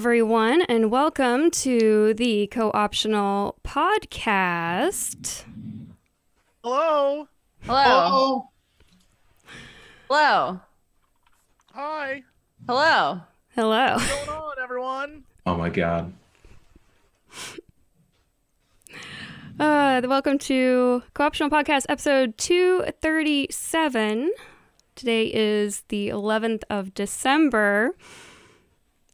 everyone, and welcome to the Co Optional Podcast. Hello. Hello. Hello. Hi. Hello. Hello. What's going on, everyone? Oh my god. Uh, welcome to Co Optional Podcast, episode 237. Today is the 11th of December,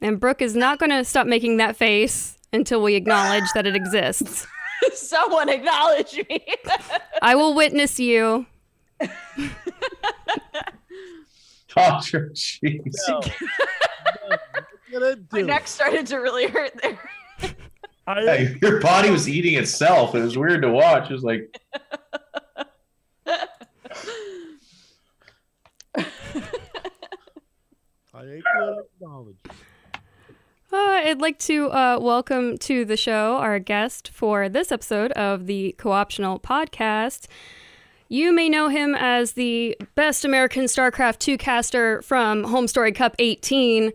and Brooke is not going to stop making that face until we acknowledge that it exists. Someone acknowledge me. I will witness you. Oh, sure, jeez. No. No. Gonna My neck started to really hurt there. I, Hey, your body was eating itself. It was weird to watch. It was like, I ain't gonna acknowledge. You. Uh, I'd like to uh, welcome to the show our guest for this episode of the Co Optional Podcast. You may know him as the best American StarCraft 2 caster from HomeStory Cup 18.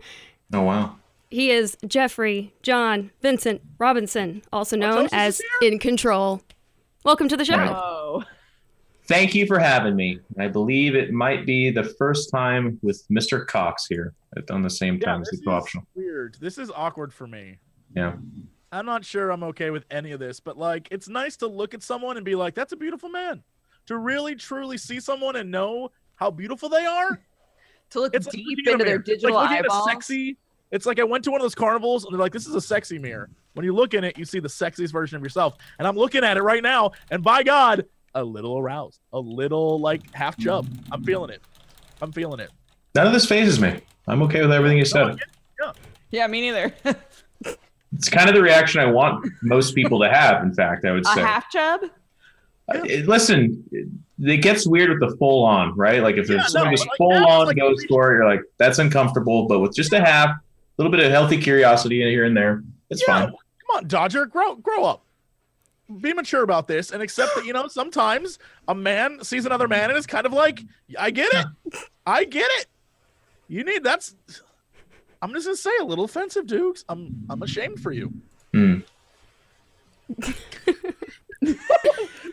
oh wow. He is Jeffrey John Vincent Robinson, also known as In Control. Welcome to the show. Right. Thank you for having me. I believe it might be the first time with Mr. Cox here at on the same Yeah, time as this the is co-optional. weird. This is awkward for me. Yeah. I'm not sure I'm okay with any of this, but like, it's nice to look at someone and be like, "That's a beautiful man." To really, truly see someone and know how beautiful they are. To look It's like deep looking at a into their mirror. It's digital like looking at a eyeballs. sexy. It's like I went to one of those carnivals and they're like, "This is a sexy mirror." When you look in it, you see the sexiest version of yourself. And I'm looking at it right now, and by God, a little aroused, a little like half chub. I'm feeling it. I'm feeling it. None of this phases me. I'm okay with everything you No, I said. get- Yeah, me neither. It's kind of the reaction I want most people to have. In fact, I would a say. half chub? Uh, it- listen, it gets weird with the full on, right? Like if Yeah, there's someone no, just like, full on like- goes for it, you're like, that's uncomfortable. But with just a half, a little bit of healthy curiosity here and there, it's Yeah, fine. Come on, Dodger, grow grow up. Be mature about this and accept that, you know, sometimes a man sees another man and is kind of like, I get it. I get it. You need that's I'm just gonna say a little offensive, Dukes. I'm I'm ashamed for you. Hmm.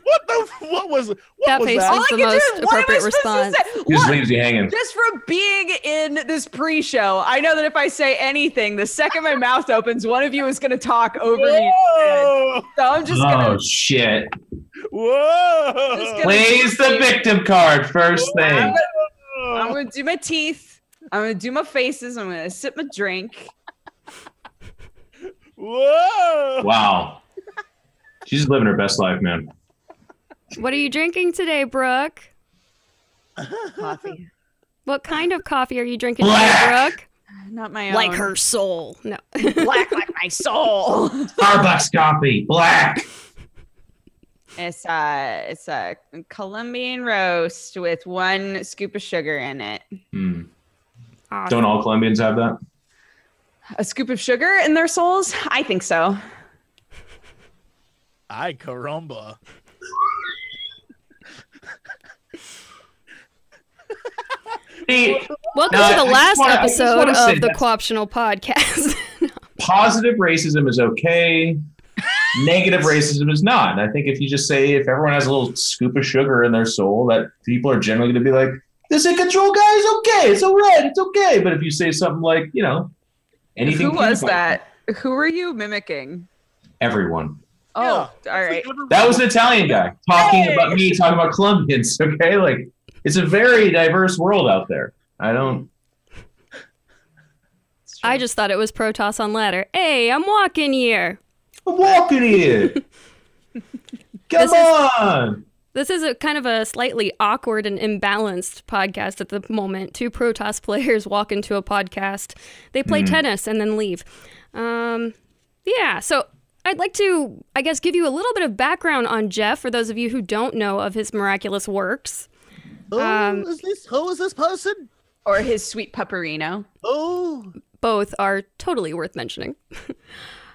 What the what was what That was face that? was the most what appropriate response. He just leaves you hanging. Just from being in this pre-show, I know that if I say anything, the second my mouth opens, one of you is going to talk over me. Whoa! So I'm just Oh gonna. Oh shit! Whoa! Just Plays the victim card first I'm thing. gonna, I'm gonna do my teeth. I'm gonna do my faces. I'm gonna sip my drink. Whoa! Wow. She's living her best life, man. What are you drinking today, Brooke? Coffee, What kind of coffee are you drinking today, Brooke? not my own. Like her soul. No. black like my soul. Starbucks coffee, black. It's a it's a Colombian roast with one scoop of sugar in it. Hmm. Awesome. Don't all Colombians have that? A scoop of sugar in their souls? I think so. Ay caramba. Hey, Welcome No, to the just last wanna- episode of the that- Co-optional Podcast. positive racism is okay. Negative racism is not. And I think if you just say if everyone has a little scoop of sugar in their soul, that people are generally going to be like, "This in control guy is okay. It's all right. It's okay." But if you say something like, you know, anything, Who was peanut butter- that? Who were you mimicking? Everyone. Oh, Yeah, all it's right. like every- That was an Italian guy talking Hey! about me, talking about Colombians. Okay, like it's a very diverse world out there. I don't. I just thought it was Protoss on ladder. Hey, I'm walking here. I'm walking here. Come This is- on. This is a kind of a slightly awkward and imbalanced podcast at the moment. Two Protoss players walk into a podcast. They play tennis and then leave. Um, yeah, so I'd like to, I guess, give you a little bit of background on Jeff for those of you who don't know of his miraculous works. Who Um, is this? Who is this person? Or his sweet pupperino. Oh, Both are totally worth mentioning.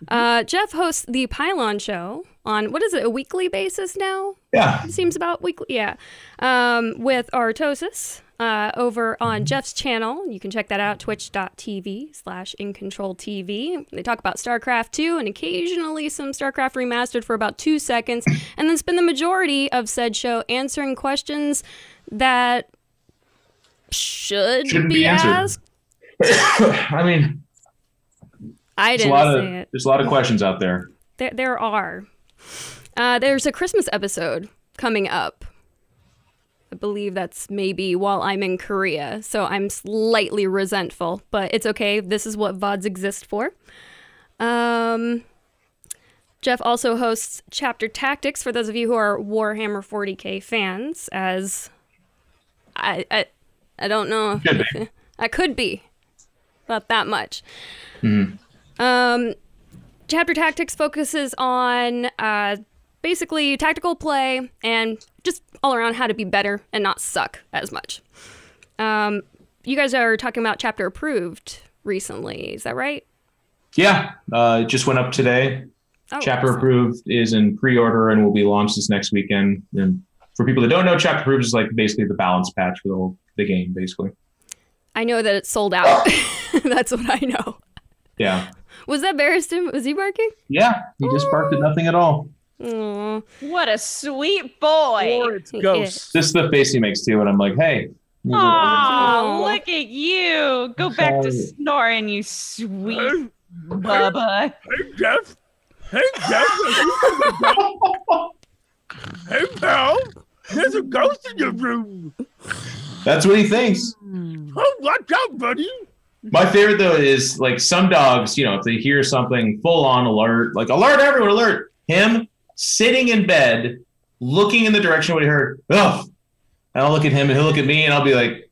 uh, Jeff hosts the Pylon Show on what is it, a weekly basis now? Yeah. It seems about weekly, yeah. Um, with Artosis uh, over on Jeff's channel. You can check that out, twitch.tv slash in control TV. They talk about StarCraft 2 and occasionally some StarCraft remastered for about two seconds, and then spend the majority of said show answering questions that should Shouldn't be, be asked. I mean, I there's a didn't lot say of it. there's a lot of questions out there. There, there are. Uh, there's a Christmas episode coming up. Believe that's maybe while I'm in Korea, so I'm slightly resentful, but it's okay. This is what VODs exist for. Um, Jeff also hosts Chapter Tactics for those of you who are Warhammer 40k fans, as I I, I don't know. Could if- I could be, about that much. Um, Chapter Tactics focuses on uh, basically tactical play and just all around how to be better and not suck as much. Um, you guys are talking about Chapter Approved recently, is that right? Yeah, uh, it just went up today. Oh, Chapter awesome. Approved is in pre-order and will be launched this next weekend. And for people that don't know, Chapter Approved is like basically the balance patch for the whole the game, basically. I know that it's sold out. That's what I know. Yeah, Was that Barristan? Was he barking? yeah. He just barked at nothing at all. Aw. What a sweet boy. Or it's ghosts. This is the face he makes too, and I'm like, hey. Oh, look at you. Go back to snoring, you sweet Hey, bubba. hey, Jeff. Hey, Jeff. hey, pal. There's a ghost in your room. That's what he thinks. Hmm. Oh, watch out, buddy. My favorite though is like some dogs, you know, if they hear something full on alert, like alert everyone, alert. Him sitting in bed, looking in the direction what he heard. Ugh. And I'll look at him and he'll look at me and I'll be like,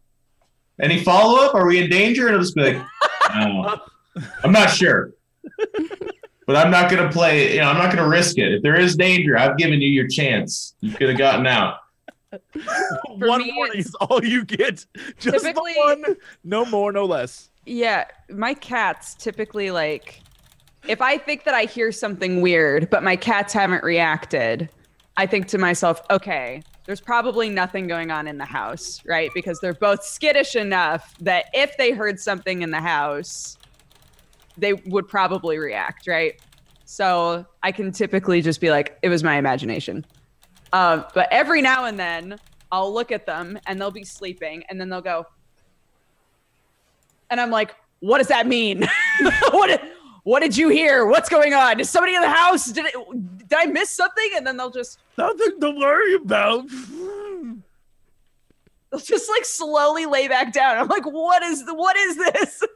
any follow up? Are we in danger? And I'll just be like, no. I'm not sure. But I'm not gonna play, you know, I'm not gonna risk it. If there is danger, I've given you your chance. You could have gotten out. one me, warning is all you get. Just the one. No more, no less. Yeah, my cats typically like if I think that I hear something weird, but my cats haven't reacted, I think to myself, okay, there's probably nothing going on in the house, right? Because they're both skittish enough that if they heard something in the house, they would probably react, right? So I can typically just be like, it was my imagination. Um, but every now and then, I'll look at them and they'll be sleeping, and then they'll go, and I'm like, what does that mean? what what did you hear? What's going on? Is somebody in the house? Did it, did I miss something? And then they'll just Nothing to worry about. they'll just like slowly lay back down. I'm like, what is the, what is this?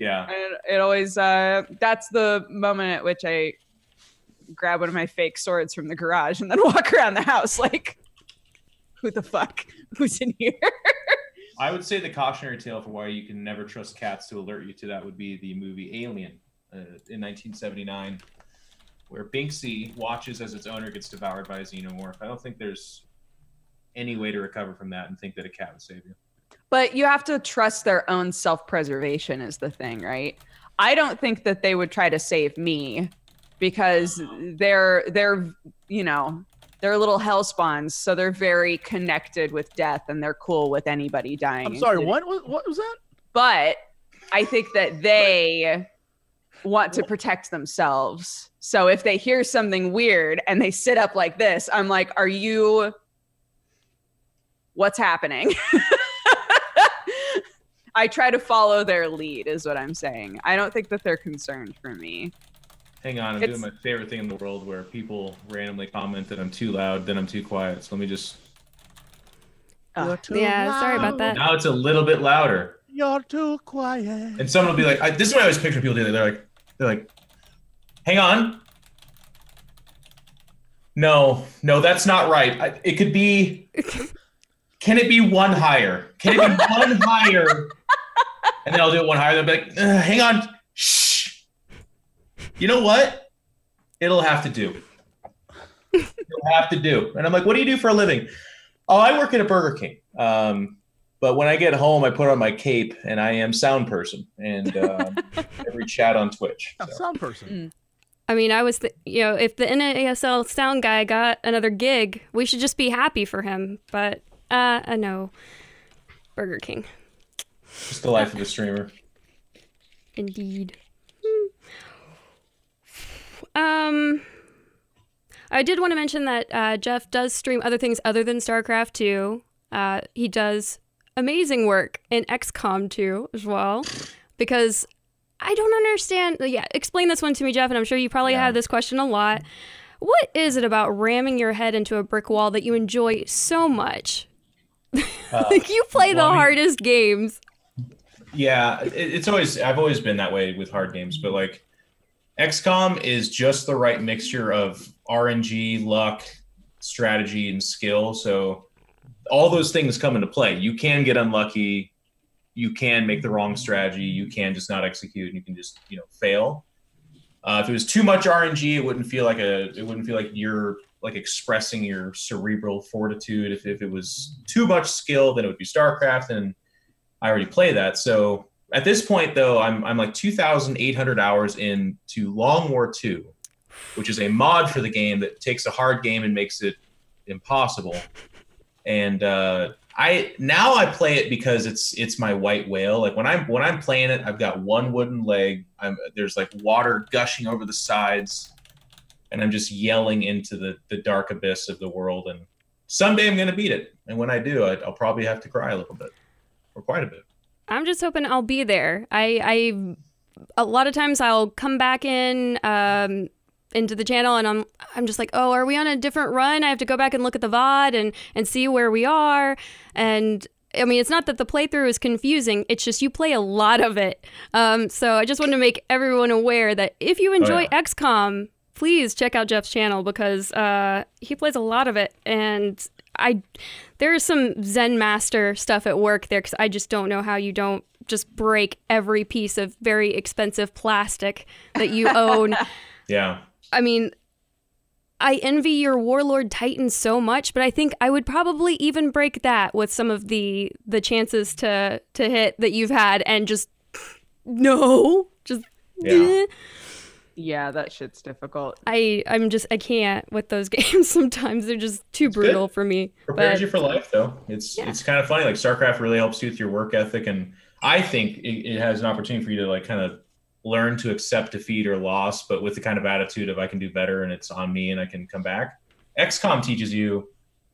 Yeah. And it always uh that's the moment at which I grab one of my fake swords from the garage and then walk around the house like who the fuck? Who's in here? I would say the cautionary tale for why you can never trust cats to alert you to that would be the movie Alien uh, in 1979, where Binksy watches as its owner gets devoured by a xenomorph. I don't think there's any way to recover from that and think that a cat would save you. But you have to trust their own self-preservation is the thing, right? I don't think that they would try to save me because they're they're you know they're little hell spawns, so they're very connected with death and they're cool with anybody dying. I'm sorry. What? What, what was that? But I think that they want to protect themselves. So if they hear something weird and they sit up like this, I'm like, are you what's happening? I try to follow their lead, is what I'm saying. I don't think that they're concerned for me. Hang on, I'm It's- doing my favorite thing in the world where people randomly comment that I'm too loud, then I'm too quiet. So let me just. Ugh. You're too Yeah, sorry about that. Now it's a little bit louder. You're too quiet. And someone will be like, I, "This is what I always picture people do." They're like, "They're like, hang on, no, no, that's not right. I, it could be. Can it be one higher? Can it be one higher?" And then I'll do it one higher. They'll be like, "Uh, "Hang on, shh. You know what? It'll have to do. It'll have to do." And I'm like, "What do you do for a living?" Oh, I work at a Burger King. Um, but when I get home, I put on my cape and I am sound person and um, every chat on Twitch. So. sound person. I mean, I was, th- you know, if the NASL sound guy got another gig, we should just be happy for him. But Uh, uh no. Burger King. Just the life of a streamer. Indeed. Hmm. Um, I did want to mention that uh, Jeff does stream other things other than StarCraft 2. Uh, he does amazing work in XCOM 2 as well, because I don't understand. Yeah, explain this one to me, Jeff, and I'm sure you probably Yeah. had this question a lot. What is it about ramming your head into a brick wall that you enjoy so much? like you play the well, I mean- hardest games. Yeah, it, it's always I've always been that way with hard games, but like XCOM is just the right mixture of RNG, luck, strategy, and skill. So all those things come into play. You can get unlucky, you can make the wrong strategy, you can just not execute, you can just you know fail. Uh, if it was too much RNG, it wouldn't feel like a it wouldn't feel like you're like expressing your cerebral fortitude. If, if it was too much skill, then it would be StarCraft, and I already play that. So at this point, though, I'm I'm like 2,800 hours into Long War II, which is a mod for the game that takes a hard game and makes it impossible. And uh, I now I play it because it's it's my white whale. Like when I'm when I'm playing it, I've got one wooden leg. I'm there's like water gushing over the sides, and I'm just yelling into the the dark abyss of the world. And someday I'm gonna beat it. And when I do, I, I'll probably have to cry a little bit, or quite a bit. I'm just hoping I'll be there. I, I a lot of times I'll come back in um, into the channel and I'm I'm just like, oh, are we on a different run? I have to go back and look at the VOD and and see where we are. And I mean, it's not that the playthrough is confusing. It's just you play a lot of it. Um, so I just wanted to make everyone aware that if you enjoy yeah. XCOM, please check out Jeff's channel because uh, he plays a lot of it and. I there is some Zen master stuff at work there because I just don't know how you don't just break every piece of very expensive plastic that you own. Yeah. I mean, I envy your warlord titan so much, but I think I would probably even break that with some of the the chances to to hit that you've had and just no, just Yeah. eh. Yeah, that shit's difficult. I I'm just I can't with those games sometimes they're just too good. brutal for me. prepares But you for life though it's Yeah. it's kind of funny like starcraft really helps you with your work ethic and i think it, it has an opportunity for you to like kind of learn to accept defeat or loss but with the kind of attitude of i can do better and it's on me and i can come back xcom teaches you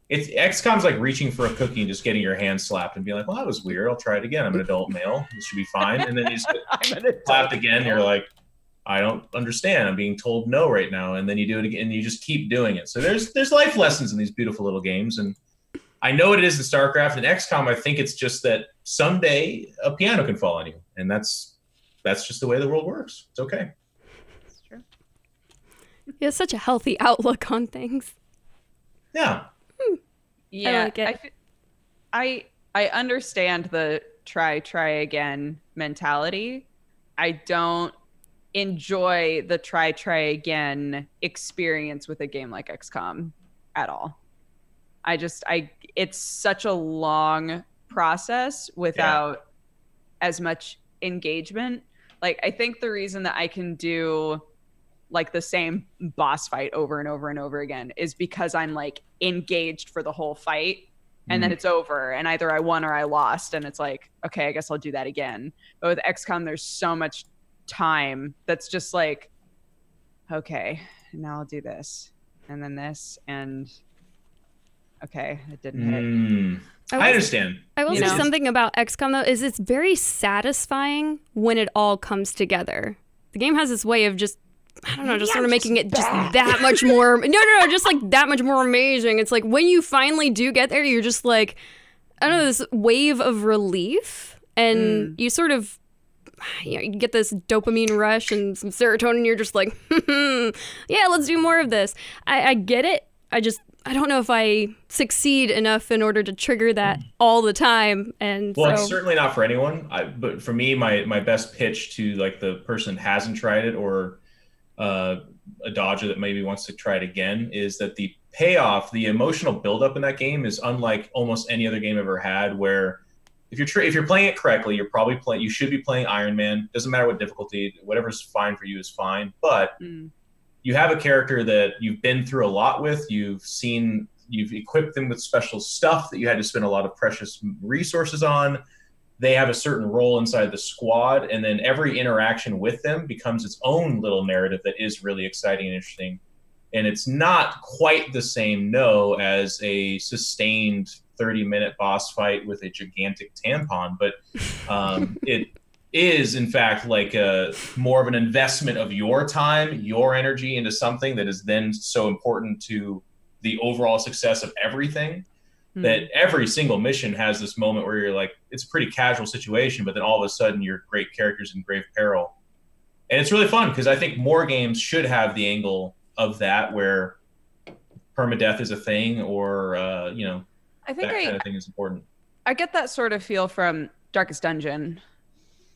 it's xcom's like reaching for a cookie and just getting your hand slapped and being like well that was weird i'll try it again i'm an adult male this should be fine and then you just get I'm slapped again you're like I don't understand. I'm being told no right now, and then you do it again, and you just keep doing it. So there's there's life lessons in these beautiful little games, and I know what it is in StarCraft and XCOM. I think it's just that someday a piano can fall on you, and that's that's just the way the world works. It's okay. It's true. he has such a healthy outlook on things. Yeah, hmm. Yeah, like it. I, fe- I I understand the try try again mentality. I don't enjoy the try try again experience with a game like XCOM at all. I just I it's such a long process without as much engagement. Like I think the reason that I can do like the same boss fight over and over and over again is because I'm like engaged for the whole fight and then mm. it's over and either I won or I lost and it's like okay I guess I'll do that again but with XCOM there's so much time that's just like okay now I'll do this and then this and okay it didn't hit Mm, I I will- understand. I will You say know? something about XCOM though is it's very satisfying when it all comes together. The game has this way of just I don't know, just sort of making it just that much more no no no, just like that much more amazing. It's like when you finally do get there, you're just like I don't know, this wave of relief and you sort of you, know, you get this dopamine rush and some serotonin. You're just like, yeah, let's do more of this. I, I get it. I just I don't know if I succeed enough in order to trigger that all the time. And Well, it's certainly not for anyone. I, but for me, my my best pitch to like the person hasn't tried it or uh, a dodger that maybe wants to try it again is that the payoff, the emotional buildup in that game is unlike almost any other game I've ever had. Where if you're tra- if you're playing it correctly, you're probably playing. You should be playing Iron Man. Doesn't matter what difficulty, whatever's fine for you is fine. But Mm. you have a character that you've been through a lot with. You've seen you've equipped them with special stuff that you had to spend a lot of precious resources on. They have a certain role inside the squad, and then every interaction with them becomes its own little narrative that is really exciting and interesting. And it's not quite the same, no, as a sustained 30 minute boss fight with a gigantic tampon, but um, it is in fact like a more of an investment of your time, your energy into something that is then so important to the overall success of everything. Hmm. That every single mission has this moment where you're like, it's a pretty casual situation, but then all of a sudden your great characters in grave peril. And it's really fun because I think more games should have the angle of that where permadeath is a thing or, uh, you know, I think that I, kind of thing is important. I get that sort of feel from Darkest Dungeon.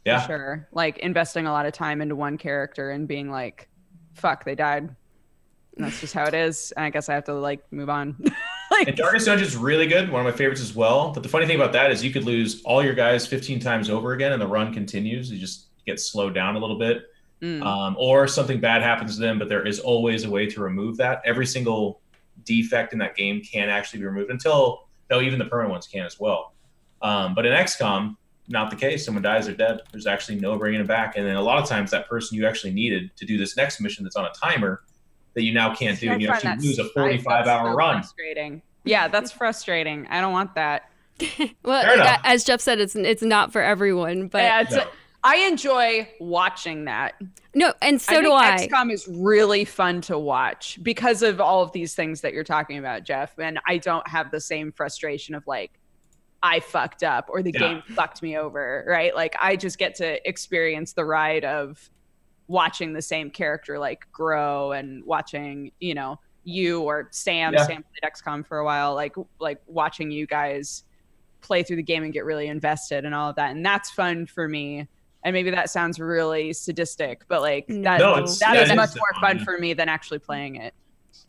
Yeah. For sure. Like investing a lot of time into one character and being like, fuck, they died. And that's just how it is. And I guess I have to like move on. like, And Darkest Dungeon is really good, one of my favorites as well. But the funny thing about that is you could lose all your guys 15 times over again, and the run continues. You just get slowed down a little bit, mm. um, or something bad happens to them. But there is always a way to remove that. Every single defect in that game can actually be removed until no, even the permanent ones can as well. Um, but in XCOM, not the case. Someone dies, they're dead. There's actually no bringing it back. And then a lot of times, that person you actually needed to do this next mission that's on a timer that you now can't do, I and you find actually lose a 45 hour so run. Frustrating. Yeah, that's frustrating. I don't want that. Well, Fair enough. as Jeff said, it's it's not for everyone, but yeah, it's, No. I enjoy watching that. no, and so I do I. think XCOM is really fun to watch because of all of these things that you're talking about, Jeff. And I don't have the same frustration of like, I fucked up or the Yeah. game fucked me over, right? Like I just get to experience the ride of watching the same character like grow and watching, you know, you or Sam, Yeah. Sam played XCOM for a while, like like watching you guys play through the game and get really invested and all of that. And that's fun for me. And maybe that sounds really sadistic, but like that, no, that, yeah, is much is more fun, fun for me than actually playing it.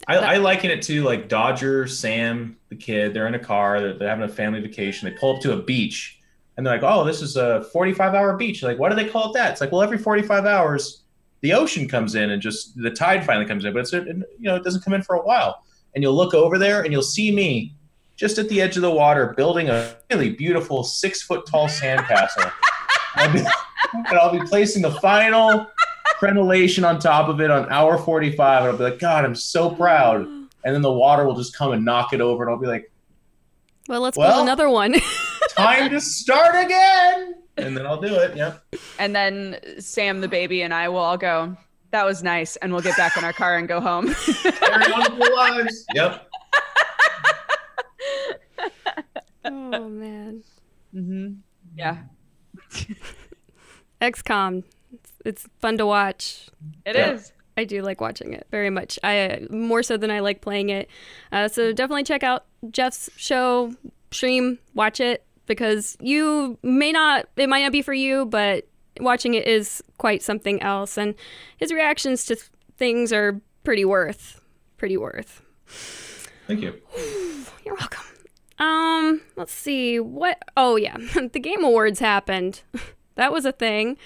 I, I liken it to like Dodger, Sam, the kid. They're in a car. They're, they're having a family vacation. They pull up to a beach, and they're like, "Oh, this is a 45-hour beach." Like, why do they call it that? It's like, well, every 45 hours, the ocean comes in, and just the tide finally comes in, but it's you know it doesn't come in for a while. And you'll look over there, and you'll see me just at the edge of the water building a really beautiful six-foot tall sandcastle. I'll be- and I'll be placing the final crenellation on top of it on hour 45 and I'll be like, God, I'm so proud. And then the water will just come and knock it over and I'll be like, Well, let's Well- build another one. time to start again. And then I'll do it. Yeah. And then Sam the baby and I will all go, that was nice. And we'll get back in our car and go home. Carry on with your lives. Yep. oh man, hmm Yeah, XCOM, it's, it's fun to watch. it is. Yeah. I do like watching it very much. I more so than I like playing it. Uh, so definitely check out Jeff's show, stream, watch it because you may not. It might not be for you, but watching it is quite something else. And his reactions to th- things are pretty worth. Pretty worth. Thank you. You're welcome. Um, let's see what. Oh yeah, the Game Awards happened. that was a thing.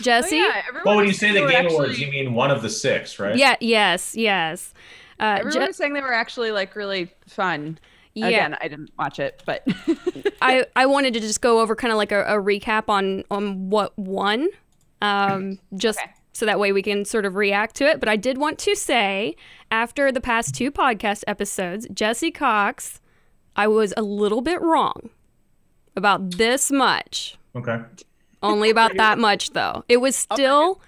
Jesse. Oh, yeah, Well, when you say the Game actually- Awards, you mean one of the six, right? Yeah. Yes. Yes. Uh, Everyone Je- was saying they were actually like really fun. yeah. Again, I didn't watch it, but I, I wanted to just go over kind of like a, a recap on on what won, um, just Okay. so that way we can sort of react to it. But I did want to say, after the past two podcast episodes, Jesse Cox, I was a little bit wrong about this much. Okay. Only about that much, though. It was still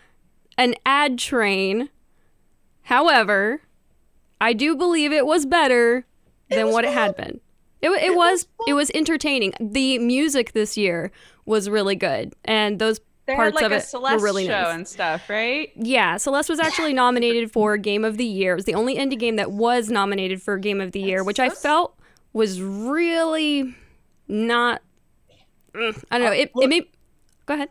an ad train. However, I do believe it was better than what it had been. It, wa- it, was it was entertaining. The music this year was really good, and those they parts like of a it Celeste were really show nice. and stuff, right? Yeah, Celeste was actually nominated for Game of the Year. It was the only indie game that was nominated for Game of the Year, which I so s- felt was really not. Mm, I don't know. It, it made. Go ahead.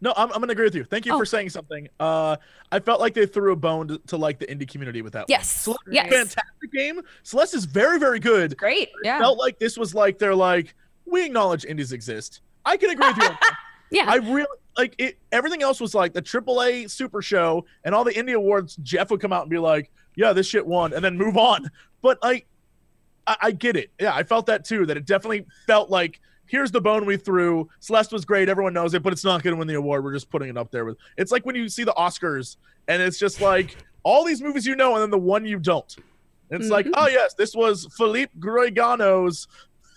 No, I'm, I'm gonna agree with you. Thank you Oh. for saying something. Uh, I felt like they threw a bone to, to like the indie community with that. Yes. Celeste Yes. fantastic game. Celeste is very, very good. Great. Yeah. Felt like this was like they're like we acknowledge indies exist. I can agree with you. Yeah. I really like it. Everything else was like the AAA Super Show and all the indie awards. Jeff would come out and be like, "Yeah, this shit won," and then move on. But like, I, I get it. Yeah, I felt that too. That it definitely felt like here's the bone we threw. Celeste was great. Everyone knows it, but it's not going to win the award. We're just putting it up there with. It's like when you see the Oscars and it's just like all these movies you know and then the one you don't. And it's like, Mhm. oh yes, this was Philippe Gruigano's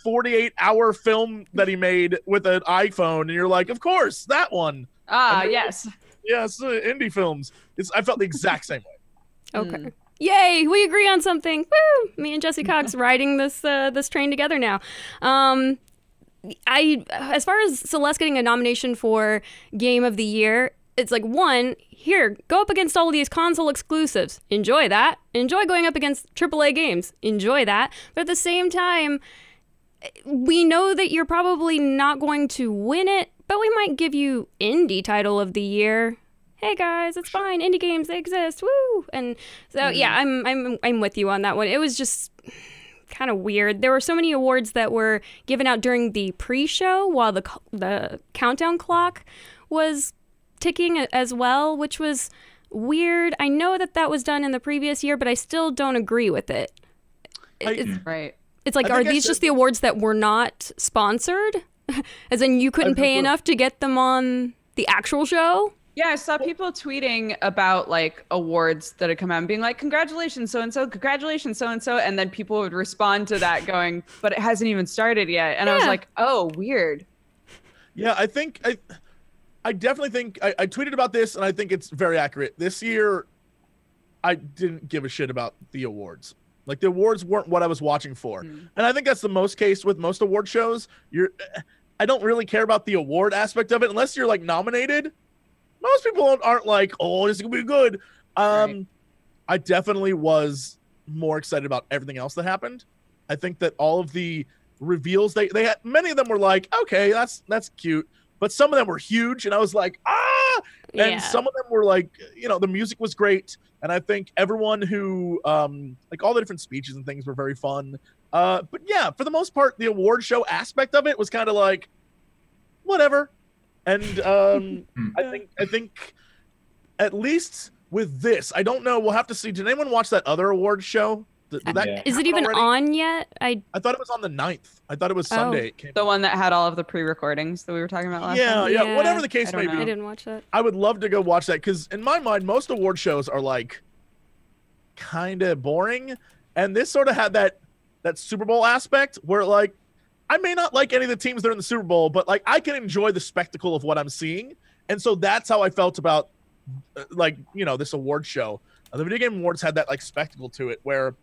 48 hour film that he made with an iPhone, and you're like, of course, that one. Ah, And then- yes. Yes, uh, indie films. It's I felt the exact same way. Okay. Mm. Yay, we agree on something. Woo! Me and Jesse Cox riding this uh, this train together now. Um, I as far as Celeste getting a nomination for Game of the Year, it's like one here go up against all of these console exclusives. Enjoy that. Enjoy going up against AAA games. Enjoy that. But at the same time, we know that you're probably not going to win it, but we might give you indie title of the year. Hey guys, it's fine. Indie games they exist. Woo! And so mm-hmm. yeah, I'm I'm I'm with you on that one. It was just kind of weird. There were so many awards that were given out during the pre-show while the the countdown clock was ticking as well, which was weird. I know that that was done in the previous year, but I still don't agree with it. I- It's, Right. it's like, I are these said- just the awards that were not sponsored? As in, you couldn't I pay prefer- enough to get them on the actual show? Yeah, I saw people tweeting about like awards that had come out and being like, "Congratulations, so and so! Congratulations, so and so!" And then people would respond to that going, "But it hasn't even started yet." And I was like, "Oh, weird." Yeah, I think I, I definitely think I, I tweeted about this, and I think it's very accurate. This year, I didn't give a shit about the awards. Like the awards weren't what I was watching for, Mm. and I think that's the most case with most award shows. You're, I don't really care about the award aspect of it unless you're like nominated. Most people aren't- aren't like, oh, this is gonna be good. Um, Right. I definitely was more excited about everything else that happened. I think that all of the reveals they they had many of them were like, okay, that's that's cute, but some of them were huge, and I was like, ah, and yeah. some of them were like, you know, the music was great, and I think everyone who um like all the different speeches and things were very fun. Uh, but yeah, for the most part, the award show aspect of it was kind of like, whatever, and um, I think I think at least with this, I don't know. We'll have to see. Did anyone watch that other award show? Did, did that Yeah. Is it even already? on yet? I I thought it was on the 9th. I thought it was Oh. Sunday. It came The one that had all of the pre-recordings that we were talking about last yeah, time. yeah, Yeah, Whatever the case may don't be, know. I didn't watch that. I would love to go watch that because in my mind, most award shows are like kind of boring, and this sort of had that that Super Bowl aspect where like I may not like any of the teams that are in the Super Bowl, but like I can enjoy the spectacle of what I'm seeing, and so that's how I felt about uh, like you know this award show. Uh, the Video Game Awards had that like spectacle to it where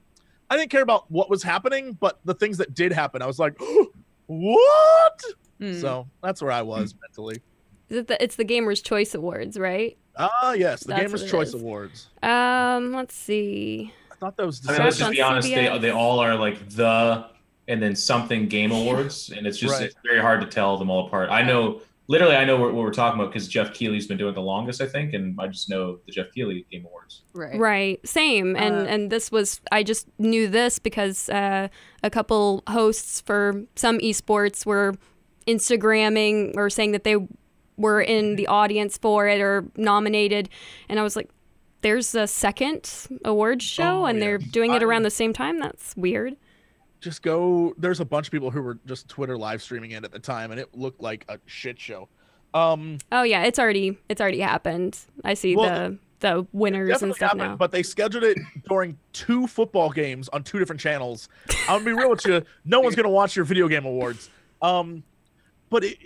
I didn't care about what was happening, but the things that did happen, I was like, what? Hmm. So that's where I was mentally. Is it the, it's the Gamers Choice Awards, right? Ah, yes, the That's Gamers Choice is. Awards. Um, let's see. I thought that was. I mean, let's just be honest. They, they all are like the and then something game awards, and it's just Right. it's very hard to tell them all apart. I know, literally, I know what, what we're talking about because Geoff Keighley's been doing the longest, I think, and I just know the Geoff Keighley Game Awards. right. Right, same. And Uh, and this was I just knew this because uh, a couple hosts for some esports were Instagramming or saying that they were in the audience for it or nominated, and I was like, "There's a second awards show, Oh, and they're doing it I- around the same time. That's weird." Just go. There's a bunch of people who were just Twitter live streaming it at the time, and it looked like a shit show. Um, Oh yeah, it's already it's already happened. I see Well, the the winners and stuff happened, now. but they scheduled it during two football games on two different channels. I'm gonna be real with you. No one's gonna watch your video game awards. Um, but it,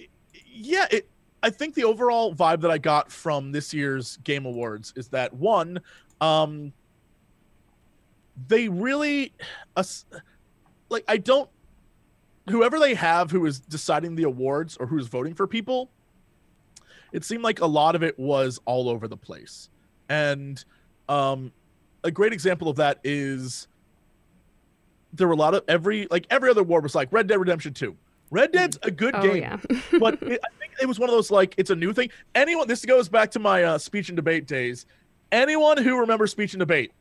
yeah, it. I think the overall vibe that I got from this year's Game Awards is that one, um, they really, us- like I don't, whoever they have who is deciding the awards or who's voting for people, it seemed like a lot of it was all over the place, and um, a great example of that is there were a lot of every like every other award was like Red Dead Redemption Two. Red Dead's a good oh game yeah. but it, I think it was one of those like it's a new thing. Anyone, this goes back to my uh, speech and debate days. Anyone who remembers speech and debate,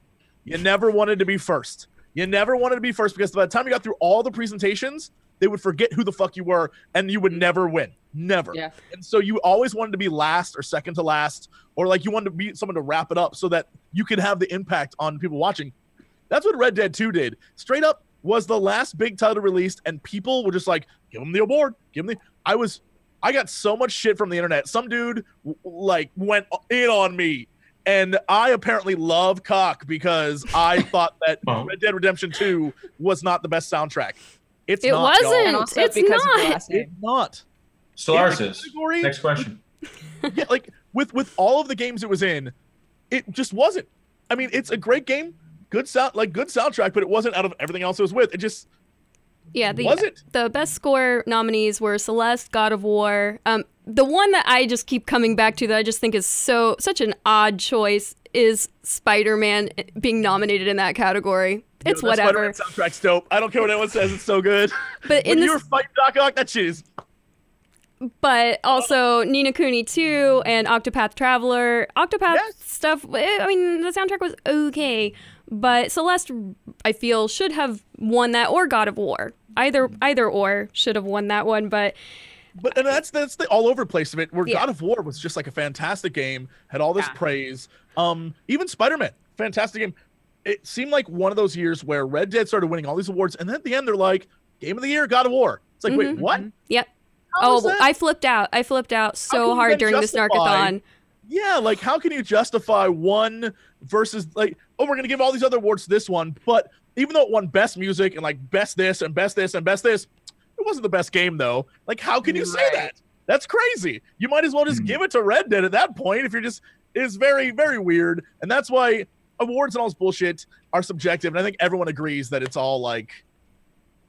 you never wanted to be first. You never wanted to be first because by the time you got through all the presentations, they would forget who the fuck you were, and you would never win, never. Yeah. And so you always wanted to be last or second to last, or like you wanted to be someone to wrap it up so that you could have the impact on people watching. That's what Red Dead 2 did. Straight up, was the last big title released, and people were just like, "Give them the award, give them the." I was, I got so much shit from the internet. Some dude like went in on me, and I apparently love cock because I thought that Well. Red Dead Redemption Two was not the best soundtrack. It's It not, wasn't. It's because of not. It's not. Stellaris the is. Next question. yeah, like with with all of the games it was in, it just wasn't. I mean, it's a great game, good sound, like good soundtrack, but it wasn't out of everything else it was with. It just Yeah, the wasn't. the best score nominees were Celeste, God of War. Um, the one that I just keep coming back to that I just think is so such an odd choice is Spider-Man being nominated in that category. It's Yo, whatever. Spider-Man soundtrack's dope. I don't care what anyone says; it's so good. But when in you were this, fighting Doc Ock, that shit is. but also Ni no Kuni 2 and Octopath Traveler. Octopath Yes. stuff, eh, I mean, the soundtrack was okay, but Celeste, I feel, should have won that or God of War. Either either or should have won that one, but But and that's that's the all over place of it. Where Yeah. God of War was just like a fantastic game, had all this Yeah. praise. Um, even Spider Man, fantastic game. It seemed like one of those years where Red Dead started winning all these awards, and then at the end they're like, Game of the Year, God of War. It's like, wait, Mhm. what? yep. How oh. I flipped out. I flipped out so hard during the justify- Snarkathon. Yeah, like how can you justify one versus like, oh, we're gonna give all these other awards to this one, but even though it won best music and like best this and best this and best this, it wasn't the best game though. Like, how can you say that? That's crazy. You might as well just Hmm. give it to Red Dead at that point if you're just is very, very weird. And that's why awards and all this bullshit are subjective. And I think everyone agrees that it's all like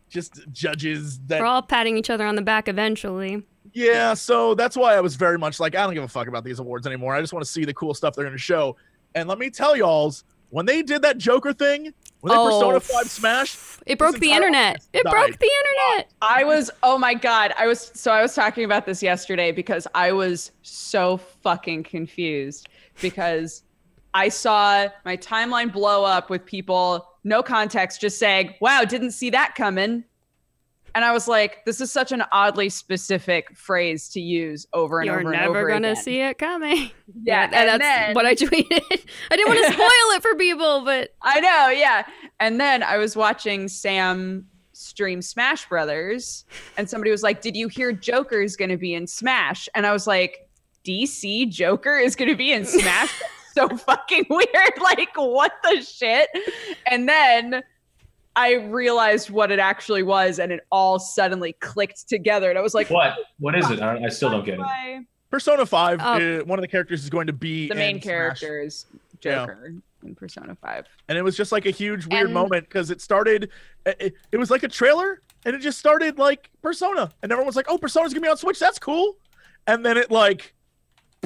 just judges that We're all patting each other on the back eventually. yeah, so that's why I was very much like, I don't give a fuck about these awards anymore. I just want to see the cool stuff they're going to show. And let me tell y'all's, when they did that Joker thing, when they Oh, Persona 5 Smash, It broke the internet. It died. broke the internet. I was oh my god. I was so I was talking about this yesterday because I was so fucking confused because I saw my timeline blow up with people no context just saying, "Wow, didn't see that coming." And I was like, this is such an oddly specific phrase to use over and You're over and never gonna again. see it coming. Yeah, and and that's then- what I tweeted. I didn't want to spoil it for people, but I know, yeah. And then I was watching Sam stream Smash Brothers, and somebody was like, "Did you hear Joker is going to be in Smash?" And I was like, "DC Joker is going to be in Smash? So fucking weird! Like, what the shit?" And then I realized what it actually was, and it all suddenly clicked together. And I was like, What? What is it? I, I still don't get it. Persona 5, Oh. uh, one of the characters is going to be The main character is Yeah. Joker in Persona Five. And it was just like a huge weird And- moment because it started, it, it was like a trailer and it just started like Persona. And everyone was like, oh, Persona's going to be on Switch. That's cool. And then it like,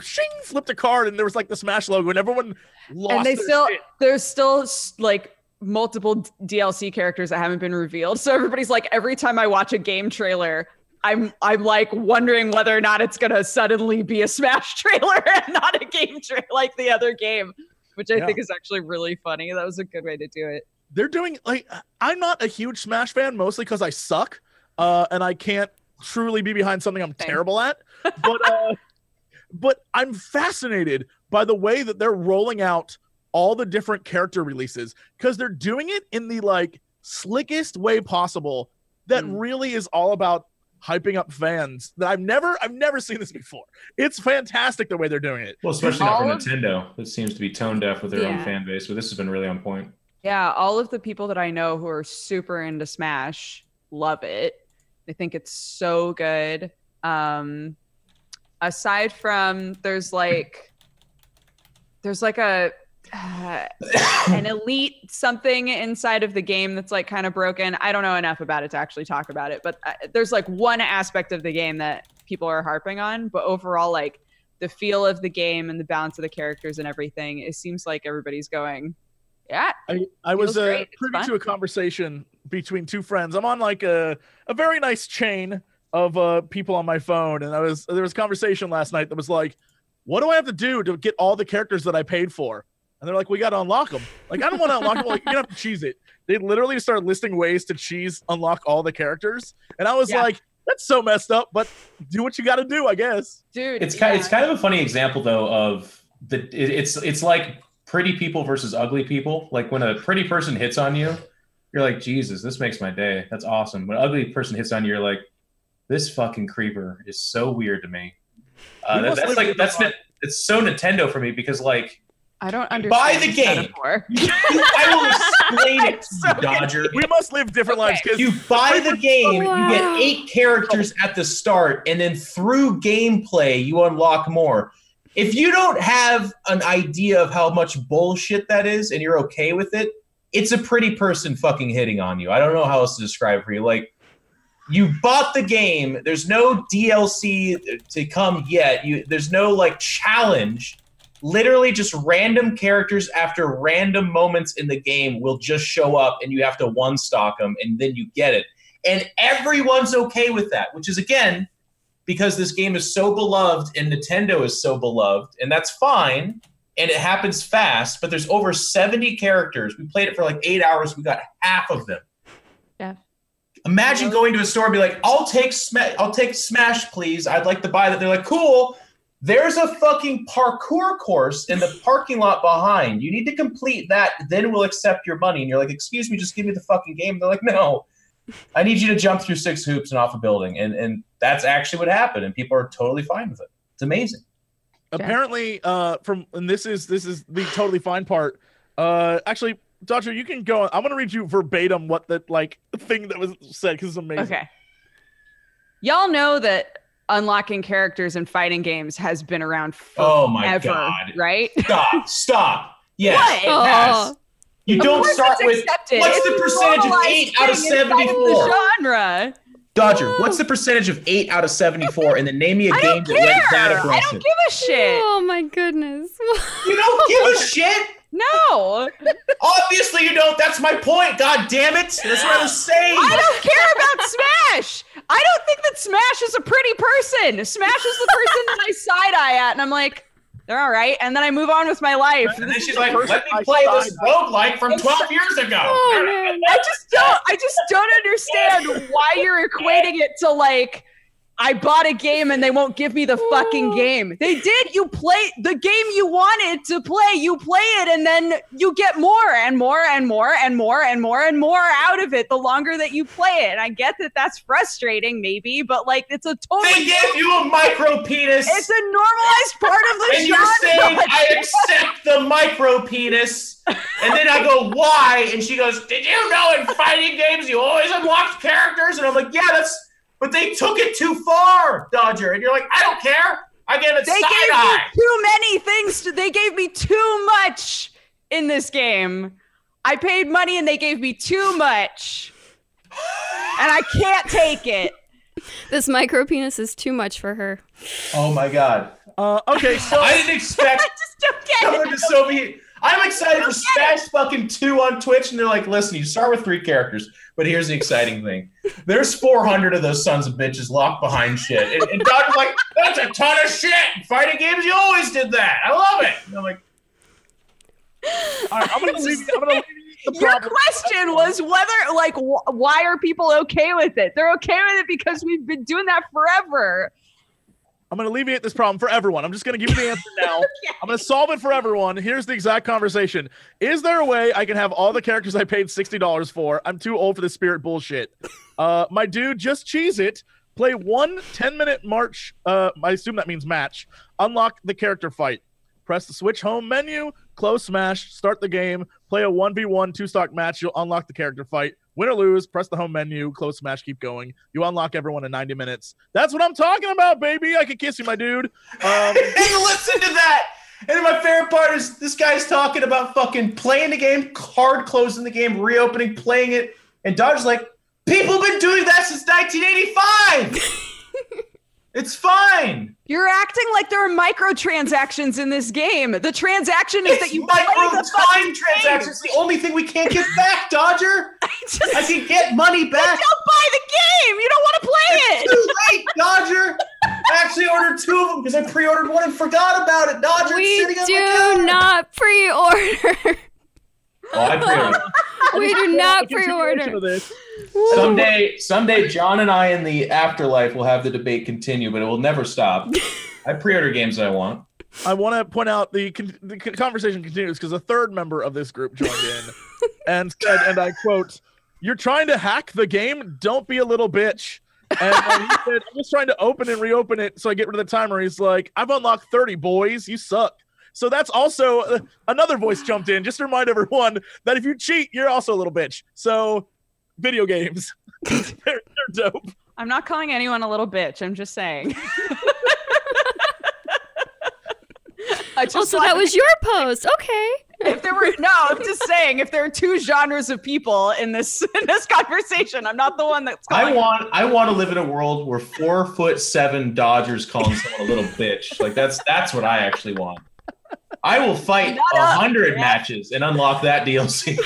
shing, flipped a card and there was like the Smash logo and everyone lost and they their still shit. there's still like multiple DLC characters that haven't been revealed. So everybody's like every time I watch a game trailer, I'm I'm like wondering whether or not it's gonna suddenly be a Smash trailer and not a game trailer like the other game, which I Yeah. think is actually really funny. That was a good way to do it. they're doing like I'm not a huge Smash fan mostly because I suck, uh, and I can't truly be behind something I'm Same. terrible at. But uh, but I'm fascinated by the way that they're rolling out all the different character releases because they're doing it in the like slickest way possible. That Mm. really is all about hyping up fans that I've never I've never seen this before. It's fantastic the way they're doing it. Well, especially not All from of- Nintendo. That seems to be tone deaf with their own fan base, but this has been really on point. Yeah, all of the people that I know who are super into Smash love it. They think it's so good. Um aside from there's like there's like a uh, an elite something inside of the game that's like kind of broken. I don't know enough about it to actually talk about it, but uh, there's like one aspect of the game that people are harping on, but overall like the feel of the game and the balance of the characters and everything, it seems like everybody's going, yeah, I, I was uh, privy to a conversation between two friends. I'm on like a, a very nice chain of uh, people on my phone, and I was there was a conversation last night that was like, "What do I have to do to get all the characters that I paid for?" And they're like, "We got to unlock them." Like, I don't want to unlock them. Like, you have to cheese it. They literally started listing ways to cheese unlock all the characters, and I was Yeah. like, "That's so messed up." But do what you got to do, I guess. dude. It's kind. yeah. It's kind of a funny example though of the. It, it's it's like pretty people versus ugly people. Like when a pretty person hits on you, you're like, Jesus, this makes my day. That's awesome. When an ugly person hits on you, you're like, this fucking creeper is so weird to me. Uh, that- that's like with that's the- it's so Nintendo for me because like I don't understand. Buy the game. metaphor. I will explain it to so you, Dodger. We must live different Okay. lives because You buy the game, you get eight characters oh. at the start, and then through gameplay, you unlock more. If you don't have an idea of how much bullshit that is and you're okay with it, it's a pretty person fucking hitting on you. I don't know how else to describe for you. Like, you bought the game, there's no DLC to come yet. You there's no like challenge. Literally just random characters after random moments in the game will just show up and you have to one stock them and then you get it. And everyone's okay with that, which is again because this game is so beloved and Nintendo is so beloved, and that's fine. And it happens fast, but there's over 70 characters. We played it for like eight hours. We got half of them. Yeah. Imagine going to a store and be like, "I'll take Smash. I'll take Smash, please. I'd like to buy that." They're like, "Cool." There's a fucking parkour course in the parking lot behind. You need to complete that, then we'll accept your money. And you're like, "Excuse me, just give me the fucking game." They're like, "No, I need you to jump through six hoops and off a building." And and that's actually what happened, and people are totally fine with it. It's amazing. apparently uh from and this is this is the totally fine part uh actually Dodger, you can go. I'm gonna read you verbatim what the like thing that was said because it's amazing. Okay. Y'all know that unlocking characters in fighting games has been around forever, Oh my god! right? Stop! Stop! Yes, What? it has. You Of don't start with accepted. what's It's the percentage of eight out of thing inside seventy-four? the genre. Dodger, what's the percentage of eight out of seventy-four? And then name me a game don't that went care. that I don't give a shit. Oh my goodness. You don't give a shit. No, Obviously, you don't. That's my point. God damn it! That's what I was saying. I don't care about Smash. I don't think that Smash is a pretty person. Smash is the person that I side eye at, and I'm like, they're all right, and then I move on with my life. And then she's like, "Let me play this roguelike from twelve years ago." oh. I just don't. I just don't understand why you're equating it to like. I bought a game and they won't give me the fucking game. They did. You play the game you wanted to play. You play it and then you get more and more and more and more and more and more out of it the longer that you play it. And I get that that's frustrating, maybe, but like it's a They totally. gave you a micro penis. It's a normalized part of the and you're saying I accept the micro penis, and then I go, why? And she goes, did you know in fighting games you always unlock characters? And I'm like, yeah, that's. But they took it too far, Dodger. And you're like, I don't care. I give it They side gave me too many things. To, they gave me too much in this game. I paid money and they gave me too much. And I can't take it. This micro penis is too much for her. Oh my god. Uh, okay, so I didn't expect I just don't get someone it. to so be. I'm excited for Smash fucking 2 on Twitch, and they're like, listen, you start with three characters, but here's the exciting thing. There's 400 of those sons of bitches locked behind shit. And, and Dodger's like, that's a ton of shit. In fighting games, you always did that. I love it. And I'm like, all right, I'm gonna leave. I'm gonna leave the Your question was whether, like, wh- why are people okay with it? They're okay with it because we've been doing that forever. I'm going to alleviate this problem for everyone. I'm just going to give you the answer now. I'm going to solve it for everyone. Here's the exact conversation. Is there a way I can have all the characters I paid $60 for? I'm too old for this spirit bullshit. Uh, my dude, just cheese it. Play one 10 minute march. Uh, I assume that means match. Unlock the character fight. Press the switch home menu, close smash, start the game, play a 1v1 two stock match. You'll unlock the character fight. Win or lose, press the home menu, close smash, keep going. You unlock everyone in 90 minutes. That's what I'm talking about, baby. I could kiss you, my dude. Um, and listen to that. And then my favorite part is this guy's talking about fucking playing the game, card closing the game, reopening, playing it. And Dodge's like, people have been doing that since 1985. it's fine. You're acting like there are microtransactions in this game. The transaction is It's that you play micro the time transactions. It's the only thing we can't get back, Dodger. game. Just I can get money back. don't buy the game. You don't want to play It's it. too late, Dodger. I actually ordered two of them because I pre-ordered one and forgot about it. Dodger, it's We sitting on my do counter. not pre-order. Oh, I pre-ordered. we do not continuation pre-order. of this. Someday, someday, John and I in the afterlife will have the debate continue, but it will never stop. I pre-order games I want. I want to point out the, con- the con- conversation continues because a third member of this group joined in and said, and I quote, You're trying to hack the game. Don't be a little bitch. And, and he said, I'm just trying to open and reopen it so I get rid of the timer. He's like, I've unlocked 30, boys. You suck. So that's also uh, another voice jumped in just to remind everyone that if you cheat, you're also a little bitch. So video games, they're, they're dope. I'm not calling anyone a little bitch. I'm just saying. I just Oh, so that was your post. Okay. if there were no, I'm just saying if there are two genres of people in this in this conversation, I'm not the one that's I calling. want I want to live in a world where four foot seven Dodgers calling someone a little bitch. Like that's that's what I actually want. I will fight a hundred yeah. matches and unlock that DLC.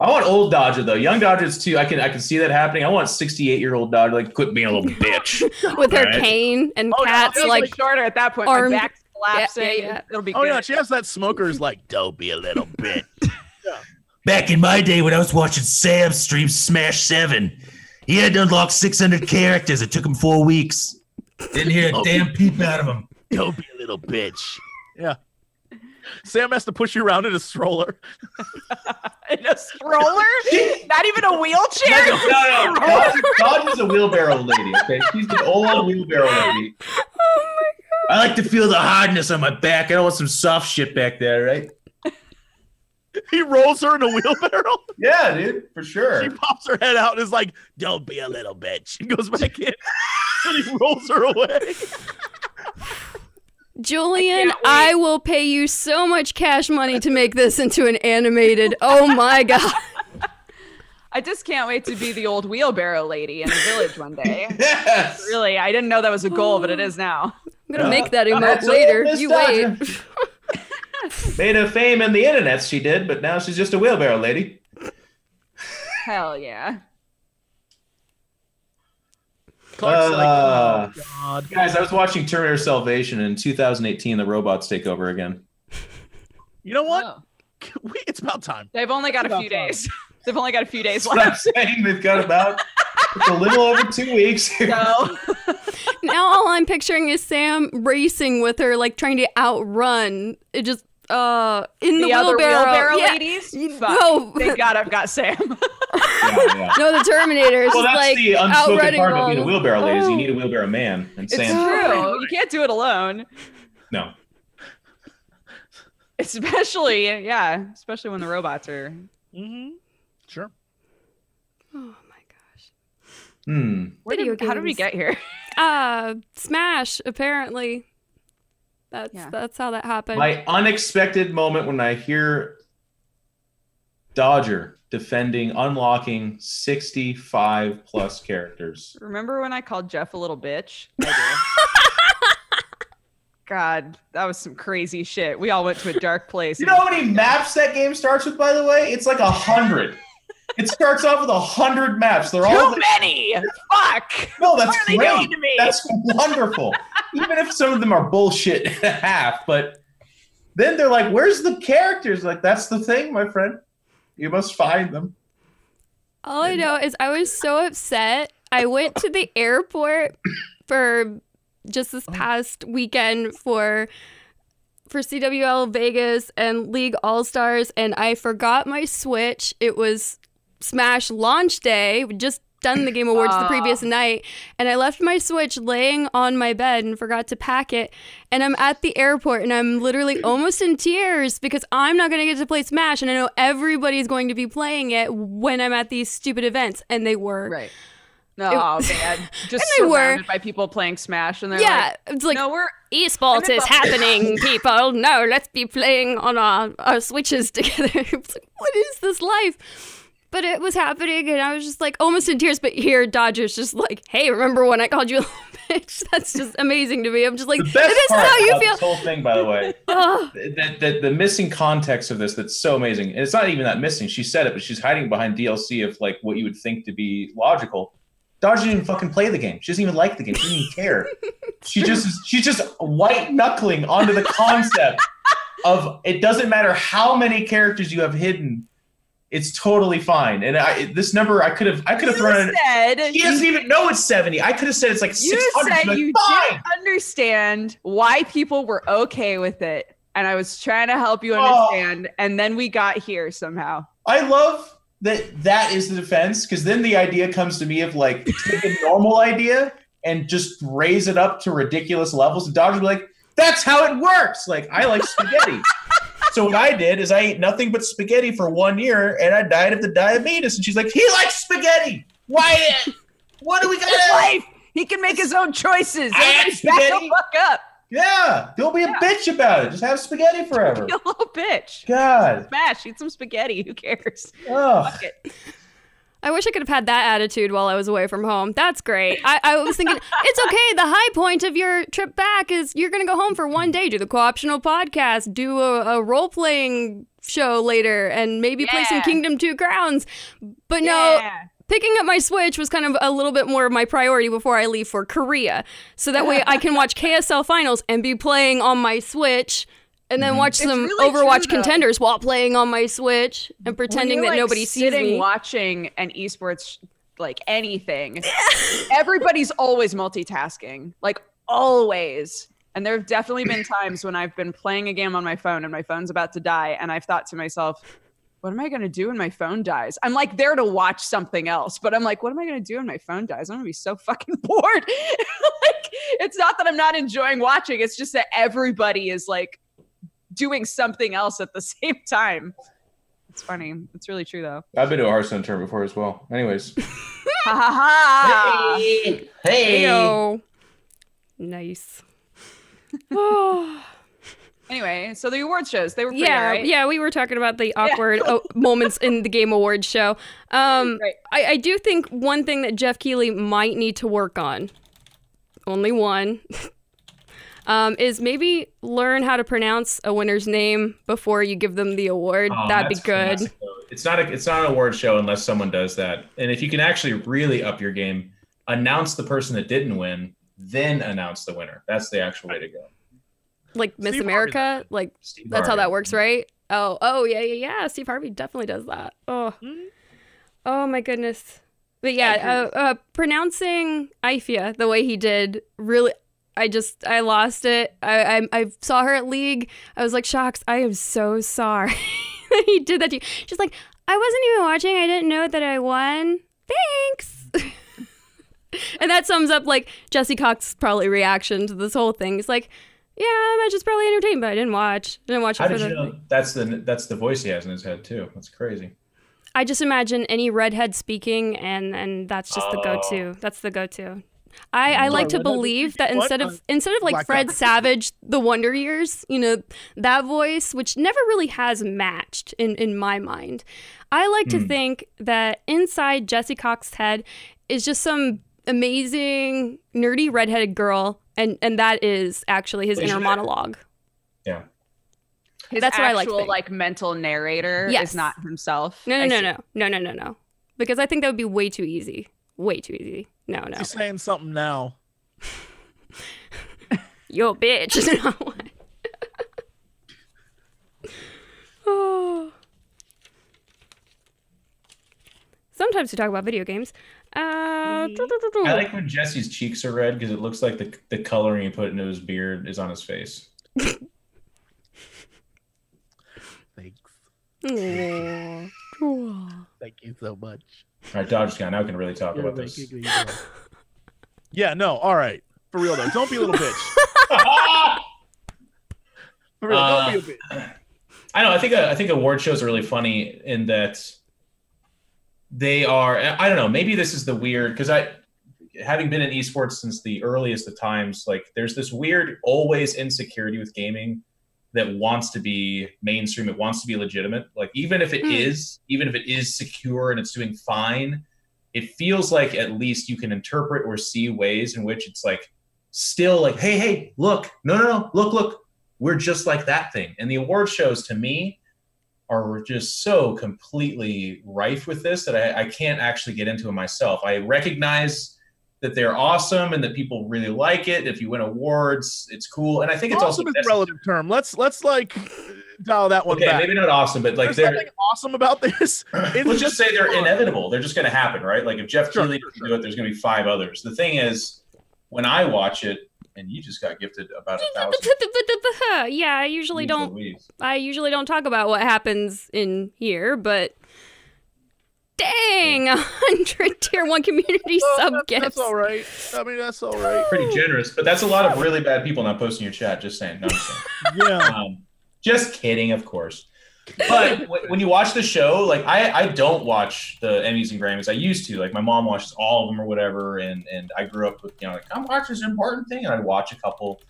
I want old Dodger though. Young Dodgers too. I can I can see that happening. I want 68 year old Dodger like quit being a little bitch. With her Right. cane and Oh, cats it's like shorter at that point. armed- My back's collapsing. Yeah, yeah, yeah. It'll be Oh, good. yeah. She has that smoker's like, don't be a little bitch. Back in my day when I was watching Sam stream Smash 7, he had to unlock 600 characters. It took him four weeks. Didn't hear a oh. damn peep out of him. Don't be a little bitch. Yeah. Sam has to push you around in a stroller. in a stroller, not even a wheelchair. no, no, Dodger, Dodger's a wheelbarrow lady. Okay, she's an old wheelbarrow lady. Oh my god. I like to feel the hardness on my back. I don't want some soft shit back there, right? He rolls her in a wheelbarrow. Yeah, dude, for sure. She pops her head out and is like, don't be a little bitch. And goes back in. and he rolls her away. Julian, can't. I will pay you so much cash money to make this into an animated. Oh my god. I just can't wait to be the old wheelbarrow lady in the village one day. Yes. really, I didn't know that was a goal, but it oh. is now. I'm gonna make uh, that emote That's later. You Dodger. wait. Made a fame in the internet, she did, but now she's just a wheelbarrow lady. Hell yeah. Clark's like, Uh, oh, God. Guys, I was watching Terminator Salvation in 2018. The robots take over again. You know what? Oh. We, it's about time. They've only got a few time. days. They've only got a few days That's what I'm left. saying. They've got about it's a little over two weeks. So Now all I'm picturing is Sam racing with her, like trying to outrun. It just uh in the, the other wheelbarrow. wheelbarrow Yeah. ladies. You- Fuck. no. Thank God I've got Sam. Yeah, yeah. No, the Terminator is Well, that's like the unspoken outrunning part about all being a wheelbarrow lady. is Oh. You need a wheelbarrow man. And It's Sam, true. You can't do it alone. no. Especially, yeah, especially when the robots are. Mm-hmm. Sure. Oh my gosh. Hmm. Where Video did, how did we get here? Uh Smash, apparently. That's Yeah. that's how that happened. My unexpected moment when I hear Dodger defending, unlocking 65 plus characters. Remember when I called Geoff a little bitch? I do. God, that was some crazy shit. We all went to a dark place. You know how many maps that game starts with, by the way? It's like a hundred. It starts off with a hundred maps. They're all Too many. Fuck. no, that's are great. doing to me? That's wonderful. Even if some of them are bullshit and a half, but then they're like, "Where's the characters?" Like that's the thing, my friend. You must find them. All I know is I was so upset. I went to the airport for just this oh. past weekend for for CWL Vegas and League All Stars, and I forgot my Switch. It was Smash launch day. We'd just done the Game Awards the previous night, and I left my Switch laying on my bed and forgot to pack it. And I'm at the airport, and I'm literally almost in tears because I'm not gonna get to play Smash, and I know everybody's going to be playing it when I'm at these stupid events, and they were. Right. Oh man, just And they were- surrounded by people playing Smash, and they're Yeah, like, it's like "No, we're esports is happening, people. No, let's be playing on our, our switches together. Like, what is this life? But it was happening, and I was just like almost in tears. But here, Dodger's just like, hey, remember when I called you a little bitch? That's just amazing to me. I'm just like, The this best is how you feel. this whole thing, by the way, Ugh. that the, the missing context of this that's so amazing. And it's not even that missing. She said it, but she's hiding behind DLC of like what you would think to be logical. Dodger didn't fucking play the game. She doesn't even like the game. She doesn't even care. she just is- she's just white knuckling onto the concept of it doesn't matter how many characters you have hidden. It's totally fine. And I this number I could have I could have thrown you it. He doesn't even know it's 70. I could have said it's like you 600. said like, you fine. didn't understand why people were okay with it, and I was trying to help you Oh. understand, and then we got here somehow. I love that that is the defense because then the idea comes to me of like take a normal idea and just raise it up to ridiculous levels. And Dodger be like, that's how it works. Like I like spaghetti. so what I did is I ate nothing but spaghetti for one year and I died of the diabetes. And she's like, he likes spaghetti. Why? Uh, what do we got? His life. He can make his own choices. I had Everybody back spaghetti. the fuck up. Yeah, don't be a bitch about it. Just have spaghetti forever. You little bitch. God. Smash. Eat some spaghetti. Who cares? Ugh. Fuck it. I wish I could have had that attitude while I was away from home. That's great. I, I was thinking, it's okay. The high point of your trip back is you're going to go home for one day, do the co optional podcast, do a, a role playing show later, and maybe play some Kingdom Two Crowns. But no, Yeah. picking up my Switch was kind of a little bit more of my priority before I leave for Korea. So that way I can watch KSL finals and be playing on my Switch. And then mm-hmm. watch It's some really Overwatch true, contenders while playing on my Switch and pretending that you're, like, nobody sees sitting me. watching an esports like anything everybody's always multitasking like always. And there have definitely been times when i've been playing a game on my phone and my phone's about to die and i've thought to myself what am i going to do when my phone dies? I'm like there to watch something else but i'm like what am i going to do when my phone dies? I'm going to be so fucking bored. Like it's not that i'm not enjoying watching it's just that everybody is like doing something else at the same time it's funny it's really true though I've been to a Hearthstone tournament before as well. Anyways. Ha ha ha! hey. Ayo. Nice. Oh. Anyway, so the award shows they were pretty yeah, alright. yeah, we were talking about the awkward oh, moments in the Game Awards show. Um, Right. I, I do think one thing that Geoff Keighley might need to work on, only one, um, is maybe learn how to pronounce a winner's name before you give them the award. Oh, That'd be good. fantastic. It's not a it's not an award show unless someone does that. And if you can actually really up your game, announce the person that didn't win, then announce the winner. That's the actual way to go. Like Miss Steve Harvey America, like Steve that's how that works, right? Oh, oh yeah, yeah, yeah. Steve Harvey definitely does that. Oh, Mhm. oh my goodness. But yeah, uh, uh, pronouncing Eefje the way he did really. I just I lost it. I, I I saw her at League. I was like, "Sjokz, I am so sorry." that he did that to you. She's like, "I wasn't even watching. I didn't know that I won. Thanks." and that sums up like Jesse Cox's probably reaction to this whole thing. It's like, "Yeah, I'm just probably entertained, but I didn't watch. I didn't watch How it for did the." you know that's the that's the voice he has in his head too? That's crazy. I just imagine any redhead speaking, and and that's just the Oh. go-to. That's the go-to. I, I like to believe that instead of instead of like Black Fred Savage, the Wonder Years, you know, that voice, which never really has matched in in my mind. I like to Hmm. think that inside Jesse Cox's head is just some amazing nerdy redheaded girl, and and that is actually his Well, inner monologue. Yeah. His That's what I like to actual think. like mental narrator Yes. is not himself. No, no, no, no, no, no, no, no, because I think that would be way too easy. Way too easy. No, no. He's saying something now. Yo, bitch. No. oh. Sometimes we talk about video games. Uh, I like when Jesse's cheeks are red because it looks like the the coloring he put into his beard is on his face. Thanks. Aw. Thank you so much. All right, Dodger's gone. Now we can really talk You're about this. making me go. yeah, no, all right. For real though. Don't be a little bitch. For real, Uh, don't be a bitch. I know. I think I think award shows are really funny in that they are. I don't know. Maybe this is the weird because I, having been in esports since the earliest of times, like there's this weird always insecurity with gaming that wants to be mainstream. It wants to be legitimate. Like even if it is, Hmm. even if it is secure and it's doing fine, it feels like at least you can interpret or see ways in which it's like still like, hey, hey, look, no, no, no, look, look, we're just like that thing. And the award shows to me are just so completely rife with this that I, I can't actually get into it myself. I recognize that they're awesome and that people really like it. If you win awards, it's cool. And I think it's awesome also is a relative term. Let's let's like dial that one okay, back. maybe not awesome, but like There's they're nothing awesome about this. It's let's just say they're fun. inevitable. They're just going to happen, right? Like if Geoff Sure, Keighley sure, can do it, there's going to be five others. The thing is, when I watch it, and you just got gifted about a thousand. yeah, I usually don't. Louise. I usually don't talk about what happens in here, but dang, a hundred tier one community Well, sub that- gifts. That's all right. I mean, that's all right. Pretty generous, but that's a lot of really bad people not posting your chat. Just saying. No, just saying. Yeah. Um, just kidding, of course. But when you watch the show, like I, I don't watch the Emmys and Grammys. I used to. Like my mom watches all of them or whatever, and and I grew up with you know like I'm watching this important thing, and I'd watch a couple.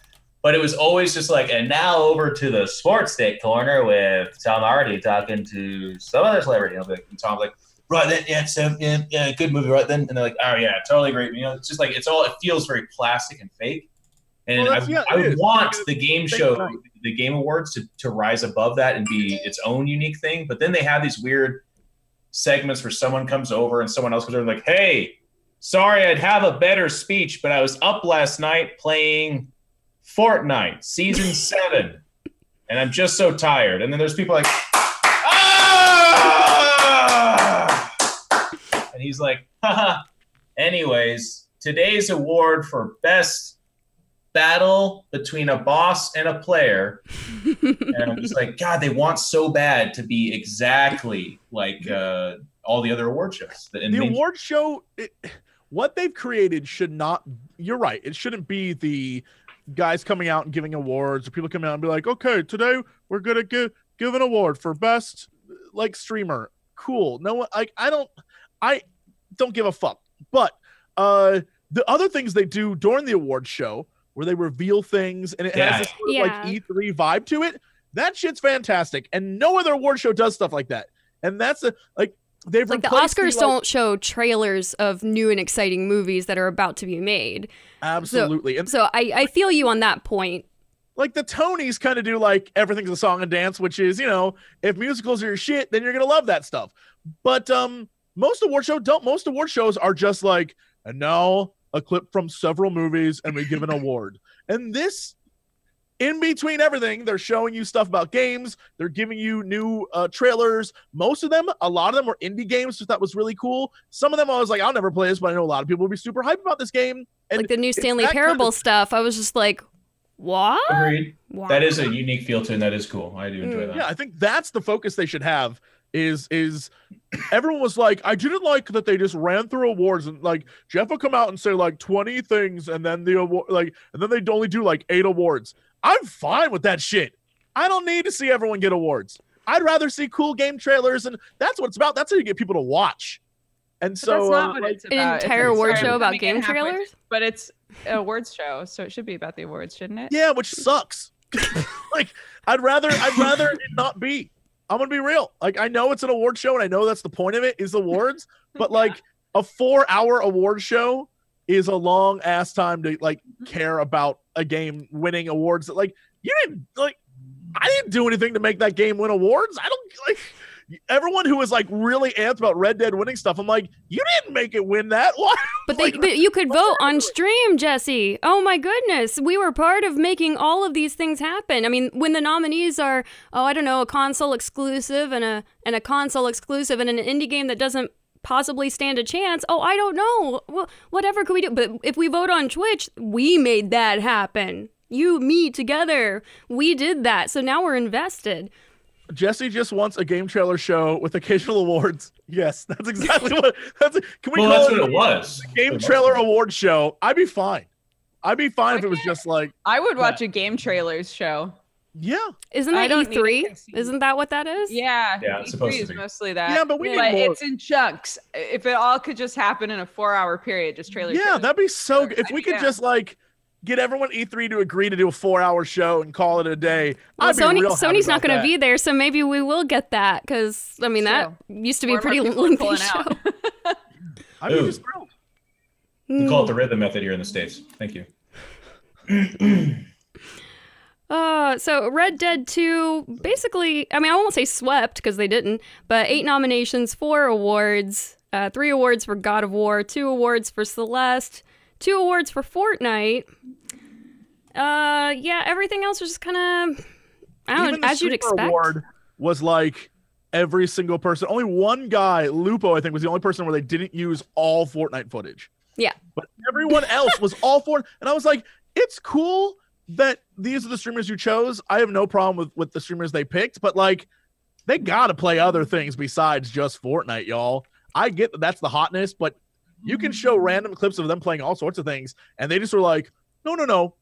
But it was always just like, and now over to the sports day corner with Tom Hardy talking to some other celebrity. And I'll be like, and Tom's like, right then, yeah, so yeah, yeah, good movie, right then. And they're like, oh yeah, totally great. You know, it's just like it's all. It feels very plastic and fake. And Well, I, yeah, I would is. want the game show, the game awards, to to rise above that and be its own unique thing. But then they have these weird segments where someone comes over and someone else comes over like, hey, sorry, I'd have a better speech, but I was up last night playing Fortnite season seven, and I'm just so tired. And then there's people like, he's like, haha. Anyways, today's award for best battle between a boss and a player. and I'm just like, God, they want so bad to be exactly like uh, all the other award shows. The, the award show it, what they've created should not you're right it shouldn't be the guys coming out and giving awards or people coming out and be like okay today we're gonna give give an award for best like streamer cool no one like i don't i don't give a fuck but uh the other things they do during the award show where they reveal things and it Yeah. has this sort of Yeah. like e3 vibe to it that shit's fantastic and no other award show does stuff like that and that's a like they've like the replaced Oscars like- don't show trailers of new and exciting movies that are about to be made. Absolutely. and So I, I feel you on that point. like the Tonys kind of do like everything's a song and dance, which is, you know, if musicals are your shit, then you're gonna love that stuff. But um most award show don't most award shows are just like, and now a clip from several movies and we give an award. And this in between everything, they're showing you stuff about games. They're giving you new uh, trailers. Most of them, a lot of them were indie games, which that was really cool. Some of them I was like, I'll never play this, but I know a lot of people will be super hyped about this game. And like the new Stanley that kind of- Parable stuff, I was just like, what? Agreed. Wow. That is a unique feel to it, and that is cool. I do enjoy Mm, that. Yeah, I think that's the focus they should have. Is is everyone was like, I didn't like that they just ran through awards and like Geoff will come out and say like twenty things and then the award like and then they'd only do like eight awards. I'm fine with that shit. I don't need to see everyone get awards. I'd rather see cool game trailers and that's what it's about. That's how you get people to watch. And But so that's not uh, what like, it's An entire It's- award show about coming in game halfway- trailers? But it's an awards show, so it should be about the awards, shouldn't it? Yeah, which sucks. like I'd rather I'd rather it not be. I'm gonna be real. Like I know it's an award show and I know that's the point of it is awards, but like a four hour award show is a long ass time to like Mm-hmm. care about a game winning awards. That like you didn't like I didn't do anything to make that game win awards. I don't like everyone who was like really amped about Red Dead winning stuff. I'm like, you didn't make it win that. Why? But they, but you could vote on stream, Jesse. Oh my goodness, we were part of making all of these things happen. I mean, when the nominees are, oh, I don't know, a console exclusive and a and a console exclusive and an indie game that doesn't possibly stand a chance. Oh, I don't know. Well, whatever could we do? But if we vote on Twitch, we made that happen. You, me, together, we did that. So now we're invested. Jesse just wants a game trailer show with occasional awards. Yes, that's exactly what. That's can we Well, call that's it what it was. game trailer award show? I'd be fine. I'd be fine if it was just like, I would watch a game trailers show. yeah, Isn't I that don't E3? Isn't that what that is? Yeah, Yeah, it's E3 supposed to be. mostly that. yeah, but we Yeah. need but more. it's in chunks. If it all could just happen in a four-hour period, just trailer. yeah, trailers. that'd be so. Good. If I'd we be could down. just like get everyone E3 to agree to do a four-hour show and call it a day, Well, I'd be Sony, real happy Sony's not going to be there, so maybe we will get that because I mean that used to be a pretty more people are lengthy show. I'd be Ooh. just thrilled. We call it the rhythm method here in the states. Thank you. Uh, so Red Dead 2 basically, I mean, I won't say swept because they didn't, but eight nominations, four awards, uh, three awards for God of War, two awards for Celeste, two awards for Fortnite. Uh, yeah, everything else was just kind of, I don't Even know, as you'd expect. Award was like every single person. Only one guy, Lupo, I think, was the only person where they didn't use all Fortnite footage. Yeah. But everyone else was all for And I was like, it's cool that these are the streamers you chose. I have no problem with with the streamers they picked, but like they got to play other things besides just Fortnite, y'all. I get that that's the hotness, but you can show random clips of them playing all sorts of things, and they just were like, no, no, no,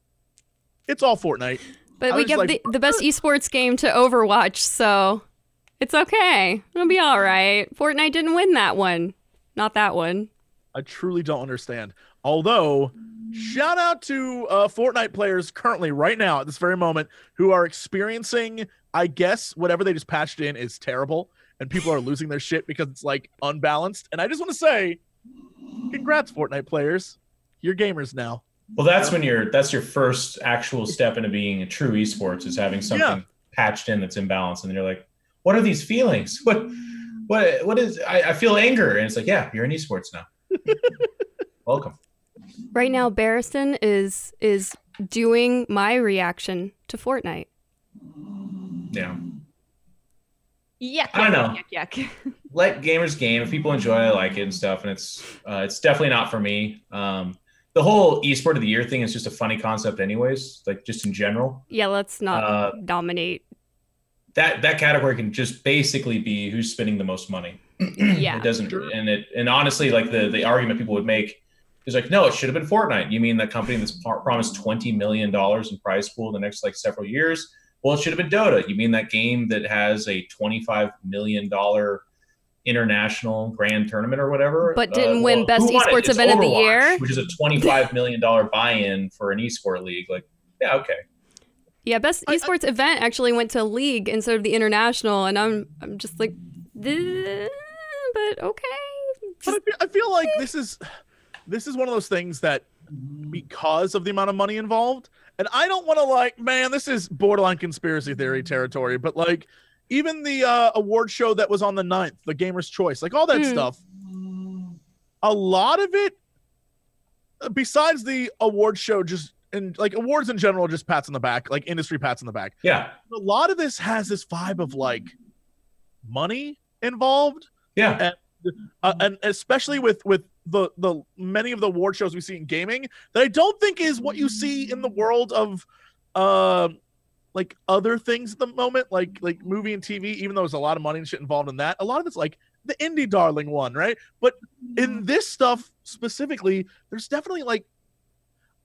it's all Fortnite. But I we get like, the, the best esports game to Overwatch, so it's okay. It'll be all right. Fortnite didn't win that one. Not that one. I truly don't understand. Although, shout out to uh, Fortnite players currently, right now, at this very moment, who are experiencing, I guess, whatever they just patched in is terrible, and people are losing their shit because it's like unbalanced. And I just want to say, congrats, Fortnite players. You're gamers now. Well, that's when you're that's your first actual step into being a true esports is having something Yeah. patched in that's imbalanced, and then you're like, what are these feelings? What what what is I, I feel anger, and it's like, yeah, you're in esports now. Welcome. Right now, Barristan is is doing my reaction to Fortnite. Yeah. Yuck, I don't know. Yuck, yuck. let gamers game. If people enjoy, it, I like it and stuff. And it's uh, it's definitely not for me. Um, the whole esport of the year thing is just a funny concept, anyways. Like just in general, Yeah, let's not Uh, dominate. that that category can just basically be who's spending the most money. Yeah. It doesn't, and it and honestly, like the the argument people would make is like, no, it should have been Fortnite. You mean that company that's par- promised twenty million dollars in prize pool in the next like several years? Well, it should have been Dota. You mean that game that has a twenty-five million dollar international grand tournament or whatever? Uh, But didn't win best who it? esports It's event of the year. which is a twenty-five million dollar buy-in for an esport league. Like, yeah, okay. Yeah, best I- I- esports event actually went to league instead of the international, and I'm I'm just like, "Eh, but okay. But I feel, I feel like this is this is one of those things that because of the amount of money involved, and I don't want to like, man, this is borderline conspiracy theory territory, but like even the uh, award show that was on the 9th, the Gamer's Choice, like all that Hmm. stuff, a lot of it, uh, besides the award show, just and like awards in general, just pats on the back, like industry pats on the back. Yeah, A lot of this has this vibe of like money involved yeah. uh, and especially with with the the many of the award shows we see in gaming that I don't think is what you see in the world of um like other things at the moment like like movie and TV even though there's a lot of money and shit involved in that. A lot of it's like the indie darling one right? But in this stuff specifically there's definitely like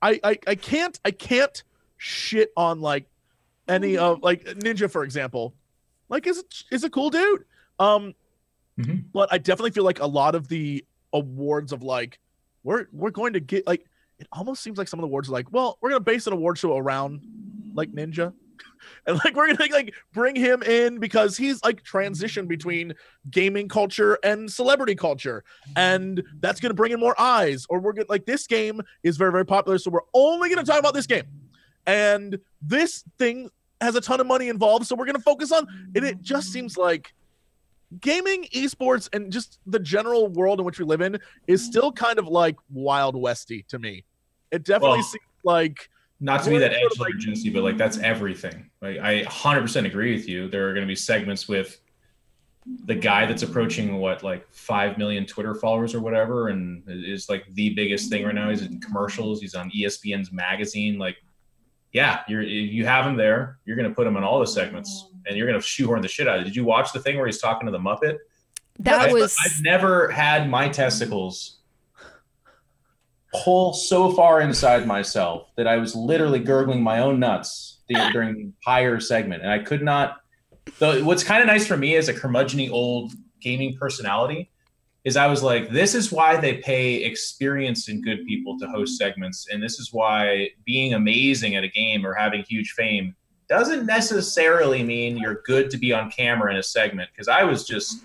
I I, I can't I can't shit on like any of like Ninja for example. Like is is a cool dude. Um Mhm. but I definitely feel like a lot of the awards of like we're we're going to get like it almost seems like some of the awards are like well we're gonna base an award show around like Ninja. And like we're gonna like bring him in because he's like transition between gaming culture and celebrity culture. And that's gonna bring in more eyes or we're gonna like this game is very very popular so we're only gonna talk about this game. And this thing has a ton of money involved so we're gonna focus on and it just seems like gaming esports and just the general world in which we live in is mm. still kind of like wild westy to me it definitely Well- seems like not to be that sort edge of like- urgency, but like that's everything. Like I 100% agree with you. There are going to be segments with the guy that's approaching what like five million Twitter followers or whatever, and is like the biggest thing right now. He's in commercials. He's on ESPN's magazine. Like, yeah, you're you have him there. You're going to put him in all the segments, and you're going to shoehorn the shit out of it. Did you watch the thing where he's talking to the Muppet? That I've- was I've never had my testicles pull so far inside myself that I was literally gurgling my own nuts during the entire segment, and I could not. Though what's kind of nice for me as a curmudgeony old gaming personality is I was like, this is why they pay experienced and good people to host segments, and this is why being amazing at a game or having huge fame doesn't necessarily mean you're good to be on camera in a segment. Because I was just,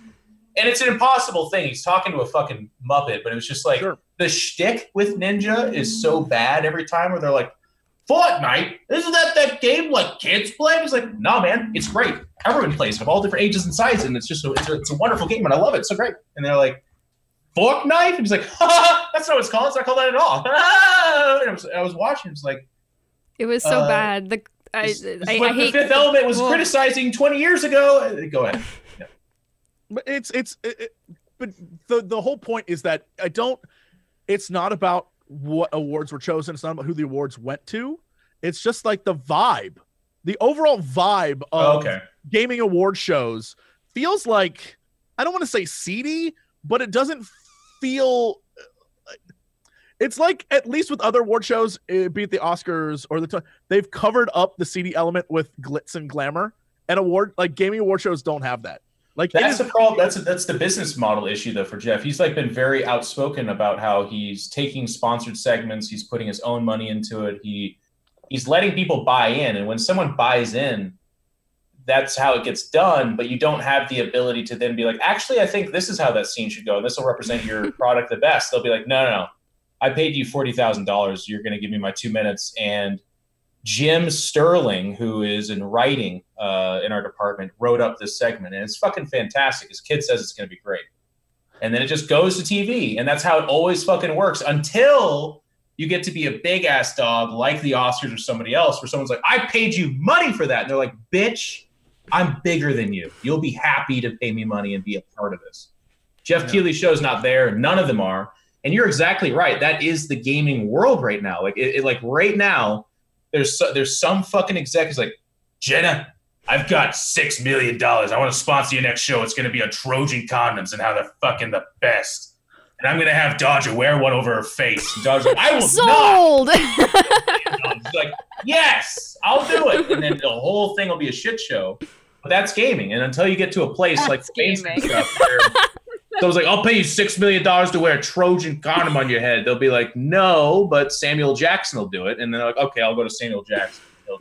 and it's an impossible thing. He's talking to a fucking muppet, but it was just like Sure. the shtick with Ninja is so bad every time where they're like, Fortnite, isn't that that game like kids play? It's like, no, man, it's great. Everyone plays it of all different ages and sizes, and it's just a, it's, a, it's a wonderful game, and I love it. It's so great. And they're like, Fortnite? And he's like, ha, ha, that's not what it's called. It's not called that at all. And I was, I was watching. It's like, it was so uh, bad. The I, this, this I, I hate the Fifth Element was Well- criticizing 20 years ago. Go ahead. But it's it's it, it- but the the whole point is that I don't. It's not about what awards were chosen. It's not about who the awards went to. It's just like the vibe, the overall vibe of Oh, okay. gaming award shows feels like I don't want to say seedy, but it doesn't feel. It's like at least with other award shows, eh, be it the Oscars or the t- they've covered up the seedy element with glitz and glamour. And award like gaming award shows don't have that. Like That's is- the problem. That's a, that's the business model issue though for Geoff. He's like been very outspoken about how he's taking sponsored segments, he's putting his own money into it. He he's letting people buy in, and when someone buys in, that's how it gets done. But you don't have the ability to then be like, actually, I think this is how that scene should go, and this will represent your product the best. They'll be like, no, no, no. I paid you forty thousand dollars. You're going to give me my two minutes, and Jim Sterling, who is in writing uh, in our department, wrote up this segment, and it's fucking fantastic. His kid says it's going to be great, and then it just goes to TV, and that's how it always fucking works until you get to be a big ass dog like the Oscars or somebody else, where someone's like, "I paid you money for that," and they're like, "Bitch, I'm bigger than you. You'll be happy to pay me money and be a part of this." Geoff Keighley's show's not there. None of them are. And you're exactly right. That is the gaming world right now. Like, it, it- like right now, there's so, there's some fucking exec who's like, Genna, I've got six million dollars. I want to sponsor your next show. It's going to be on Trojan condoms and how they're fucking the best. And I'm going to have Dodger wear one over her face. And Dodger's like, I will not. Sold. Like, yes, I'll do it. And then the whole thing will be a shit show. But that's gaming. And until you get to a place like That's Facebook gaming. stuff where someone's like, I'll pay you six million dollars to wear a Trojan condom on your head, they'll be like, no, but Samuel Jackson will do it. And then they're like, okay, I'll go to Samuel Jackson. He'll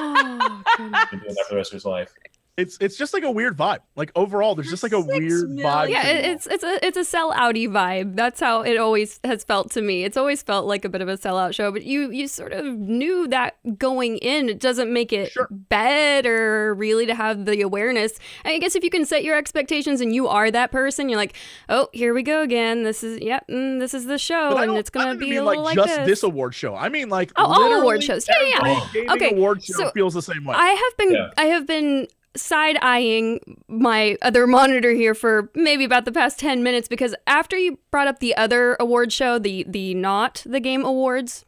oh, be doing that for the rest of his life. It's it's just like a weird vibe. Like overall, there's just like a Six weird million. vibe. yeah, it, it. it's it's a it's a sell outy vibe. That's how it always has felt to me. It's always felt like a bit of a sellout show, but you you sort of knew that going in. It doesn't make it Sure. better really to have the awareness. I guess if you can set your expectations and you are that person, you're like, oh, here we go again. This is yep, mm, this is the show, and it's gonna be mean a like little like just this. this award show. I mean like Oh, all award shows. Yeah, yeah, every yeah. gaming Okay, award show so feels the same way. I have been Yeah. I have been side eyeing my other monitor here for maybe about the past 10 minutes because after you brought up the other award show, the the not the game awards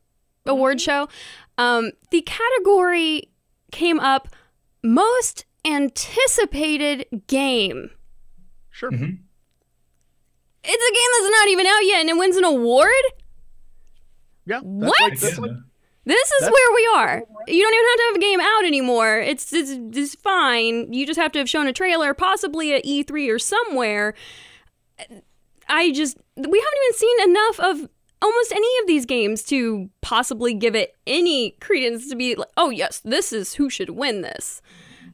award show, um, the category came up most anticipated game. sure. Mhm. It's a game that's not even out yet and it wins an award? Yeah. That's What? Like, that's like, This is That's- where we are. You don't even have to have a game out anymore. It's, it's it's fine. You just have to have shown a trailer, possibly at E3 or somewhere. I just we haven't even seen enough of almost any of these games to possibly give it any credence to be like, oh yes, this is who should win this.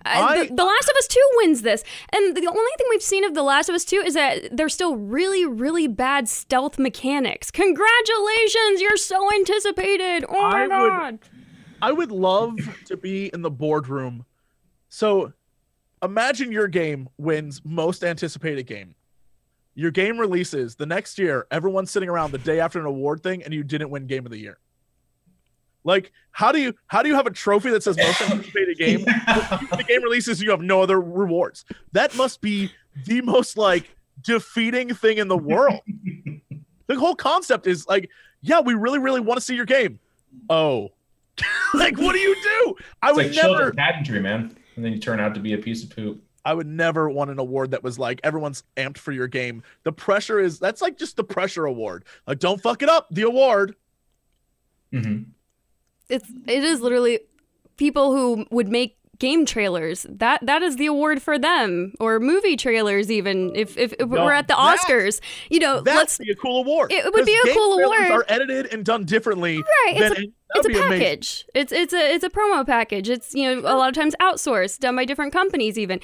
I- the, the Last of Us 2 wins this. And the only thing we've seen of The Last of Us 2 is that there's still really, really bad stealth mechanics. Congratulations, you're so anticipated. Oh my I would- god. I would love to be in the boardroom. So imagine your game wins most anticipated game. Your game releases the next year, everyone's sitting around the day after an award thing, and you didn't win game of the year. Like, how do you how do you have a trophy that says most anticipated game? the game releases, you have no other rewards. That must be the most like defeating thing in the world. the whole concept is like, yeah, we really, really want to see your game. Oh, like what do you do? I It's would like never, pageantry, man. And then you turn out to be a piece of poop. I would never want an award that was like everyone's amped for your game. The pressure is that's like just the pressure award. Like, don't fuck it up. The award. hmm It's it is literally people who would make game trailers. That that is the award for them or movie trailers even if if, if No, we're at the that- Oscars. You know, That'd let's be a cool award. It would be a could award. Are edited and done differently. Right, it's a- that it's a be amazing. package. It's it's a it's a promo package. It's you know a lot of times outsourced, done by different companies. Even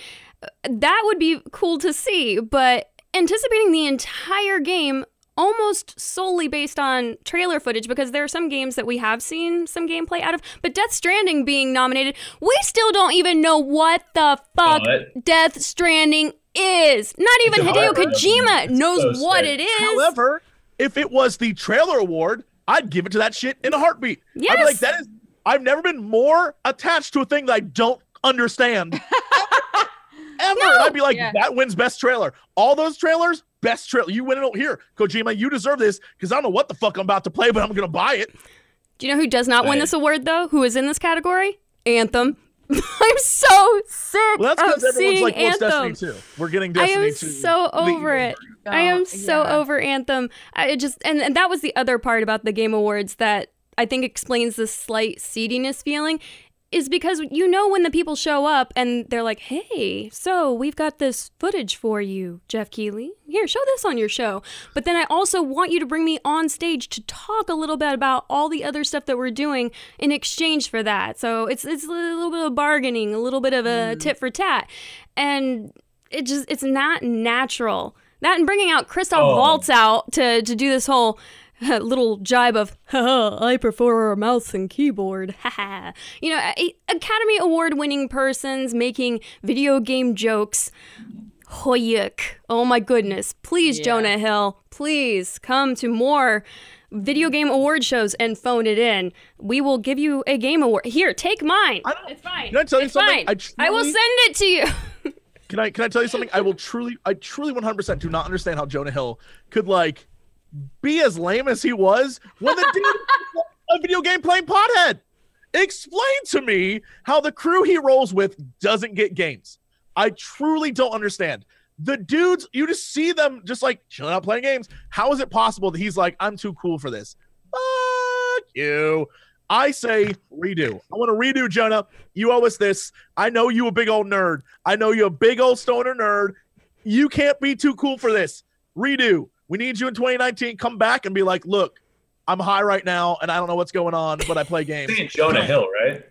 that would be cool to see. But anticipating the entire game almost solely based on trailer footage because there are some games that we have seen some gameplay out of. But Death Stranding being nominated, we still don't even know what the fuck What? Death Stranding is. Not even a Hideo Kojima knows so what it is. However, if it was the trailer award, I'd give it to that shit in a heartbeat. Yes. I'd be like, that is. I've never been more attached to a thing that I don't understand. Ever. And I'd be like, Yeah. that wins best trailer. All those trailers, best trailer. You win it over here, Kojima. You deserve this because I don't know what the fuck I'm about to play, but I'm gonna buy it. Do you know who does not win this award though? Who is in this category? Anthem. I'm so sick Well, that's of because everyone's seeing like, "What's Anthem. Destiny 2?" We're getting I am 2. so over it. I oh, am Don't- so yeah. over Anthem. I just and, and that was the other part about the Game Awards that I think explains the slight seediness feeling is because you know when the people show up and they're like, "Hey, so we've got this footage for you, Geoff Keighley. Here, show this on your show." But then I also want you to bring me on stage to talk a little bit about all the other stuff that we're doing in exchange for that. So it's it's a little bit of bargaining, a little bit of a mm. tit for tat, and it just it's not natural. That and bringing out Christoph Oh. Waltz out to to do this whole little jibe of Haha, I prefer a mouse and keyboard. Haha. you know, Academy Award winning persons making video game jokes. Hoyuk. Oh my goodness. Please, Yeah. Jonah Hill, please come to more video game award shows and phone it in. We will give you a game award. Here, take mine. I It's fine. Can I tell you it's something? fine. I I will send it to you. Can I can I tell you something? I will truly I truly 100% do not understand how Jonah Hill could like be as lame as he was when the dude a video game playing pothead. Explain to me how the crew he rolls with doesn't get games. I truly don't understand. The dudes, you just see them just like chilling out playing games. How is it possible that he's like, I'm too cool for this? Fuck you. I say redo. I want to redo, Jonah. You owe us this. I know you a big old nerd. I know you a big old stoner nerd. You can't be too cool for this. Redo. We need you in 2019. Come back and be like, look, I'm high right now and I don't know what's going on, but I play games. Saying Jonah Hill, right?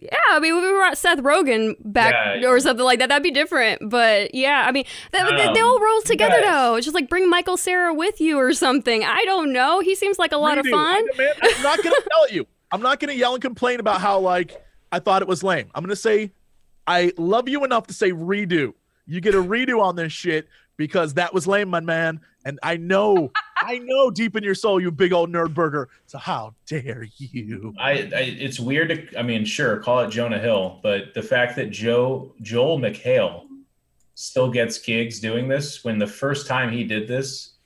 Yeah, I mean, if we brought Seth Rogen back Yeah, or something like that, that'd be different. But yeah, I mean, they, they, they Um, all roll together guys. though. It's just like bring Michael Cera with you or something. I don't know. He seems like a lot of fun. I demand- I'm not gonna yell at you. I'm not gonna yell and complain about how like I thought it was lame. I'm gonna say I love you enough to say redo. You get a redo on this shit because that was lame, my man. And I know, I know deep in your soul, you big old nerd burger. So how dare you? I, I it's weird to I mean, sure, call it Jonah Hill, but the fact that Joe Joel McHale still gets gigs doing this when the first time he did this,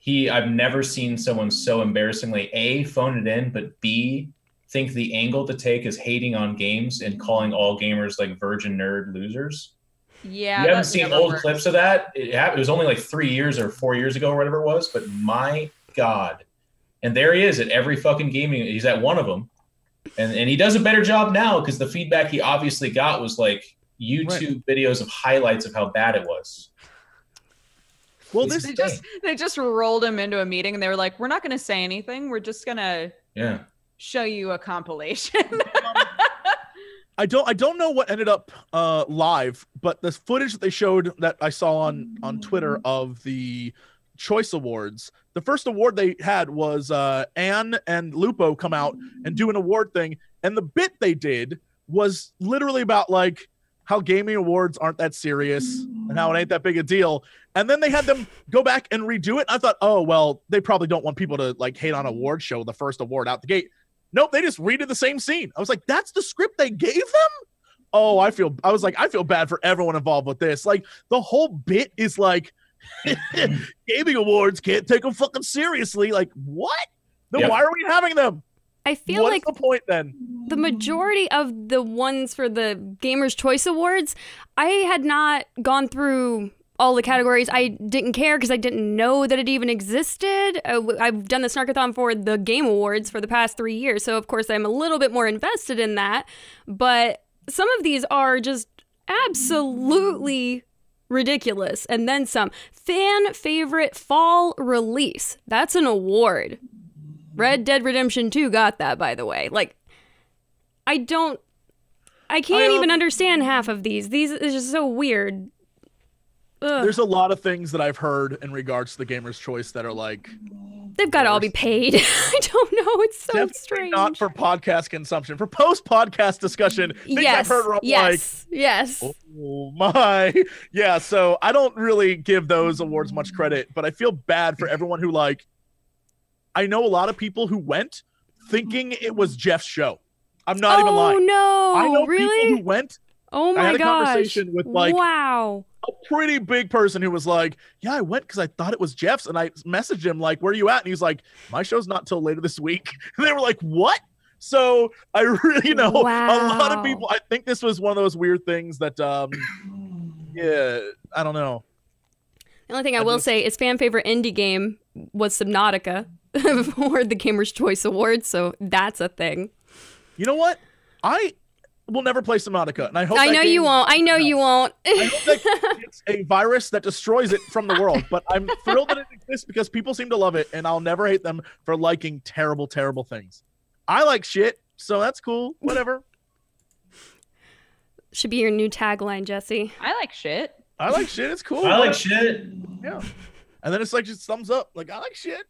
he I've never seen someone so embarrassingly A phone it in, but B think the angle to take is hating on games and calling all gamers like virgin nerd losers. Yeah. you haven't seen old works. clips of that. It, it was only like three years or four years ago or whatever it was, but my God. And there he is at every fucking gaming. He's at one of them. And, and he does a better job now because the feedback he obviously got was like YouTube videos of highlights of how bad it was. Well, this They just they just rolled him into a meeting and they were like, "We're not going to say anything. We're just going to Yeah. show you a compilation." I don't I don't know what ended up uh live, but the footage that they showed that I saw on on Twitter of the choice awards, the first award they had was uh Anne and Lupo come out and do an award thing, and the bit they did was literally about like how gaming awards aren't that serious and how it ain't that big a deal. And then they had them go back and redo it. I thought, oh well, they probably don't want people to like hate on award show the first award out the gate. Nope, they just redid the same scene. I was like, that's the script they gave them? Oh, I feel I was like, I feel bad for everyone involved with this. Like the whole bit is like gaming awards can't take them fucking seriously. Like, what? Then Yep. why are we having them? I feel What's like the point then? the majority of the ones for the Gamers Choice Awards, I had not gone through all the categories. I didn't care because I didn't know that it even existed. Uh, I've done the Snarkathon for the Game Awards for the past three years, so of course I'm a little bit more invested in that. But some of these are just absolutely ridiculous, and then some. Fan favorite fall release. That's an award. Red Dead Redemption 2 got that, by the way. Like, I don't. I can't I, even understand half of these. These is just so weird. Ugh. There's a lot of things that I've heard in regards to the gamer's choice that are like They've got to all be paid. I don't know. It's so definitely strange. not for podcast consumption. For post podcast discussion, things yes. I've heard were like, yes. yes. Oh my. Yeah, so I don't really give those awards much credit, but I feel bad for everyone who like I know a lot of people who went thinking it was Geoff's show. I'm not oh even lying. Oh no! I know really? people who went oh I my had a gosh! conversation with, like- wow. A pretty big person who was like, "Yeah, I went because I thought it was Geoff's," and I messaged him like, "Where are you at?" And he's like, "My show's not till later this week." And they were like, "What?" So I really, you know, a lot of people. I think this was one of those weird things that, um, yeah, I don't know. The only thing I, I will just- say is fan favorite indie game was Subnautica for the Gamers Choice Award, so that's a thing. You know what? I will never play Subnautica, and I hope I that know you won't. I know you won't. I hope that it's a virus that destroys it from the world. But I'm thrilled that it exists because people seem to love it, and I'll never hate them for liking terrible, terrible things. I like shit, so that's cool. Whatever. Should be your new tagline, Jesse. I like shit. I like shit. It's cool. I like shit. Yeah. And then it's like just thumbs up. Like I like shit.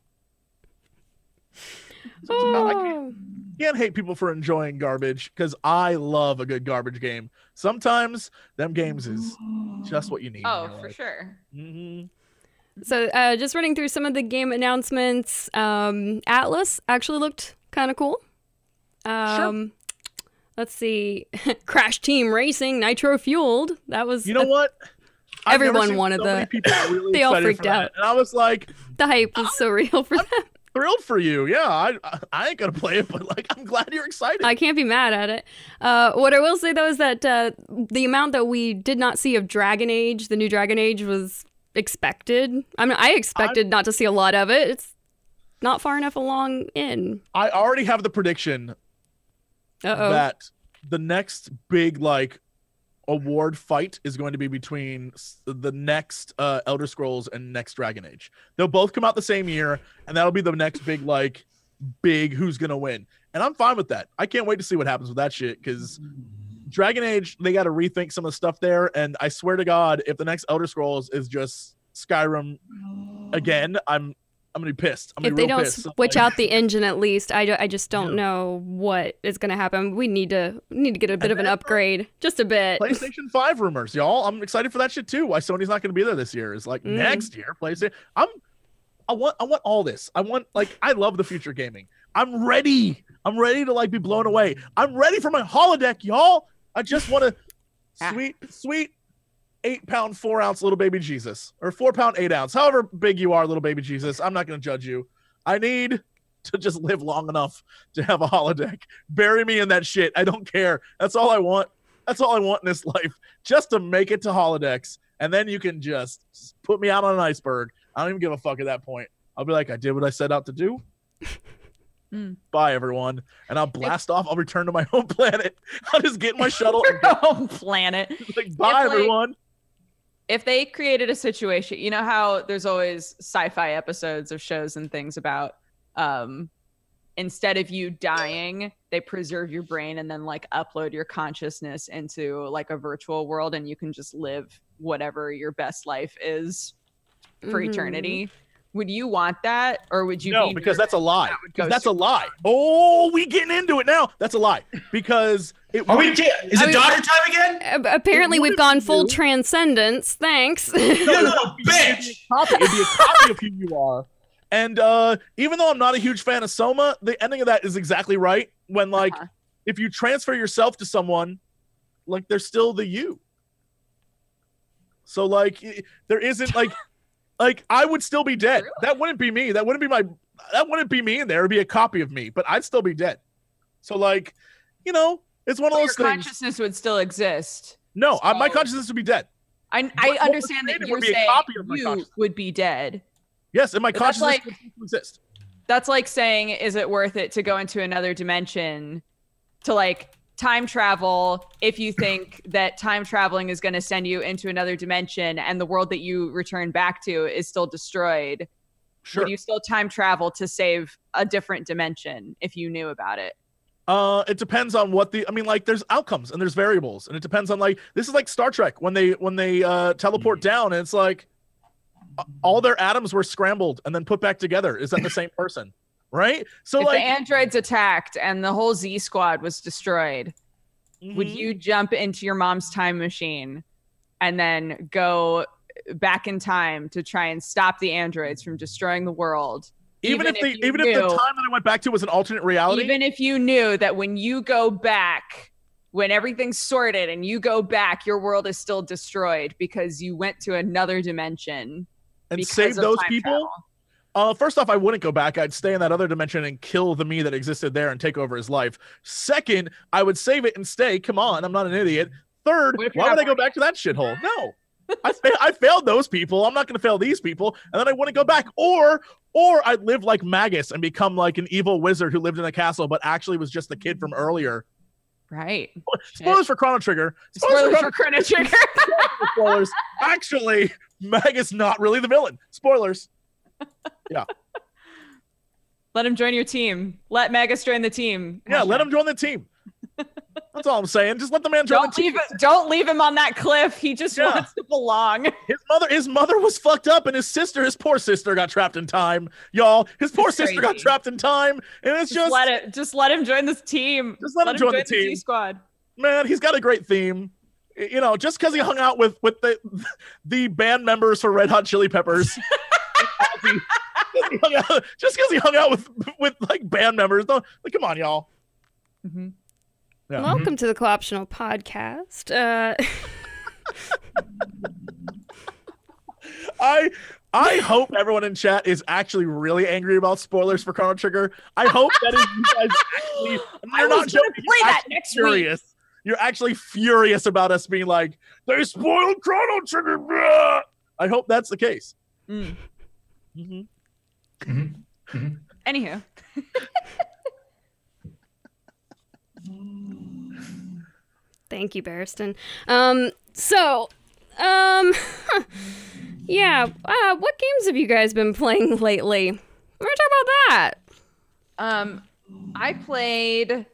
So it's about- I can't, Oh. can't hate people for enjoying garbage because I love a good garbage game. Sometimes them games is just what you need. Oh, for life. sure. Mhm. So, uh, just running through some of the game announcements. Um, Atlas actually looked kind of cool. Um, Let's see. Crash Team Racing, Nitro Fueled. That was You know a- what? I've Everyone wanted so many that. people really They all freaked for that. out. and I was like the hype was so real for them. Thrilled for you. Yeah, I I- I ain't gonna play it, but like I'm glad you're excited. I can't be mad at it. Uh, what I will say though is that uh, the amount that we did not see of Dragon Age, the new Dragon Age, was expected. I mean, I expected not to see a lot of it. It's not far enough along in. I already have the prediction Uh oh. that the next big like award fight is going to be between the next uh, Elder Scrolls and next Dragon Age. They'll both come out the same year, and that'll be the next big like big who's gonna win. And I'm fine with that. I can't wait to see what happens with that shit because Dragon Age they got to rethink some of the stuff there. And I swear to God, if the next Elder Scrolls is just Skyrim again, I'm I'm gonna be pissed. I'm gonna If be they don't pissed. Switch out the engine at least, I, I just don't Yeah. know what is going to happen. We need to need to get a bit And of an upgrade, just a bit. PlayStation 5 rumors, y'all. I'm excited for that shit too. Why Sony's not going to be there this year is like Mm. next year. PlayStation. I'm. I want. I want all this. I want like. I love the future gaming. I'm ready. I'm ready to like be blown away. I'm ready for my holodeck, y'all. I just want to Ah. sweet, sweet eight pound four ounce little baby Jesus or four pound eight ounce, however big you are, little baby Jesus. I'm not going to judge you. I need to just live long enough to have a holodeck. Bury me in that shit. I don't care. That's all I want. That's all I want in this life. Just to make it to holodecks. And then you can just put me out on an iceberg. I don't even give a fuck at that point. I'll be like, I did what I set out to do. Mm. Bye, everyone. And I'll blast off. I'll return to my home planet. I'll just get my shuttle home planet. like, bye, like- everyone. If they created a situation, you know how there's always sci-fi episodes of shows and things about um instead of you dying, they preserve your brain and then like upload your consciousness into like a virtual world and you can just live whatever your best life is for Mhm. eternity. Would you want that or would you no, be because that's a lie. that would Because go that's a lie. Oh, we getting into it now. That's a lie. Because it Are we? Is I it mean- daughter time again? Apparently, we've gone full you. transcendence. Thanks. You little It'd bitch. It'd be a copy of who you are. And uh, even though I'm not a huge fan of Soma, the ending of that is exactly right. When like, Uh-huh. if you transfer yourself to someone, like they're still the you. So like, there isn't like, like I would still be dead. Really? That wouldn't be me. That wouldn't be my. That wouldn't be me in there. It'd be a copy of me, but I'd still be dead. So like, you know, it's one of your those things. consciousness would still exist. No, I, uh, my consciousness would be dead. I, I understand that you're would be a saying copy of you would be dead. Yes, and my But consciousness like- would exist. that's like saying is it worth it to go into another dimension to like time travel if you think that time traveling is going to send you into another dimension and the world that you return back to is still destroyed Sure. would you still time travel to save a different dimension if you knew about it Uh, it depends on what the. I mean, like, there's outcomes and there's variables, and it depends on like this is like Star Trek when they when they uh, teleport down, and it's like all their atoms were scrambled and then put back together. Is that the same person? Right. So if like, the androids attacked and the whole z squad was destroyed would mhm. you jump into your mom's time machine and then go back in time to try and stop the androids from destroying the world even, even if the even if the time that I went back to was an alternate reality? even if you knew that when you go back when everything's sorted and you go back, your world is still destroyed because you went to another dimension and save those people. Uh, first off, I wouldn't go back. I'd stay in that other dimension and kill the me that existed there and take over his life. Second, I would save it and stay. Come on, I'm not an idiot. Third, What if you're why would I go back to that shithole? No, I, fa- I failed those people. I'm not going to fail these people, and then I wouldn't go back. Or, or I'd live like Magus and become like an evil wizard who lived in a castle, but actually was just the kid from earlier. Right. Spoilers for Chrono Trigger. Spoilers for for Chrono Trigger. spoilers. Actually, Magus not really the villain. Spoilers. Yeah. Let him join your team. Let Magus join the team. Yeah, let him join the team. That's all I'm saying. Just let the man join Don't the team. leave don't leave him on that cliff. He just Yeah. wants to belong. His mother, his mother was fucked up, and his sister, his poor sister, got trapped in time. Y'all, his poor It's sister got trapped in time, and it's Just, just, let it. Just let him join this team. Just let him join the team. T squad. man, he's got a great theme. You know, just because he hung out with with the the band members for Red Hot Chili Peppers. Just he hung out- just because he hung out with with like band members, don't like. Come on, y'all. Mhm. Yeah. Welcome to the Co-optional Podcast. Uh, I I hope everyone in chat is actually really angry about spoilers for Chrono Trigger. I hope that is you guys actually. I You're was not gonna joking. play You're that actually next week. furious. You're actually furious about us being like they spoiled Chrono Trigger. bruh." I hope that's the case. mm-hmm Mm-hmm. Anywho, thank you, Barriston. Um, so, um, yeah. Uh, what games have you guys been playing lately? We're gonna talk about that. um, I played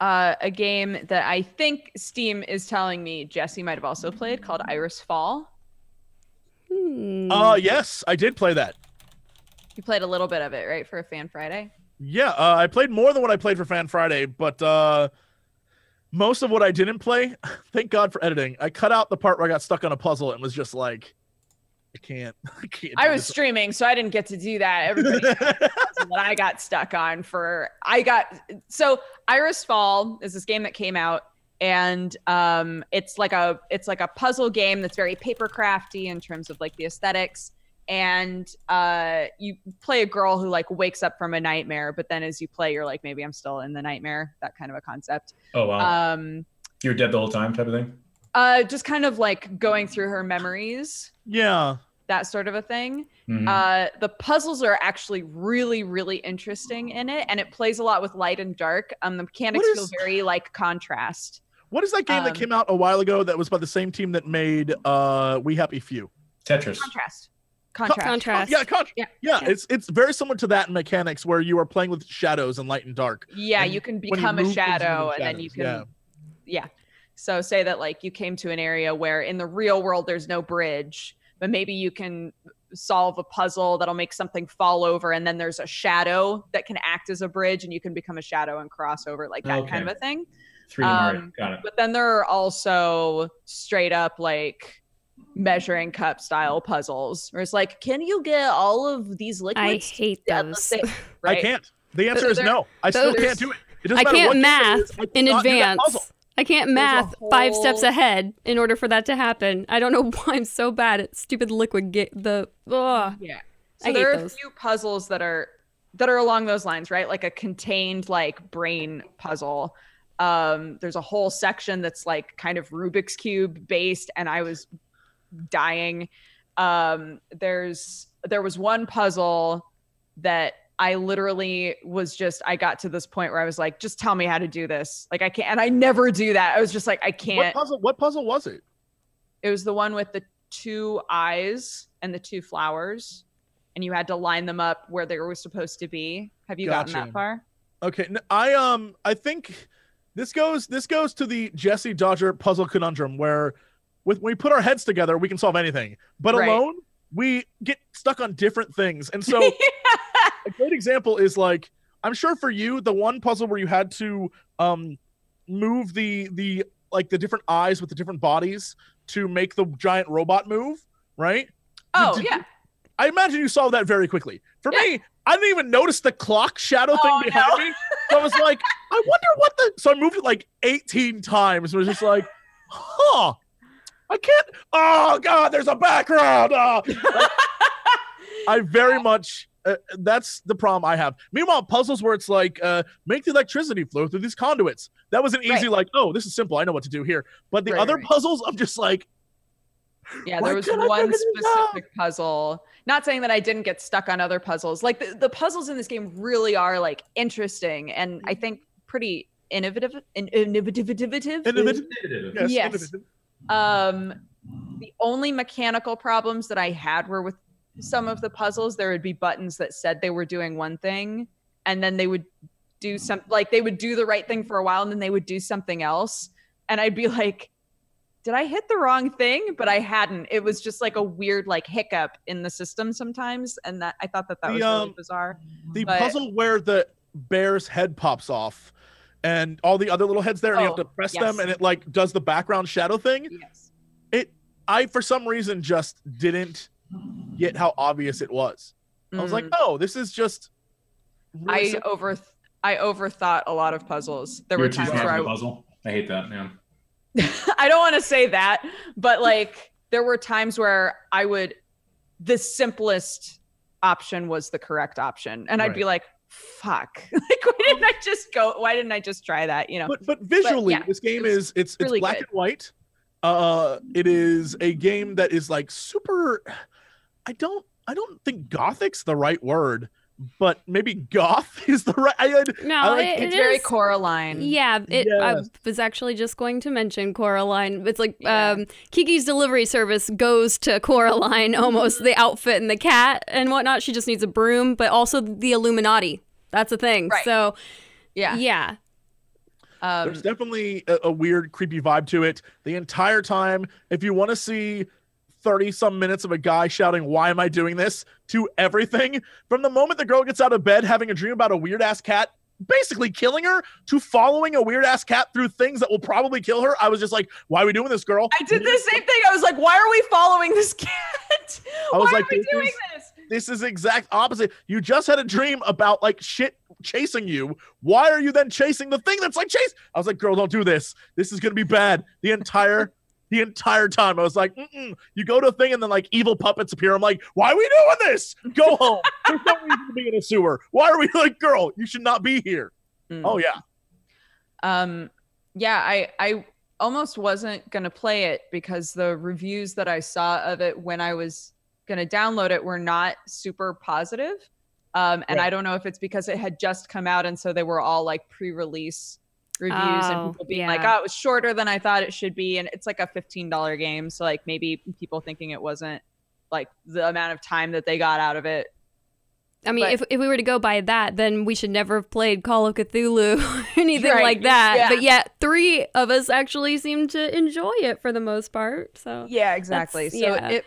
uh, a game that I think Steam is telling me Jesse might have also played called Iris Fall. Hmm. Uh yes, I did play that. You played a little bit of it, right, for a Fan Friday? Yeah, uh, I played more than what I played for Fan Friday, but uh, most of what I didn't play, thank God for editing. I cut out the part where I got stuck on a puzzle and was just like, I can't. I can't. I was streaming, so I didn't get to do that. Everybody that I got stuck on for I got so Iris Fall is this game that came out and um it's like a it's like a puzzle game that's very paper crafty in terms of like the aesthetics and uh you play a girl who like wakes up from a nightmare but then as you play you're like maybe I'm still in the nightmare that kind of a concept Oh wow, um you're dead the whole time, type of thing. uh just kind of like going through her memories yeah. that sort of a thing Mhm. uh, the puzzles are actually really, really interesting in it, and it plays a lot with light and dark. Um, the mechanics What feel very like contrast. What is that game that Um, came out a while ago that was by the same team that made uh We Happy Few? Tetris. Contrast. Contrast. Contrast. Yeah, con- Yeah. yeah, Yeah. It's it's very similar to that in mechanics where you are playing with shadows and light and dark. yeah, And you can when you become a move things, you shadow, move and then you can. shadows, Yeah. So say that like you came to an area where in the real world there's no bridge, but maybe you can solve a puzzle that'll make something fall over, and then there's a shadow that can act as a bridge, and you can become a shadow and cross over, like that kind of a thing. 3D Mario. Um, Got it. But then there are also straight up like measuring cup style puzzles where it's like, can you get all of these liquids? I hate at the those. I can't. The answer is no. I still can't do it. It I can't math is, I in cannot do that advance. I can't There's a math five steps ahead in order for that to happen. I don't know why I'm so bad at stupid liquid ga- the ugh. Yeah. I So hate there are those. a few puzzles that are that are along those lines, right? Like a contained like brain puzzle. Um, there's a whole section that's like kind of Rubik's cube based, and I was dying. Um, there's there was one puzzle that I literally was just I got to this point where I was like, just tell me how to do this. Like I can't, and I never do that. I was just like, I can't. What puzzle? What puzzle was it? It was the one with the two eyes and the two flowers, and you had to line them up where they were supposed to be. Have you gotten that far? Okay, I um I think this goes this goes to the Jesse Dodger puzzle conundrum where with when we put our heads together we can solve anything, but Right. alone we get stuck on different things. And so a great example is like I'm sure for you the one puzzle where you had to um move the the like the different eyes with the different bodies to make the giant robot move, right? oh did you- yeah. I imagine you solved that very quickly. For Yeah. me, I didn't even notice the clock shadow thing Oh, behind no. me So I was like, I wonder what the. So I moved it like 18 times. It was just like, huh. I can't. Oh God, there's a background. Oh. I very much. Uh, that's the problem I have. Meanwhile, puzzles where it's like, uh, make the electricity flow through these conduits. That was an easy, Right. like, oh, this is simple. I know what to do here. But the Right, other right. puzzles, I'm just like, Yeah, there was one figure this specific puzzle. Not saying that I didn't get stuck on other puzzles. Like the, the puzzles in this game really are like interesting and I think pretty innovative. In, innovative. innovative. Yes, Yes. innovative. Um, the only mechanical problems that I had were with some of the puzzles. There would be buttons that said they were doing one thing, and then they would do some like they would do the right thing for a while, and then they would do something else, and I'd be like, "Did I hit the wrong thing?" But I hadn't. It was just like a weird like hiccup in the system sometimes, and that I thought that that The, was really um, bizarre. The But- puzzle where the bear's head pops off and all the other little heads there, and you have Oh, to press yes. them, and it like does the background shadow thing. Yes. It, I for some reason just didn't get how obvious it was. I was like, Mm. oh, this is just. really I simple. over I overthought a lot of puzzles. There You're were times where for I puzzle. I hate that, man. I don't want to say that, but like there were times where I would the simplest option was the correct option. And I'd be like, fuck. like why didn't I just go why didn't I just try that? You know? but but visually, yeah, this game it's is it's it's really black good. and white. Uh, it is a game that is like super. I don't I don't think gothic's the right word, but maybe goth is the right. I, I, No, I like- it, it's it very is- Coraline. Yeah, it, I was actually just going to mention Coraline. It's like Yeah. um, Kiki's delivery service goes to Coraline, almost the outfit and the cat and whatnot. She just needs a broom, but also the Illuminati. That's a thing. Right. So Yeah. yeah, Um, There's definitely a, a weird, creepy vibe to it the entire time. If you want to see 30 some minutes of a guy shouting, Why am I doing this? to everything, from the moment the girl gets out of bed having a dream about a weird ass cat basically killing her to following a weird ass cat through things that will probably kill her, I was just like, Why are we doing this, girl? I did the same thing. I was like, why are we following this cat? I was why like, are we doing this? This is exact opposite. You just had a dream about like shit chasing you. Why are you then chasing the thing that's like chase? I was like, girl, don't do this. This is gonna be bad. The entire the entire time. I was like, Mm-mm. you go to a thing and then like evil puppets appear. I'm like, why are we doing this? Go home. There's no reason to be in a sewer. Why are we like, girl, you should not be here. Mm. Oh yeah. um yeah i i almost wasn't going to play it because the reviews that i saw of it when i was going to download it were not super positive um and Right. i don't know if it's because it had just come out and so they were all like pre-release reviews Oh, and people being like oh it was shorter than i thought it should be and it's like a $15 game so like maybe people thinking it wasn't like the amount of time that they got out of it I mean, But- if, if we were to go by that, then we should never have played Call of Cthulhu or anything Right, like that. yeah. But yet, three of us actually seem to enjoy it for the most part. So Yeah, exactly. So yeah. it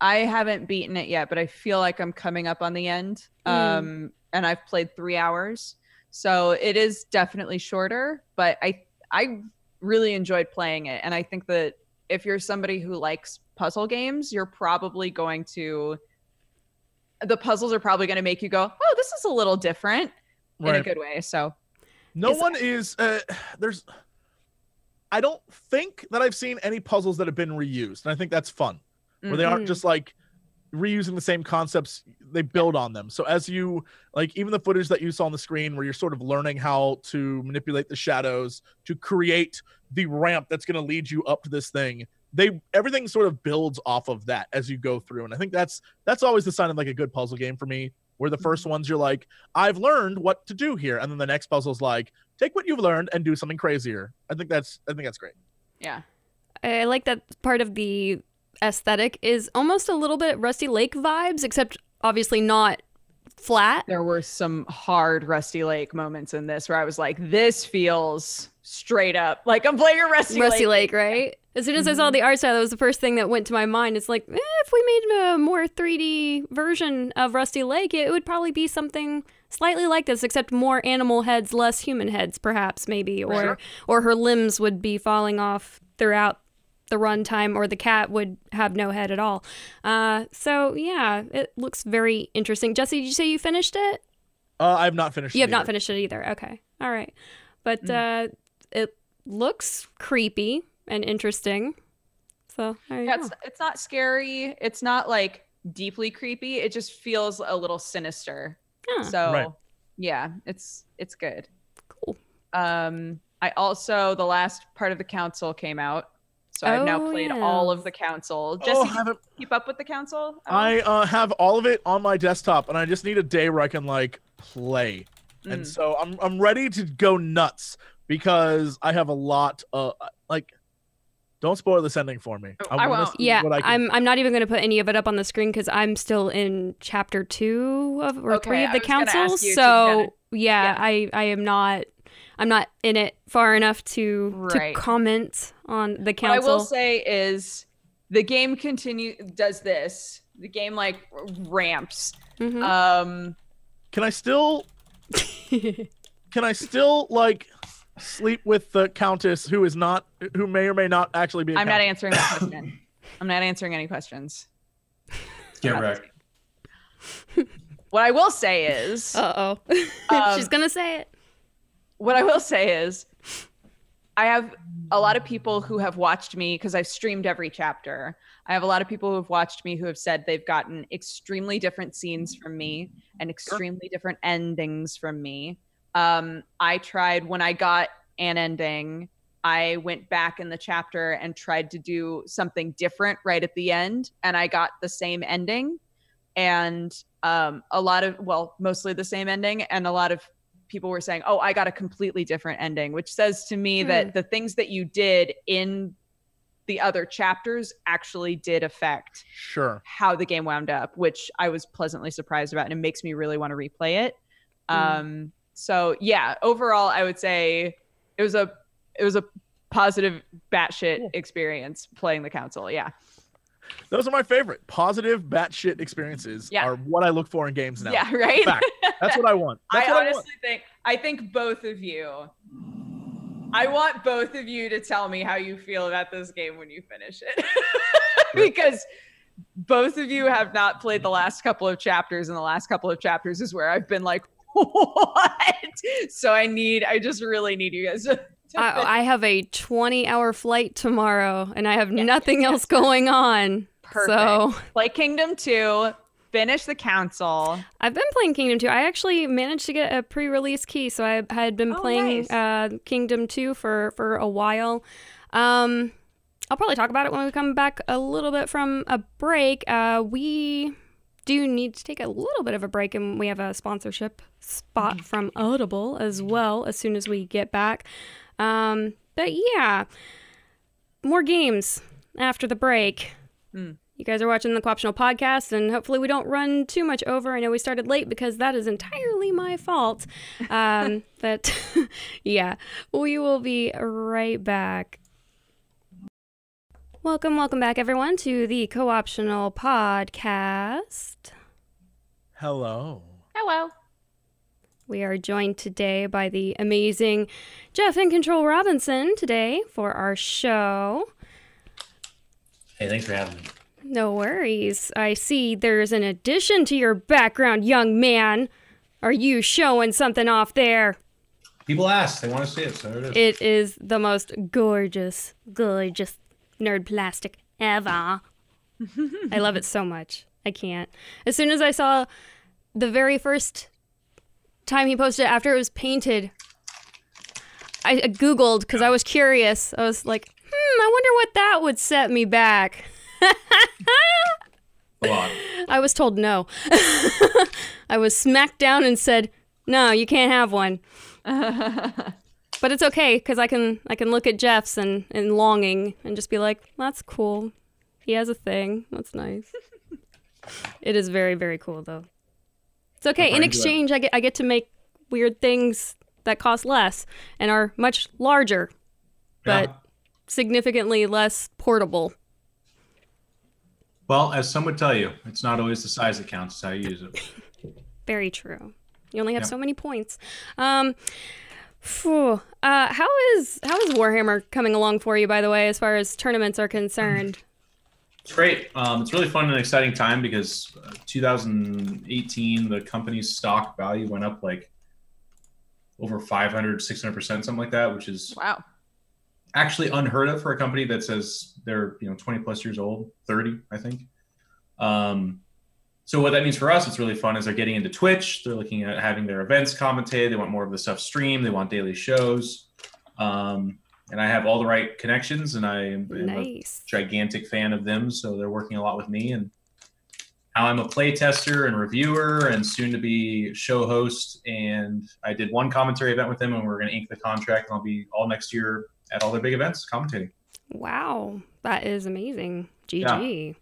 I haven't beaten it yet, but I feel like I'm coming up on the end. Mm. Um and I've played 3 hours. So it is definitely shorter, but I I really enjoyed playing it and I think that if you're somebody who likes puzzle games, you're probably going to the puzzles are probably going to make you go, "Oh, this is a little different." in a good way. So, No Is- one is uh there's I don't think that I've seen any puzzles that have been reused. And I think that's fun. Where they aren't Mhm. just like reusing the same concepts they build on them. So as you like even the footage that you saw on the screen where you're sort of learning how to manipulate the shadows to create the ramp that's going to lead you up to this thing they everything sort of builds off of that as you go through. And i think that's that's always the sign of like a good puzzle game for me where the first ones you're like i've learned what to do here. And then the next puzzle's like take what you've learned and do something crazier. I think that's i think that's great. Yeah. I like that part of the aesthetic is almost a little bit Rusty Lake vibes, except obviously not flat. There were some hard Rusty Lake moments in this where I was like, this feels straight up like I'm playing a Rusty, Rusty Lake. Lake, right? As soon as I saw the art style, that was the first thing that went to my mind. It's like, eh, if we made a more 3D version of Rusty Lake, it would probably be something slightly like this, except more animal heads, less human heads, perhaps, maybe, or Sure. or her limbs would be falling off throughout the runtime, or the cat would have no head at all. Uh, so yeah, it looks very interesting. Jesse, did you say you finished it? uh i've not finished You it have not either. finished it either. Okay. All right. But Mm. uh, it looks creepy and interesting. So there you Yeah, go. it's, it's not scary. It's not like deeply creepy. It just feels a little sinister. Huh. So Right. yeah, it's it's good. Cool. Um, I also the last part of the council came out, so I've now Oh, played yeah. all of the council. Jesse, oh, do haven't keep up with the council? I uh, have all of it on my desktop, and I just need a day where I can like play. And Mm. so I'm I'm ready to go nuts because I have a lot. of like, don't spoil this ending for me. Oh, I wanna won't. see Yeah, what I can- I'm. I'm not even going to put any of it up on the screen because I'm still in chapter two of or Okay, three of the was gonna ask council. So yeah, yeah. I. I am not. I'm not in it far enough to Right. to comment on the What I will say is the game continue does this. The game like ramps. Mhm. Um, Can I still? Can I still like sleep with the countess who is not who may or may not actually be? i I'm not answering that question. I'm not answering any questions. Get Not wrecked. What I will say is, Uh oh. Um, She's gonna say it. What I will say is, I have a lot of people who have watched me because I've streamed every chapter. I have a lot of people who have watched me who have said they've gotten extremely different scenes from me and extremely different endings from me. Um, I tried when I got an ending, I went back in the chapter and tried to do something different right at the end, and I got the same ending. And um, a lot of, well, mostly the same ending, and a lot of people were saying, "Oh, I got a completely different ending," which says to me Hmm. that the things that you did in the other chapters actually did affect Sure. how the game wound up, which I was pleasantly surprised about, and it makes me really want to replay it. Mm. Um, so yeah, overall, I would say it was a it was a positive batshit Cool. experience playing the council. Yeah, Those are my favorite. Positive batshit experiences Yeah. are what I look for in games now. yeah, right. Fact. That's what I want. That's I honestly I want. think I think both of you. I want both of you to tell me how you feel about this game when you finish it, because both of you have not played the last couple of chapters, and the last couple of chapters is where I've been like, "What?" So I need, I just really need you guys to. to I, I have a 20 hour flight tomorrow and I have nothing else going on. Perfect. So play Kingdom Two, finish the council. I've been playing Kingdom 2. I actually managed to get a pre release key. So I had been Oh, playing nice. uh, Kingdom 2 for, for a while. Um, I'll probably talk about it when we come back a little bit from a break. Uh, we do need to take a little bit of a break, and we have a sponsorship spot from Audible as well as soon as we get back. Um, but yeah, more games after the break. Hmm. You guys are watching the Cooptional podcast, and hopefully we don't run too much over. I know we started late because that is entirely my fault. Um, but yeah, we will be right back. Welcome, welcome back, everyone, to the Co-optional podcast. Hello. Hello. We are joined today by the amazing Geoff iNcontroL Robinson today for our show. Hey, thanks for having me. No worries. I see there's an addition to your background, young man. Are you showing something off there? People ask, they want to see it, so it is. It is the most gorgeous, gorgeous nerd plastic ever. I love it so much. I can't. As soon as I saw the very first time he posted it after it was painted, I Googled because I was curious. I was like, hmm, I wonder what that would set me back. I was told no. I was smacked down and said, "No, you can't have one." but it's okay because I can I can look at Geoff's and and longing and just be like, "That's cool. He has a thing. That's nice." it is very very cool though. It's okay. In According to it. exchange, I get I get to make weird things that cost less and are much larger, but Yeah. significantly less portable. Well, as some would tell you, it's not always the size that counts, it's how you use it. Very true. You only have Yeah. so many points. Um, phew. uh, how is how is Warhammer coming along for you? By the way, as far as tournaments are concerned. It's great. Um, it's really fun and exciting time because uh, 2018, the company's stock value went up like over 500, 600%, something like that, which is Wow. actually unheard of for a company that says they're you know 20 plus years old 30 i think um, so what that means for us it's really fun is they're getting into twitch they're looking at having their events commentated they want more of the stuff streamed they want daily shows um, and i have all the right connections and i am am a gigantic fan of them so they're working a lot with me and now i'm a play tester and reviewer and soon to be show host and i did one commentary event with them and we're going to ink the contract and i'll be all next year at all their big events commentating Wow, that is amazing. GG.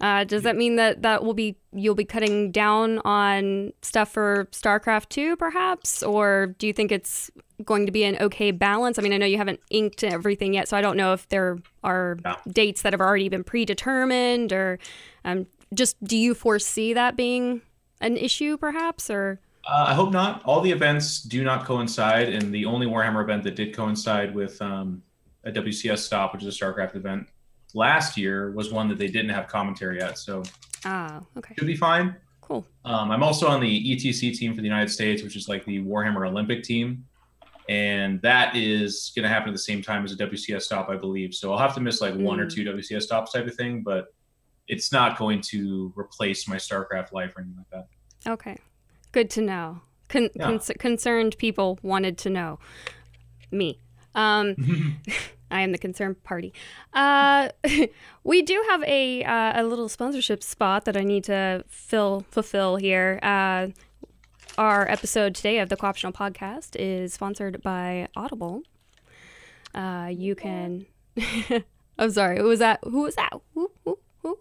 Uh, does that mean that that will be you'll be cutting down on stuff for StarCraft 2 perhaps or do you think it's going to be an okay balance? I mean, I know you haven't inked everything yet, so I don't know if there are Yeah. dates that have already been predetermined or um, just do you foresee that being an issue perhaps or Uh, I hope not. All the events do not coincide, and the only Warhammer event that did coincide with um, a WCS stop, which is a StarCraft event, last year was one that they didn't have commentary at, so ah, okay. should be fine. Cool. Um, I'm also on the ETC team for the United States, which is like the Warhammer Olympic team, and that is going to happen at the same time as a WCS stop, I believe. So I'll have to miss like one or Mm. two WCS stops type of thing, but it's not going to replace my StarCraft life or anything like that. Okay. Good to know. Con- Yeah. cons- concerned people wanted to know. Me. Um, I am the concerned party. Uh, we do have a uh, a little sponsorship spot that I need to fill fulfill here. Uh, our episode today of the Co-optional Podcast is sponsored by Audible. Uh, you can. I'm sorry. Who was that? Who was that? Who, who, who?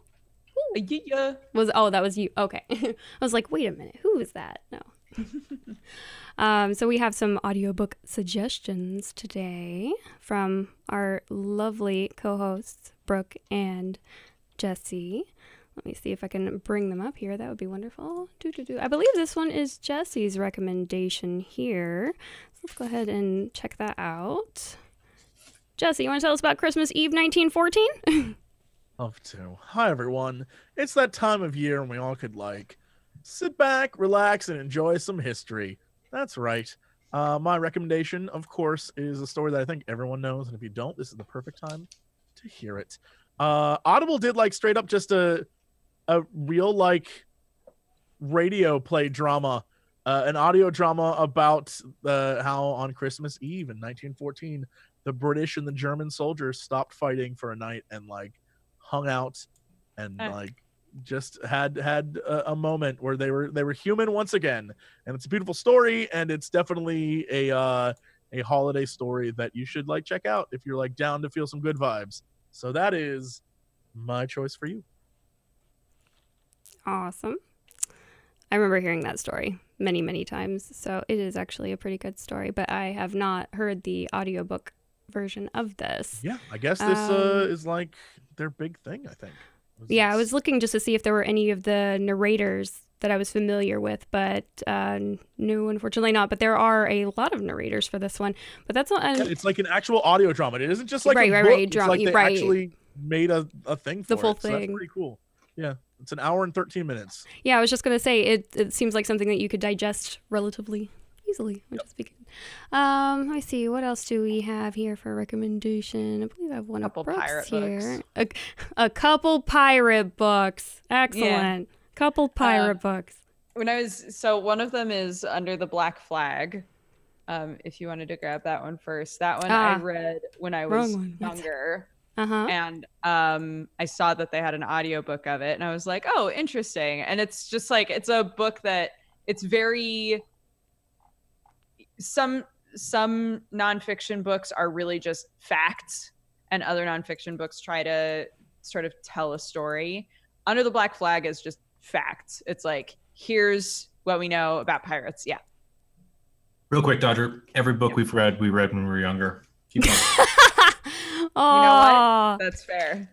Yeah. Was oh that was you? Okay. I was like, wait a minute, who is that? No. um, so we have some audiobook suggestions today from our lovely co-hosts Brooke and Jesse. Let me see if I can bring them up here. That would be wonderful. I believe this one is Jesse's recommendation here. So let's go ahead and check that out. Jesse, you want to tell us about Christmas Eve 1914? Love to. Hi, everyone. It's that time of year when we all could, like, sit back, relax, and enjoy some history. That's right. Uh, my recommendation, of course, is a story that I think everyone knows. And if you don't, this is the perfect time to hear it. Uh, Audible did, like, straight up just a, a real, like, radio play drama, uh, an audio drama about uh, how on Christmas Eve in 1914, the British and the German soldiers stopped fighting for a night and, like, hung out and like just had had a, a moment where they were they were human once again and it's a beautiful story and it's definitely a uh a holiday story that you should like check out if you're like down to feel some good vibes so that is my choice for you Awesome. I remember hearing that story many, many times. So it is actually a pretty good story, but I have not heard the audiobook version of this. yeah i guess this uh Um, is like their big thing i think Yeah, I was looking just to see if there were any of the narrators that I was familiar with, but uh, no, unfortunately not. But there are a lot of narrators for this one. But that's not. yeah, it's like an actual audio drama it isn't just like Right, a right, book. right, It's drama- like they right. actually made a, a thing for The full it, so that's thing. pretty cool yeah it's an hour and 13 minutes Yeah, I was just gonna say it. It seems like something that you could digest relatively easily, which is good. Um, let me see. What else do we have here for recommendation? I believe I have one Couple of Brooke's pirate here. A, a couple pirate books. Excellent. Couple pirate books. When I was so one of them is under the black flag. Um, if you wanted to grab that one first, that one I Ah, read when I was younger, Uh huh. and um, I saw that they had an audiobook of it, and I was like, "Oh, interesting." And it's just like it's a book that it's very some some nonfiction books are really just facts, and other nonfiction books try to sort of tell a story. Under the Black Flag is just facts. It's like here's what we know about pirates. Yeah. Real quick, Dodger. Every book we've read, we read when we were younger. Keep going. oh, That's fair.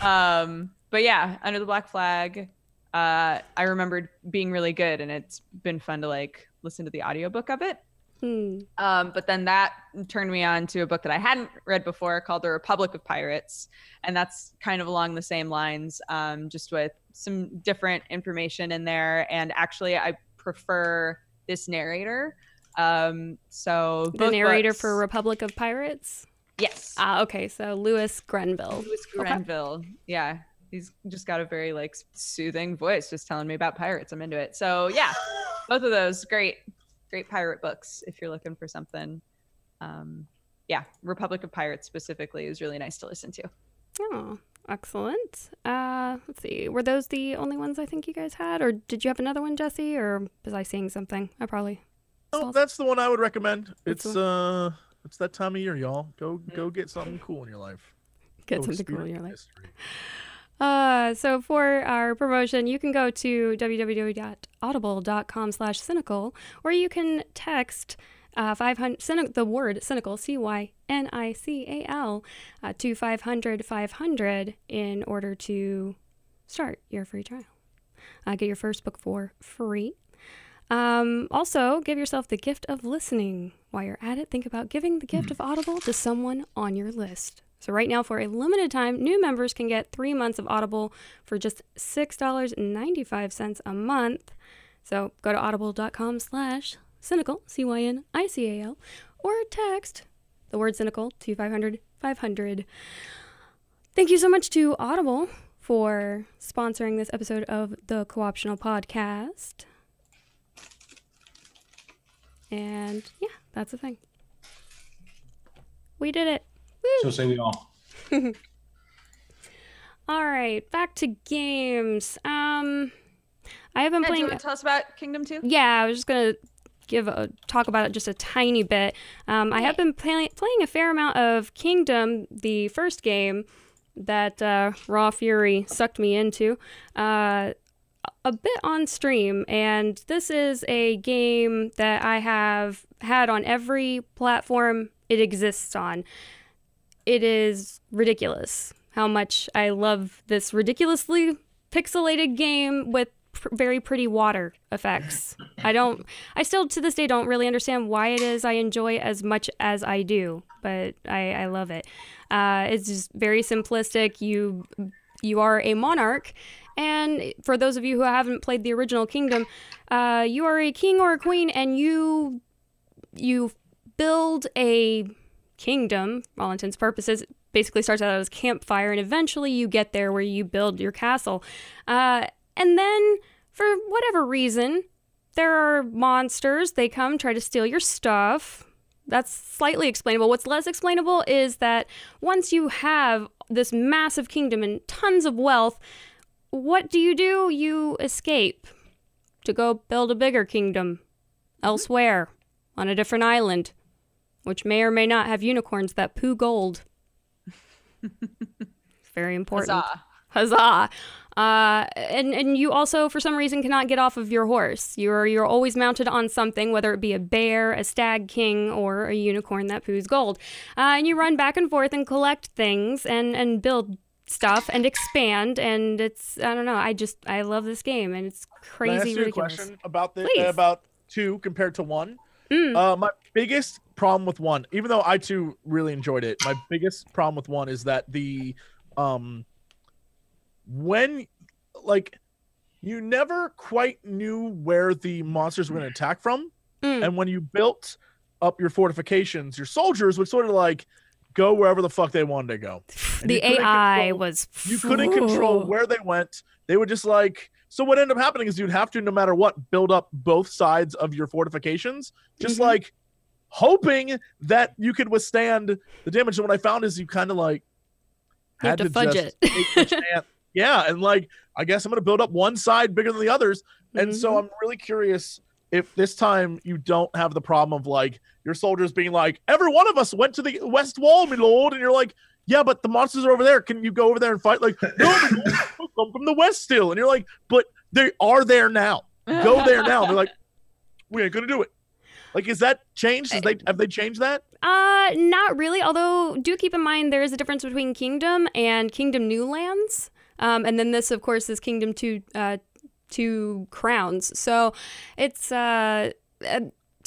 Um, but yeah, under the black flag, uh, I remembered being really good, and it's been fun to like listen to the audiobook of it. Hmm. Um, but then that turned me on to a book that I hadn't read before called The Republic of Pirates. And that's kind of along the same lines, um, just with some different information in there. And actually, I prefer this narrator. Um, so The narrator books- for Republic of Pirates. yes, Ah, okay. So Lewis Grenville. Louis Okay. Grenville. Yeah, he's just got a very like soothing voice, just telling me about pirates. I'm into it. So yeah, both of those great, great pirate books. If you're looking for something, um, yeah, Republic of Pirates specifically is really nice to listen to. Oh, excellent. Uh, let's see. Were those the only ones I think you guys had, or did you have another one, Jesse, or was I seeing something? I probably. Oh, that's the one I would recommend. That's It's uh, it's that time of year, y'all. Go go get something cool in your life. Get Go something cool in your life. history. Uh, so for our promotion, you can go to www.audible.com slash cynical, or you can text uh, 500, cynic, the word cynical, C-Y-N-I-C-A-L, uh, to 500 500 in order to start your free trial. Uh, get your first book for free. Um, also, give yourself the gift of listening. While you're at it, think about giving the gift of Audible to someone on your list. So, right now, for a limited time, new members can get three months of Audible for just $6.95 a month. So, go to audible.com slash cynical, C Y N I C A L, or text the word cynical to 500 500. Thank you so much to Audible for sponsoring this episode of the Co-optional Podcast. And yeah, that's the thing. We did it. So say we all. All right, back to games. Um, I have been Yeah, do you playing. want to tell us about Kingdom Two? Yeah, I was just gonna give a talk about it just a tiny bit. Um, I have been play- playing a fair amount of Kingdom, the first game that uh, Raw Fury sucked me into, uh, a bit on stream, and this is a game that I have had on every platform it exists on. It is ridiculous how much I love this ridiculously pixelated game with pr- very pretty water effects. I don't, I still to this day don't really understand why it is I enjoy as much as I do, but I, I love it. Uh, it's just very simplistic. You, you are a monarch, and for those of you who haven't played the original Kingdom, uh, you are a king or a queen, and you, you build a kingdom, for all intents and purposes, basically starts out as campfire, and eventually you get there where you build your castle. Uh, and then, for whatever reason, there are monsters. They come try to steal your stuff. That's slightly explainable. What's less explainable is that once you have this massive kingdom and tons of wealth, what do you do? You escape to go build a bigger kingdom elsewhere on a different island, which may or may not have unicorns that poo gold. Very important. Huzzah. Huzzah! Uh, and and you also, for some reason, cannot get off of your horse. You're you're always mounted on something, whether it be a bear, a stag king, or a unicorn that poos gold. Uh, and you run back and forth and collect things and and build stuff and expand. And it's I don't know. I just I love this game and it's Can I crazy ask you a question about the Please. about two compared to one? Mm. Uh, my biggest problem with one, even though I too really enjoyed it, my biggest problem with one is that the um when like you never quite knew where the monsters were going to attack from, Mm. and when you built up your fortifications, your soldiers would sort of like go wherever the fuck they wanted to go. And the AI control- was you couldn't control where they went. They would just like so what ended up happening is you'd have to no matter what build up both sides of your fortifications, just Mhm. like hoping that you could withstand the damage. And what I found is you kind of like You have had to fudge just it. take. Yeah, and like I guess I'm gonna build up one side bigger than the others. And so Mhm. I'm really curious if this time you don't have the problem of like your soldiers being like, every one of us went to the west wall, my lord, and you're like, yeah, but the monsters are over there. Can you go over there and fight? Like, no, come from the west still, and you're like, but they are there now. Go there now. They're like, we ain't gonna do it. Like, is that changed? Has they have they changed that? Uh, not really. Although, do keep in mind there is a difference between Kingdom and Kingdom New Lands. Um, and then this, of course, is Kingdom Two, uh, Two Crowns. So it's uh, uh,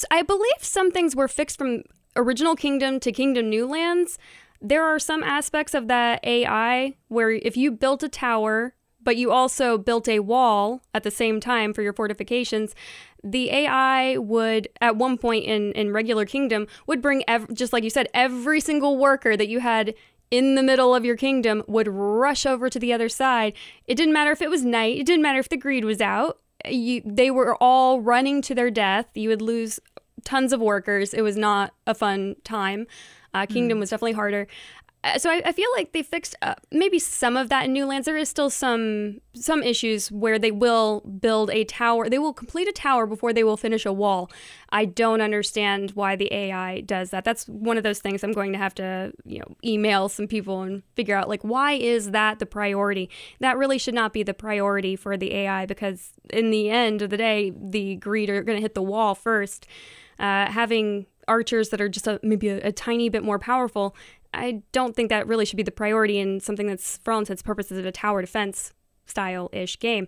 I believe some things were fixed from original Kingdom to Kingdom New Lands. There are some aspects of that AI where if you built a tower but you also built a wall at the same time for your fortifications, the AI would, at one point in, in regular kingdom, would bring, ev- just like you said, every single worker that you had in the middle of your kingdom would rush over to the other side. It didn't matter if it was night, it didn't matter if the greed was out. You, they were all running to their death. You would lose tons of workers. It was not a fun time. Uh, Kingdom was definitely harder. Uh, so I, I feel like they fixed uh, maybe some of that in New Lands. There is still some some issues where they will build a tower. They will complete a tower before they will finish a wall. I don't understand why the AI does that. That's one of those things I'm going to have to you know email some people and figure out like why is that the priority? That really should not be the priority for the AI because in the end of the day, the greed are going to hit the wall first. Uh, having archers that are just a, maybe a, a, tiny bit more powerful, I don't think that really should be the priority in something that's, for all intents and purposes, a tower defense style ish game.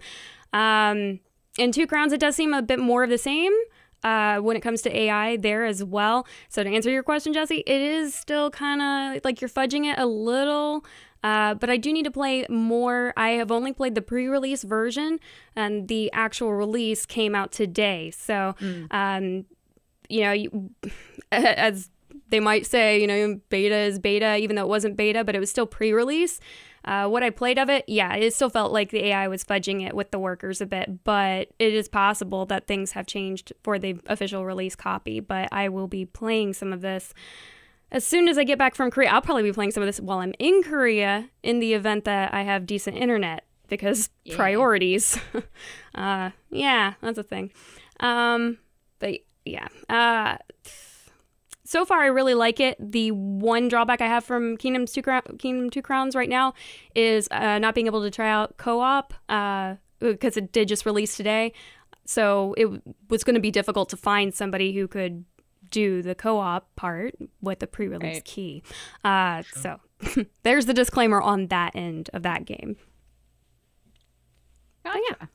Um, in Two Crowns, it does seem a bit more of the same. Uh, when it comes to AI there as well. So to answer your question, Jesse, it is still kind of like you're fudging it a little. Uh, but I do need to play more. I have only played the pre release version, and the actual release came out today. So mm. um, you know, you, as they might say, you know, beta is beta, even though it wasn't beta, but it was still pre release. Uh, what I played of it, yeah, it still felt like the AI was fudging it with the workers a bit, but it is possible that things have changed for the official release copy. But I will be playing some of this as soon as I get back from Korea. I'll probably be playing some of this while I'm in Korea in the event that I have decent internet because yeah. priorities. uh, yeah, that's a thing. Um, but yeah. Uh, so far, I really like it. The one drawback I have from Kingdom Two, Kingdom Two Crowns right now is uh, not being able to try out co-op because uh, it did just release today. So it was going to be difficult to find somebody who could do the co-op part with the pre-release right. key. Uh, sure. So there's the disclaimer on that end of that game. Gotcha. yeah.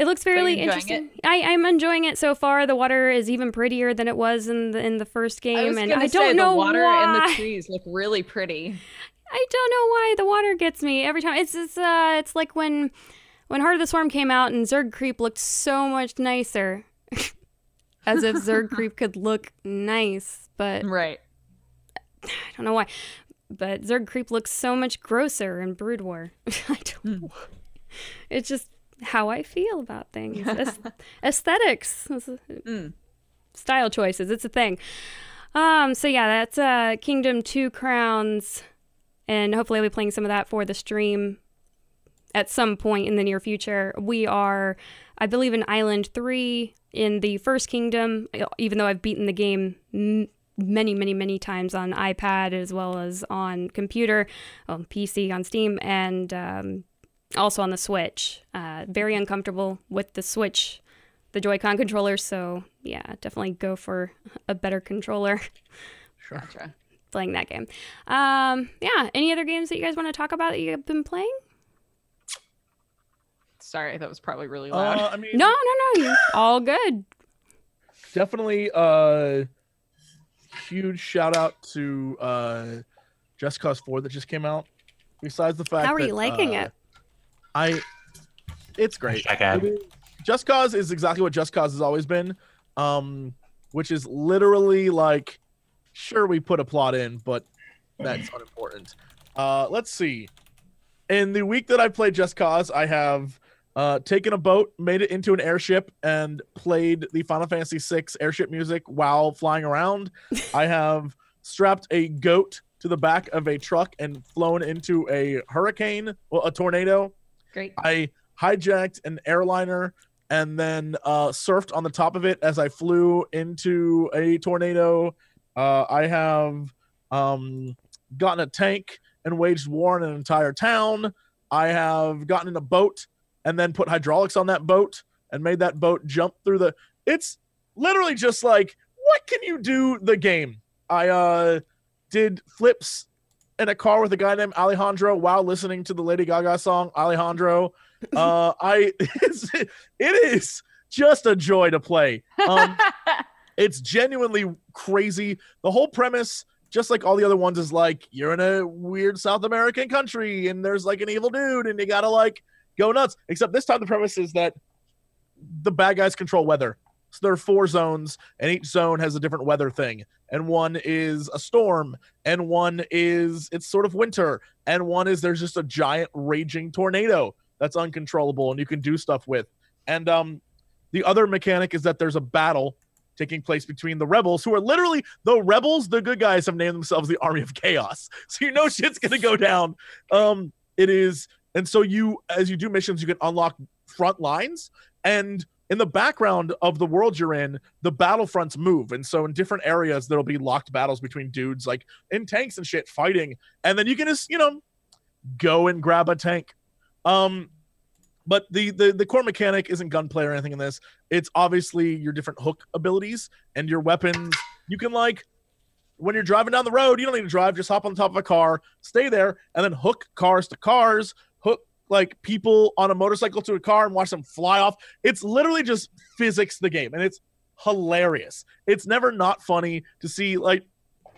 It looks fairly interesting. It? I, I'm enjoying it so far. The water is even prettier than it was in the in the first game, I and I don't know why. the water why. and the trees look really pretty. I don't know why the water gets me every time. It's it's uh it's like when when Heart of the Swarm came out and Zerg Creep looked so much nicer. As if Zerg Creep could look nice, but right. I don't know why, but Zerg Creep looks so much grosser in Brood War. I don't. Mm. It's just how I feel about things. aesthetics, mm. style choices. It's a thing. Um, so yeah, that's uh, Kingdom Two Crowns, and hopefully I'll be playing some of that for the stream at some point in the near future. We are, I believe, in Island Three in the First Kingdom. Even though I've beaten the game. M- many, many, many times on iPad as well as on computer, on PC, on Steam, and um, also on the Switch. Uh, very uncomfortable with the Switch, the Joy-Con controller. So yeah, definitely go for a better controller. Sure. Gotcha. Playing that game. Um, yeah. Any other games that you guys want to talk about that you've been playing? Sorry, that was probably really loud. Uh, I mean, no, no, no, all good. Definitely. Uh, huge shout out to uh, Just Cause Four that just came out. Besides the fact, how are that, you liking uh, it? I, it's great. Just Cause is exactly what Just Cause has always been, um, which is literally like, sure we put a plot in, but that's unimportant. Uh, let's see. In the week that I played Just Cause, I have uh, taken a boat, made it into an airship, and played the Final Fantasy VI airship music while flying around. I have strapped a goat to the back of a truck and flown into a hurricane, well, a tornado, Great. I hijacked an airliner and then uh, surfed on the top of it as I flew into a tornado. Uh, I have um, gotten a tank and waged war on an entire town. I have gotten in a boat and then put hydraulics on that boat and made that boat jump through the. It's literally just like, what can you do? The game. I uh, did flips in a car with a guy named Alejandro while listening to the Lady Gaga song Alejandro. Uh, I it is just a joy to play. Um, it's genuinely crazy. The whole premise just like all the other ones, is like you're in a weird South American country and there's like an evil dude and you gotta like go nuts. Except this time the premise is that the bad guys control weather. So there are four zones, and each zone has a different weather thing. And one is a storm, and one is it's sort of winter, and one is there's just a giant raging tornado that's uncontrollable and you can do stuff with. And um, the other mechanic is that there's a battle taking place between the rebels, who are literally the rebels. The good guys have named themselves the Army of Chaos, so you know shit's gonna go down. Um, it is, and so you, as you do missions, you can unlock front lines, and in the background of the world you're in, the battlefronts move. And so in different areas, there'll be locked battles between dudes like in tanks and shit fighting. And then you can just, you know, go and grab a tank. Um, but the, the the core mechanic isn't gunplay or anything in this. It's obviously your different hook abilities and your weapons. You can like when you're driving down the road, you don't need to drive, just hop on top of a car, stay there, and then hook cars to cars, like people on a motorcycle to a car and watch them fly off. It's literally just physics the game, and it's hilarious. It's never not funny to see like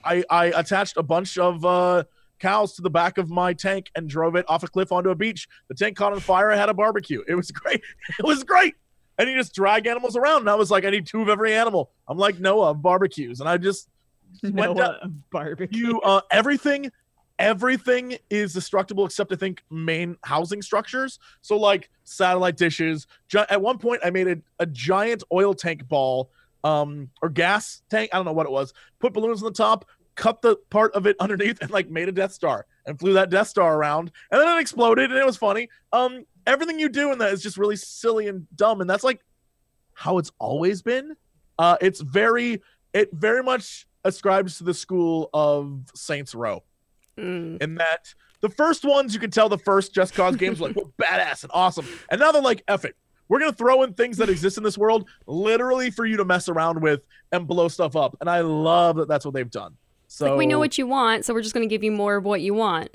I I attached a bunch of uh cows to the back of my tank and drove it off a cliff onto a beach. The tank caught on fire. I had a barbecue. It was great. It was great. And you just drag animals around. And I was like, I need two of every animal. I'm like Noah barbecues. And I just went down, Noah barbecue. you uh everything everything is destructible except i think main housing structures. So like satellite dishes. At one point i made a, a giant oil tank ball um or gas tank i don't know what it was put balloons on the top cut the part of it underneath and like made a death star and flew that death star around and then it exploded and it was funny. Um everything you do in that is just really silly and dumb and that's like how it's always been. Uh it's very it very much ascribes to the school of saints row Mm. in that the first ones you can tell the first Just Cause games were like well, badass and awesome, and now they're like, F it. We're gonna throw in things that exist in this world literally for you to mess around with and blow stuff up, and I love that that's what they've done. So like we know what you want, so we're just going to give you more of what you want.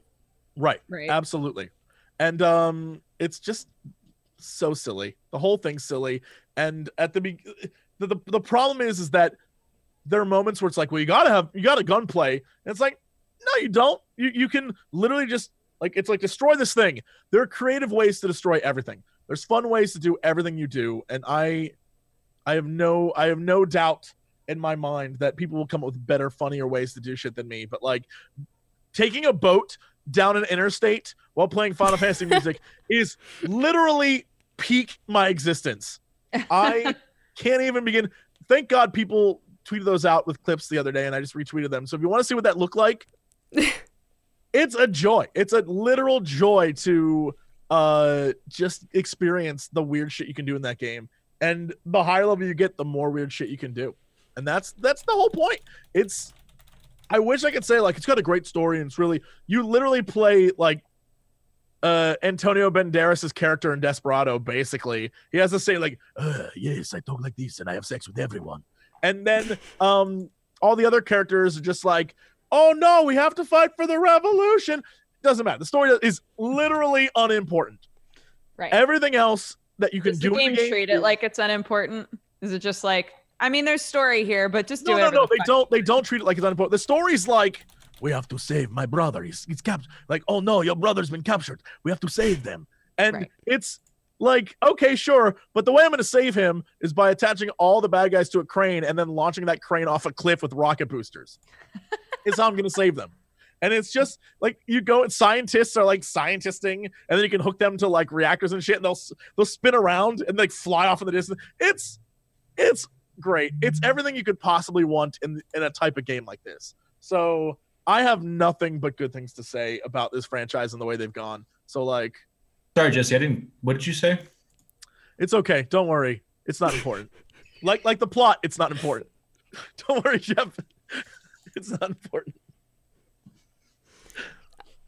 right, Right. absolutely, and um, it's just so silly. The whole thing's silly, and at the be- the, the the problem is is that there are moments where it's like, well, you gotta have you gotta gunplay, and it's like, no, you don't. You you can literally just like it's like destroy this thing. There are creative ways to destroy everything. There's fun ways to do everything you do, and I I have no I have no doubt in my mind that people will come up with better, funnier ways to do shit than me. But like taking a boat down an interstate while playing Final Fantasy music is literally peak my existence. I can't even begin. Thank God people tweeted those out with clips the other day, and I just retweeted them. So if you want to see what that looked like, it's a joy. It's a literal joy to uh just experience the weird shit you can do in that game. And the higher level you get, the more weird shit you can do. And that's that's the whole point. It's I wish I could say like it's got a great story and it's really you literally play like uh Antonio Banderas' character in Desperado basically. He has to say like, yes, I talk like this and I have sex with everyone. And then um all the other characters are just like, oh no, we have to fight for the revolution. Doesn't matter. The story is literally unimportant. Right. Everything else that you can Does do the in game the game treat it like it's unimportant? Is it just like I mean, there's story here, but just do no, no, no. the They fuck- don't. They don't treat it like it's unimportant. The story's like we have to save my brother. He's he's captured. Like oh no, your brother's been captured. We have to save them. And Right. it's like okay, sure, but the way I'm going to save him is by attaching all the bad guys to a crane and then launching that crane off a cliff with rocket boosters. is how I'm going to save them. And it's just like you go and scientists are like scientisting, and then you can hook them to like reactors and shit, and they'll they'll spin around and like fly off in the distance. It's it's great. It's everything you could possibly want in in a type of game like this. So I have nothing but good things to say about this franchise and the way they've gone. So like, Sorry, Jesse. I didn't. What did you say? it's okay. Don't worry. It's not important. like like the plot, it's not important. Don't worry, Geoff. It's not important.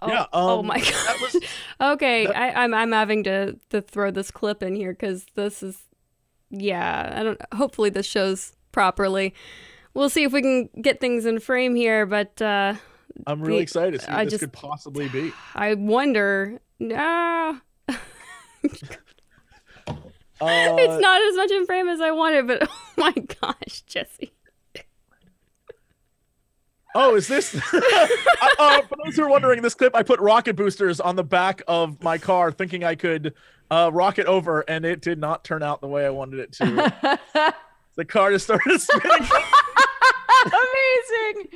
Oh, Yeah, oh um, my god. was- okay, that- I, I'm I'm having to to throw this clip in here because this is, yeah. I don't. Hopefully this shows properly. We'll see if we can get things in frame here, but uh, I'm really The- excited to see what I this just- could possibly be. I wonder. No, Uh, it's not as much in frame as I wanted, but oh my gosh, Jesse. Oh, is this? uh, uh, for those who are wondering, this clip I put rocket boosters on the back of my car, thinking I could uh, rocket over, and it did not turn out the way I wanted it to. the car just started spinning. Amazing.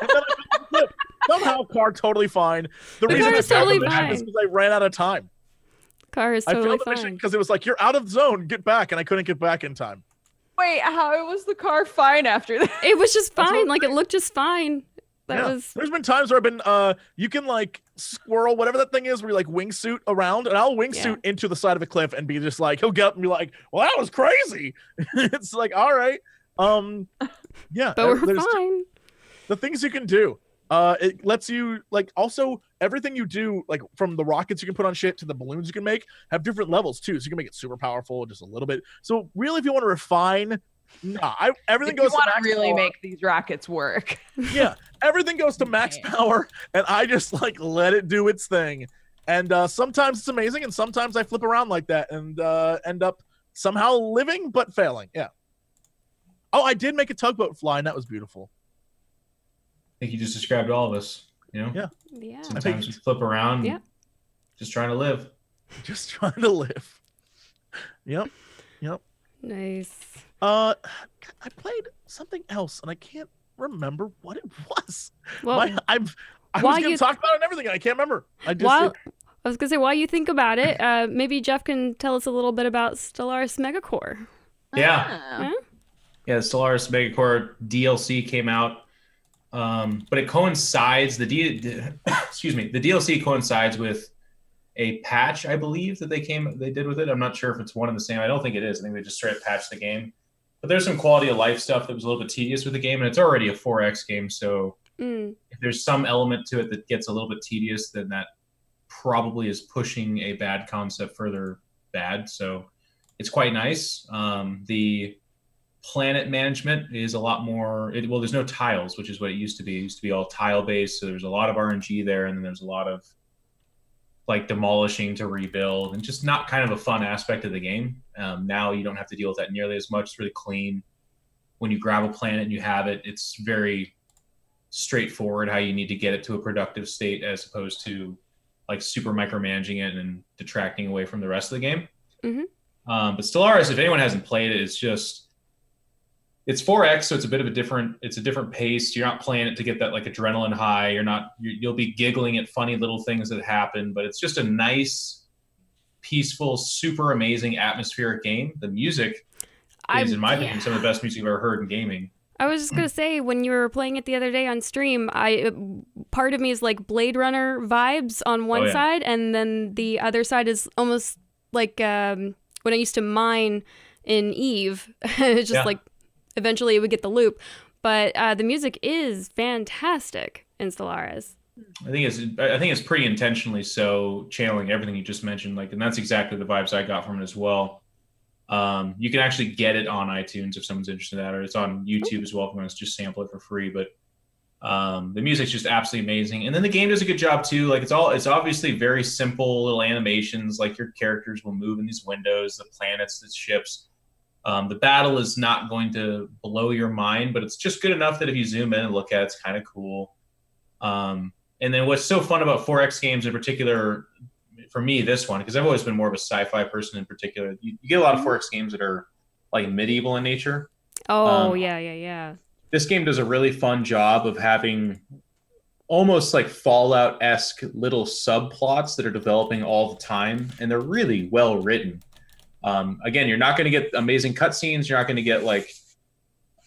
and then I put the clip. Somehow, car totally fine. The, The reason car I is totally it is fine. because I ran out of time. Car is I totally failed the mission fine. because it was like you're out of zone, get back, and I couldn't get back in time. Wait, how was the car fine after that? It was just fine. Like it looked just fine. That Yeah. was There's been times where I've been uh you can like squirrel whatever that thing is where you like wingsuit around and I'll wingsuit into the side of a cliff and be just like he'll get up and be like, Well that was crazy. it's like all right. Um yeah. but we're there's fine. the things you can do. Uh it lets you like also everything you do, like from the rockets you can put on shit to the balloons you can make, have different levels too. So you can make it super powerful just a little bit. So really if you want to refine Nah, I, everything If you goes to want to really power make these rockets work. yeah everything goes to max power and i just like let it do its thing and uh sometimes it's amazing and sometimes i flip around like that and uh end up somehow living but failing yeah oh i did make a tugboat fly and that was beautiful think you just described all of us. You know, Yeah. Yeah. sometimes we flip around, Yeah. just trying to live. just trying to live yep Yep. Nice. uh i played something else and i can't remember what it was Well, My, i've i was gonna you- talk about it and everything and i can't remember i just while I was gonna say while you think about it, uh, maybe Geoff can tell us a little bit about Stellaris MegaCorp. Yeah. Ah. Yeah, the Stellaris MegaCorp DLC came out, um, but it coincides. The D, excuse me, the DLC coincides with a patch, I believe, that they came they did with it. I'm not sure if it's one and the same. I don't think it is. I think they just straight patched the game. But there's some quality of life stuff that was a little bit tedious with the game, and it's already a 4X game. So Mm. if there's some element to it that gets a little bit tedious, then that probably is pushing a bad concept further bad. So it's quite nice. Um, the planet management is a lot more. It, well, there's no tiles, which is what it used to be. It used to be all tile based. So there's a lot of RNG there, and then there's a lot of like demolishing to rebuild, and just not kind of a fun aspect of the game. Um, now you don't have to deal with that nearly as much. It's really clean. When you grab a planet and you have it, it's very straightforward how you need to get it to a productive state as opposed to like super micromanaging it and detracting away from the rest of the game. Mhm. Um, but Stellaris, if anyone hasn't played it, it's just it's 4x, so it's a bit of a different it's a different pace. You're not playing it to get that like adrenaline high. You're not you, you'll be giggling at funny little things that happen, but it's just a nice, peaceful, super amazing atmospheric game. The music is, in my opinion, some of the best music I've ever heard in gaming. I was just gonna say when you were playing it the other day on stream, I part of me is like Blade Runner vibes on one Oh, yeah. side, and then the other side is almost like um, when I used to mine in Eve. it's just Yeah. like eventually it would get the loop, but uh, the music is fantastic in Stellaris. I think it's I think it's pretty intentionally so channeling everything you just mentioned, like, and that's exactly the vibes I got from it as well. Um, you can actually get it on iTunes if someone's interested in that, or it's on YouTube as well if you want to just sample it for free. But um, the music's just absolutely amazing, and then the game does a good job too. Like it's all it's obviously very simple little animations, like your characters will move in these windows, the planets, the ships. Um, the battle is not going to blow your mind, but it's just good enough that if you zoom in and look at it, it's kind of cool. Um, and then what's so fun about 4X games in particular, for me, this one, because I've always been more of a sci fi person in particular, you, you get a lot of 4X games that are like medieval in nature. Oh Um, yeah, yeah, yeah. This game does a really fun job of having almost like Fallout esque little subplots that are developing all the time, and they're really well written. Um, again, you're not going to get amazing cutscenes. You're not going to get like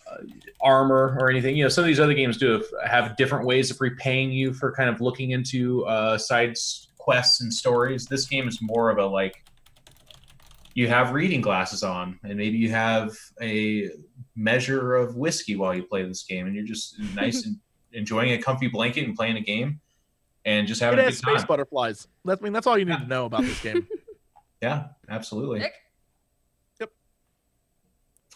uh, armor or anything. You know, some of these other games do have, have different ways of repaying you for kind of looking into uh, side quests and stories. This game is more of a like you have reading glasses on, and maybe you have a measure of whiskey while you play this game, and you're just nice and enjoying a comfy blanket and playing a game, and just it having a has good time. space butterflies that's I mean that's all you need to know about this game Yeah, absolutely. Nick?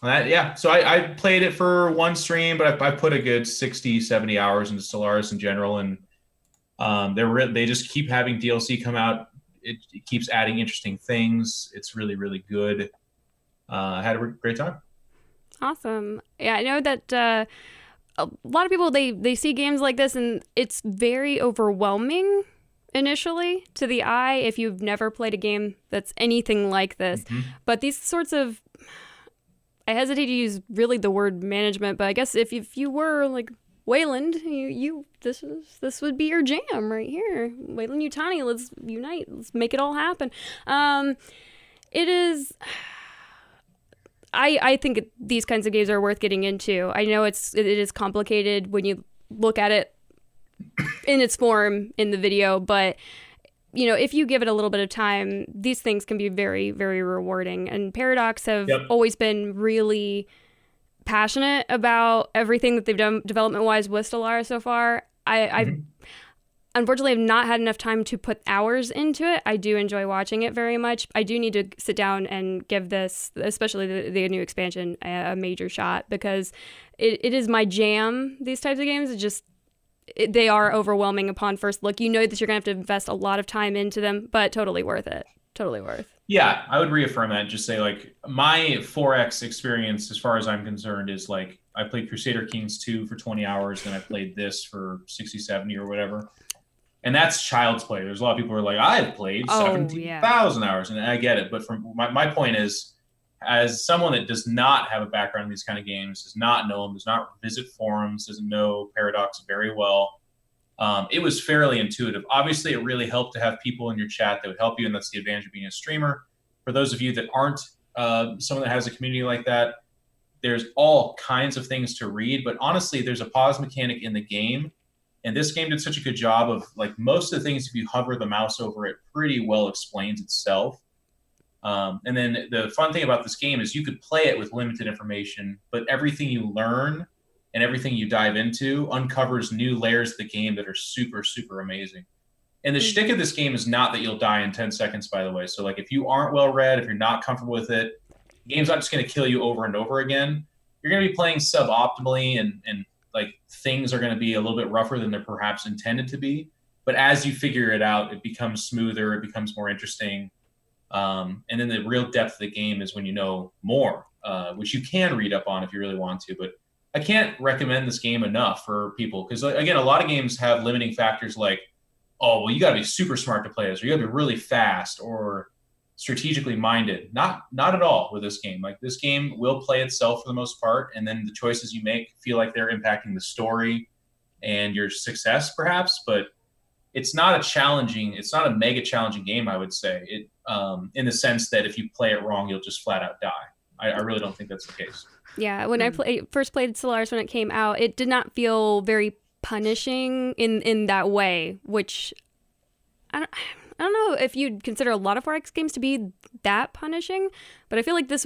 That, yeah, so I, I played it for one stream, but I, I put a good 60, 70 hours into Stellaris in general. And um, they're re- they just keep having DLC come out. It, it keeps adding interesting things. It's really, really good. Uh, I had a re- great time. Awesome. Yeah, I know that uh, a lot of people they they see games like this and it's very overwhelming initially to the eye if you've never played a game that's anything like this. Mhm. But these sorts of I hesitate to use really the word management, but I guess if if you were like Weyland, you, you this is this would be your jam right here. Weyland Yutani, let's unite, let's make it all happen. Um, it is. I I think these kinds of games are worth getting into. I know it's it is complicated when you look at it in its form in the video, but you know, if you give it a little bit of time, these things can be very, very rewarding. And Paradox have Yep. always been really passionate about everything that they've done development wise with Stellaris so far. I, I Mhm. unfortunately have not had enough time to put hours into it. I do enjoy watching it very much. I do need to sit down and give this, especially the, the new expansion, a, a major shot because it, it is my jam. These types of games, it just it, they are overwhelming upon first look. You know that you're gonna have to invest a lot of time into them, but totally worth it. Totally worth. Yeah, I would reaffirm that. Just say like my 4X experience, as far as I'm concerned, is like I played Crusader Kings 2 for 20 hours, then I played this for 60, 70 or whatever. And that's child's play. There's a lot of people who are like, I've played Oh, 17,000 hours, and I get it. But from my, my point is, as someone that does not have a background in these kind of games, does not know them, does not visit forums, doesn't know Paradox very well, um, it was fairly intuitive. Obviously, it really helped to have people in your chat that would help you, and that's the advantage of being a streamer. For those of you that aren't uh, someone that has a community like that, there's all kinds of things to read. But honestly, there's a pause mechanic in the game, and this game did such a good job of like most of the things. If you hover the mouse over it, pretty well explains itself. Um, and then the fun thing about this game is you could play it with limited information, but everything you learn and everything you dive into uncovers new layers of the game that are super, super amazing. And the Mhm. shtick of this game is not that you'll die in 10 seconds, by the way. So, like, if you aren't well read, if you're not comfortable with it, the game's not just going to kill you over and over again. You're going to be playing suboptimally, and, and like things are going to be a little bit rougher than they're perhaps intended to be. But as you figure it out, it becomes smoother, it becomes more interesting. Um, and then the real depth of the game is when you know more, uh, which you can read up on if you really want to. But I can't recommend this game enough for people because, again, a lot of games have limiting factors like, oh, well, you got to be super smart to play this, or you got to be really fast or strategically minded. Not, not at all with this game. Like this game will play itself for the most part, and then the choices you make feel like they're impacting the story and your success, perhaps. But it's not a challenging, it's not a mega challenging game. I would say it, um, in the sense that if you play it wrong, you'll just flat out die. I, I really don't think that's the case. Yeah, when I play, first played Stellaris when it came out, it did not feel very punishing in in that way. Which I don't, I don't know if you'd consider a lot of 4X games to be that punishing, but I feel like this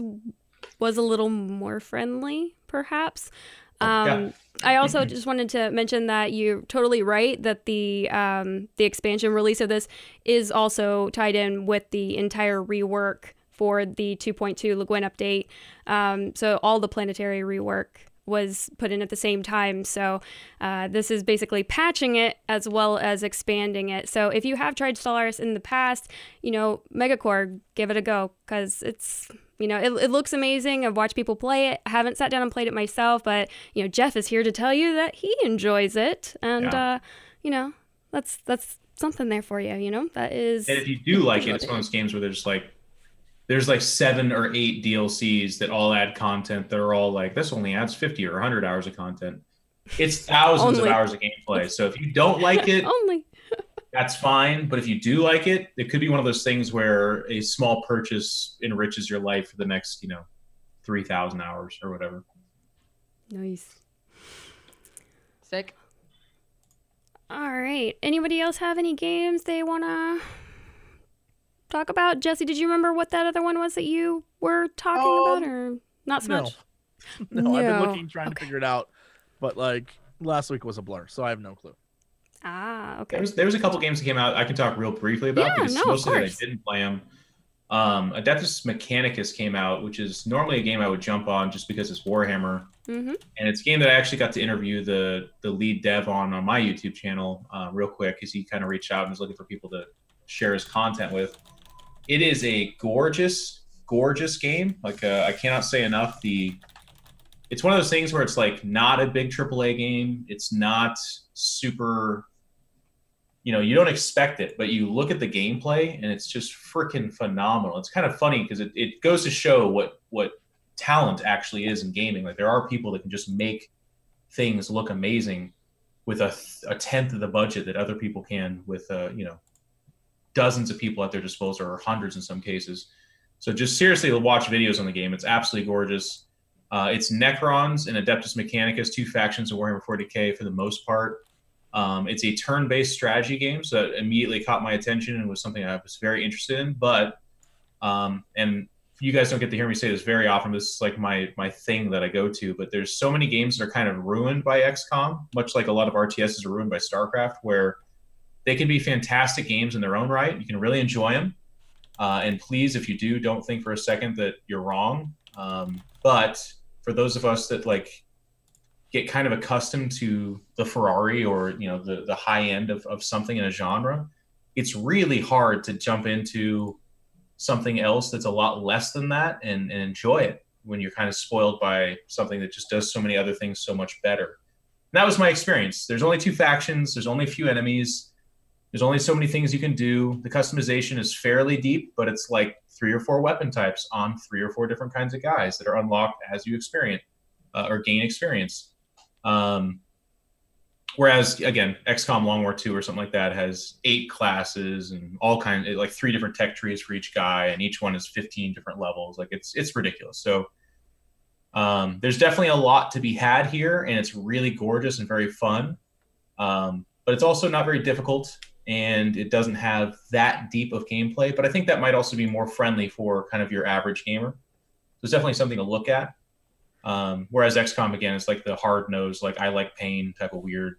was a little more friendly, perhaps. Um, Yeah. I also just wanted to mention that you're totally right that the um, the expansion release of this is also tied in with the entire rework for the 2.2 Le Guin update. Um, so all the planetary rework was put in at the same time. So uh, this is basically patching it as well as expanding it. So if you have tried Stellaris in the past, you know, MegaCorp, give it a go because it's you know it, it looks amazing. I've watched people play it. I haven't sat down and played it myself, but you know Geoff is here to tell you that he enjoys it, and Yeah. uh, you know that's that's something there for you. You know that is. And if you do like it, it's one of those games where there's like there's like seven or eight DLCs that all add content that are all like this only adds 50 or 100 hours of content. It's thousands of hours of gameplay. So if you don't like it, only. That's fine. But if you do like it, it could be one of those things where a small purchase enriches your life for the next, you know, 3,000 hours or whatever. Nice. Sick. All right. Anybody else have any games they want to talk about? Jesse, did you remember what that other one was that you were talking Um, about, or not so no. much? No, I've been looking, trying to figure it out, but like last week was a blur, so I have no clue. Ah, okay. There was there was a couple games that came out I can talk real briefly about Yeah, because no, of most of it I didn't play them. Um, Adeptus Mechanicus came out, which is normally a game I would jump on just because it's Warhammer, Mm-hmm. and it's a game that I actually got to interview the the lead dev on on my YouTube channel uh, real quick because he kind of reached out and was looking for people to share his content with. It is a gorgeous, gorgeous game. Like uh, I cannot say enough the it's one of those things where it's like not a big AAA game. It's not super. You know, you don't expect it, but you look at the gameplay and it's just freaking phenomenal. It's kind of funny because it, it goes to show what what talent actually is in gaming. Like there are people that can just make things look amazing with a, a tenth of the budget that other people can with uh, you know dozens of people at their disposal or hundreds in some cases. So just seriously watch videos on the game. It's absolutely gorgeous. Uh, it's Necrons and Adeptus Mechanicus, two factions of Warhammer 40k for the most part. Um, it's a turn-based strategy game, so that immediately caught my attention and was something I was very interested in. But um, and you guys don't get to hear me say this very often. This is like my my thing that I go to. But there's so many games that are kind of ruined by XCOM, much like a lot of RTSs are ruined by StarCraft, where they can be fantastic games in their own right. You can really enjoy them. Uh, and please, if you do, don't think for a second that you're wrong. Um, but for those of us that like get kind of accustomed to the Ferrari or you know the the high end of, of something in a genre, it's really hard to jump into something else that's a lot less than that and, and enjoy it when you're kind of spoiled by something that just does so many other things so much better. And that was my experience. There's only two factions, there's only a few enemies, there's only so many things you can do. The customization is fairly deep, but it's like three or four weapon types on three or four different kinds of guys that are unlocked as you experience uh, or gain experience. Um, Whereas again, XCOM Long War Two or something like that has eight classes and all kinds, like three different tech trees for each guy, and each one is fifteen different levels. Like it's it's ridiculous. So um, there's definitely a lot to be had here, and it's really gorgeous and very fun. Um, but it's also not very difficult, and it doesn't have that deep of gameplay. But I think that might also be more friendly for kind of your average gamer. So it's definitely something to look at. Um, whereas XCOM again is like the hard nosed, like I like pain type of weird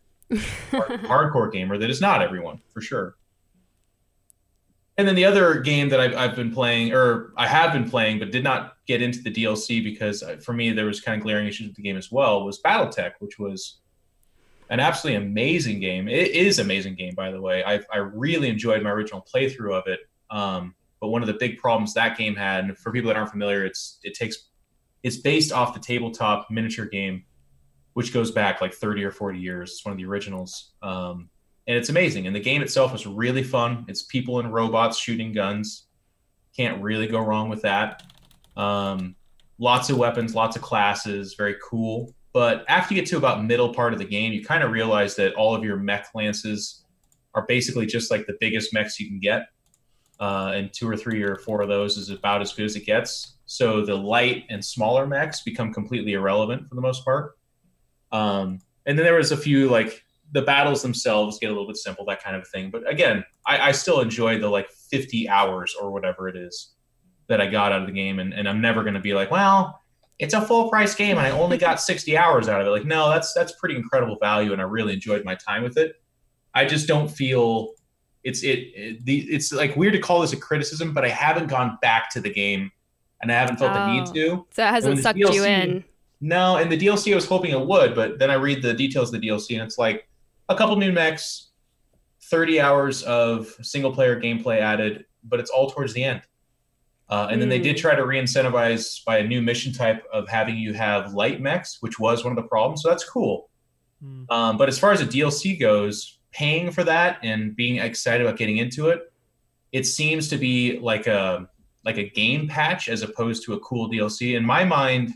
hard, hardcore gamer that is not everyone for sure. And then the other game that I've, I've been playing, or I have been playing, but did not get into the DLC because uh, for me there was kind of glaring issues with the game as well, was BattleTech, which was an absolutely amazing game. It is amazing game, by the way. I I really enjoyed my original playthrough of it. Um, but one of the big problems that game had, and for people that aren't familiar, it's it takes it's based off the tabletop miniature game which goes back like 30 or 40 years. It's one of the originals. Um, and it's amazing. And the game itself is really fun. It's people and robots shooting guns. Can't really go wrong with that. Um, lots of weapons, lots of classes, very cool. But after you get to about middle part of the game, you kind of realize that all of your mech lances are basically just like the biggest mechs you can get. Uh, and two or three or four of those is about as good as it gets. So the light and smaller mechs become completely irrelevant for the most part. Um, and then there was a few like the battles themselves get a little bit simple, that kind of thing. But again, I, I still enjoy the like 50 hours or whatever it is that I got out of the game. And, and I'm never going to be like, well, it's a full price game and I only got 60 hours out of it. Like, no, that's, that's pretty incredible value. And I really enjoyed my time with it. I just don't feel it's, it, it the, it's like weird to call this a criticism, but I haven't gone back to the game and I haven't felt oh, the need oh. to. So it hasn't sucked DLC, you in. No, and the DLC I was hoping it would, but then I read the details of the DLC and it's like a couple new mechs, 30 hours of single player gameplay added, but it's all towards the end. Uh, and mm. then they did hmm. try to re-incentivize by a new mission type of having you have light mechs, which was one of the problems. So that's cool. Mm. Um, but as far as a DLC goes, paying for that and being excited about getting into it, it seems to be like a like a game patch as opposed to a cool DLC. In my mind,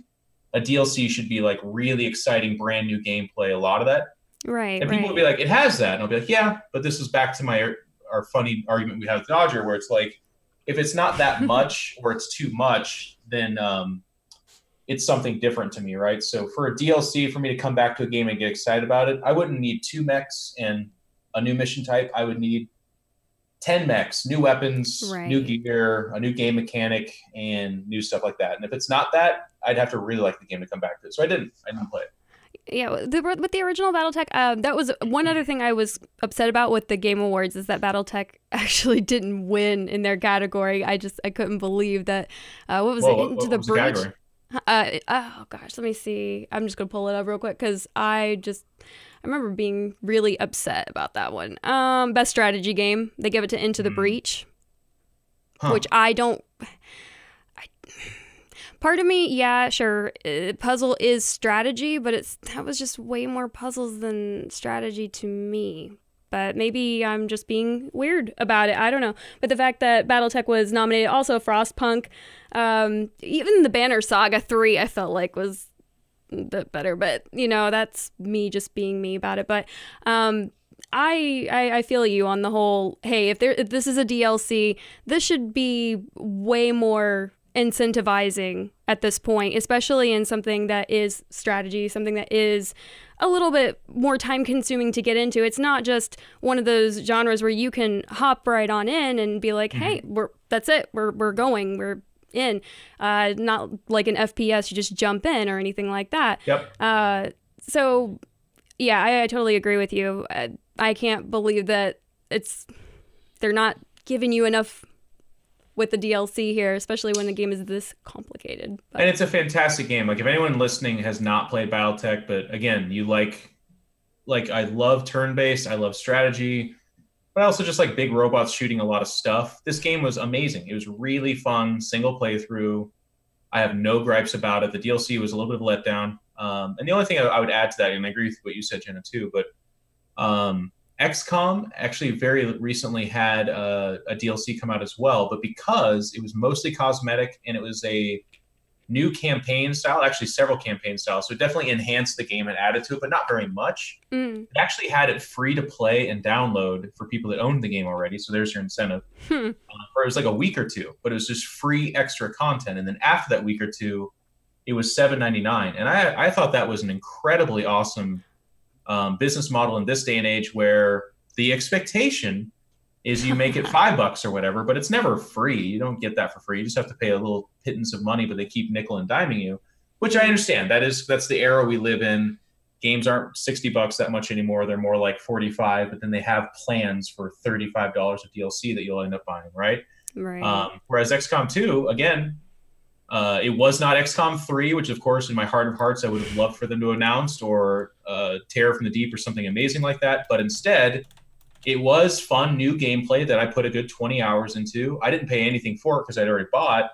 a DLC should be like really exciting, brand new gameplay. A lot of that, right? And people right. will be like, "It has that," and I'll be like, "Yeah," but this is back to my our funny argument we had with Dodger, where it's like, if it's not that much or it's too much, then um, it's something different to me, right? So for a DLC, for me to come back to a game and get excited about it, I wouldn't need two mechs and a new mission type. I would need 10 mechs, new weapons, right. new gear, a new game mechanic, and new stuff like that. And if it's not that, I'd have to really like the game to come back to it. So I didn't. I didn't play it. Yeah, the, with the original BattleTech, um, that was one other thing I was upset about with the Game Awards is that BattleTech actually didn't win in their category. I just I couldn't believe that. Uh, what was Whoa, it? Into the Breach. Uh, oh gosh, let me see. I'm just gonna pull it up real quick because I just I remember being really upset about that one. Um, best strategy game. They give it to Into the mm. Breach, huh. which I don't. I, part of me, yeah, sure, uh, puzzle is strategy, but it's that was just way more puzzles than strategy to me. But maybe I'm just being weird about it. I don't know. But the fact that BattleTech was nominated, also Frostpunk, um, even the Banner Saga 3, I felt like was bit better. But, you know, that's me just being me about it. But um, I, I I feel you on the whole. Hey, if there if this is a DLC, this should be way more incentivizing at this point, especially in something that is strategy, something that is a little bit more time consuming to get into. It's not just one of those genres where you can hop right on in and be like, "Hey, we're that's it. We're we're going. We're in." Uh, not like an FPS, you just jump in or anything like that. Yep. Uh, so yeah, I, I totally agree with you. Uh, I can't believe that it's they're not giving you enough with the DLC here, especially when the game is this complicated. But- And it's a fantastic game. Like if anyone listening has not played BattleTech, but again, you like like I love turn-based, I love strategy, but I also just like big robots shooting a lot of stuff. This game was amazing. It was really fun, single playthrough. I have no gripes about it. The DLC was a little bit of a letdown. Um, and the only thing I, I would add to that, and I agree with what you said, Genna, too, but um, XCOM actually very recently had a, a DLC come out as well, but because it was mostly cosmetic and it was a new campaign style, actually several campaign styles, so it definitely enhanced the game and added to it, but not very much. Mm, It actually had it free to play and download for people that owned the game already, so there's your incentive. hmm. Uh, for it was like a week or two, but it was just free extra content, and then after that week or two, it was seven ninety nine, and I I thought that was an incredibly awesome um, business model in this day and age where the expectation is you make it five bucks or whatever, but it's never free. You don't get that for free. You just have to pay a little pittance of money, but they keep nickel and diming you, which I understand. That is that's the era we live in. Games aren't sixty bucks that much anymore. They're more like forty five, but then they have plans for thirty five dollars of DLC that you'll end up buying, right? Right. Um, whereas XCOM 2, again, uh, it was not XCOM 3, which of course, in my heart of hearts, I would have loved for them to announce, or uh, Terror from the Deep, or something amazing like that. But instead, it was fun new gameplay that I put a good 20 hours into. I didn't pay anything for it because I'd already bought,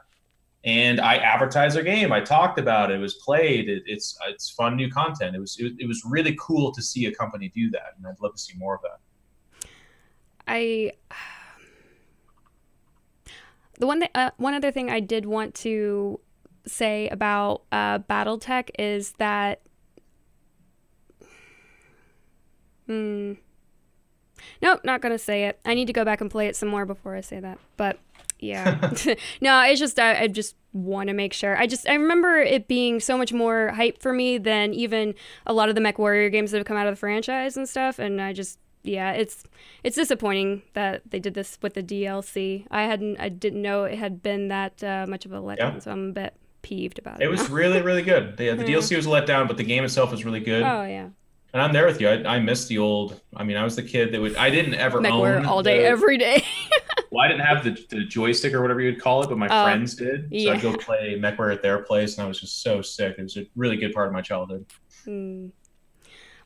and I advertised their game. I talked about it. It was played. It, it's it's fun new content. It was it, it was really cool to see a company do that, and I'd love to see more of that. I the one that uh, one other thing I did want to say about uh, BattleTech is that. Hmm. Nope, not gonna say it. I need to go back and play it some more before I say that. But yeah, no, it's just I, I just want to make sure. I just I remember it being so much more hype for me than even a lot of the MechWarrior games that have come out of the franchise and stuff. And I just yeah, it's it's disappointing that they did this with the DLC. I hadn't I didn't know it had been that uh, much of a letdown, Yeah. so I'm a bit peeved about it. It was really really good. The, the Yeah. DLC was a letdown, but the game itself was really good. oh yeah, And I'm there with you. I, I miss the old. I mean, I was the kid that would. I didn't ever Mech own Warrior all day, the- every day. Well, I didn't have the, the joystick or whatever you would call it, but my Oh, friends did. So I'd go play MechWarrior at their place, and I was just so sick. It was a really good part of my childhood. Hmm.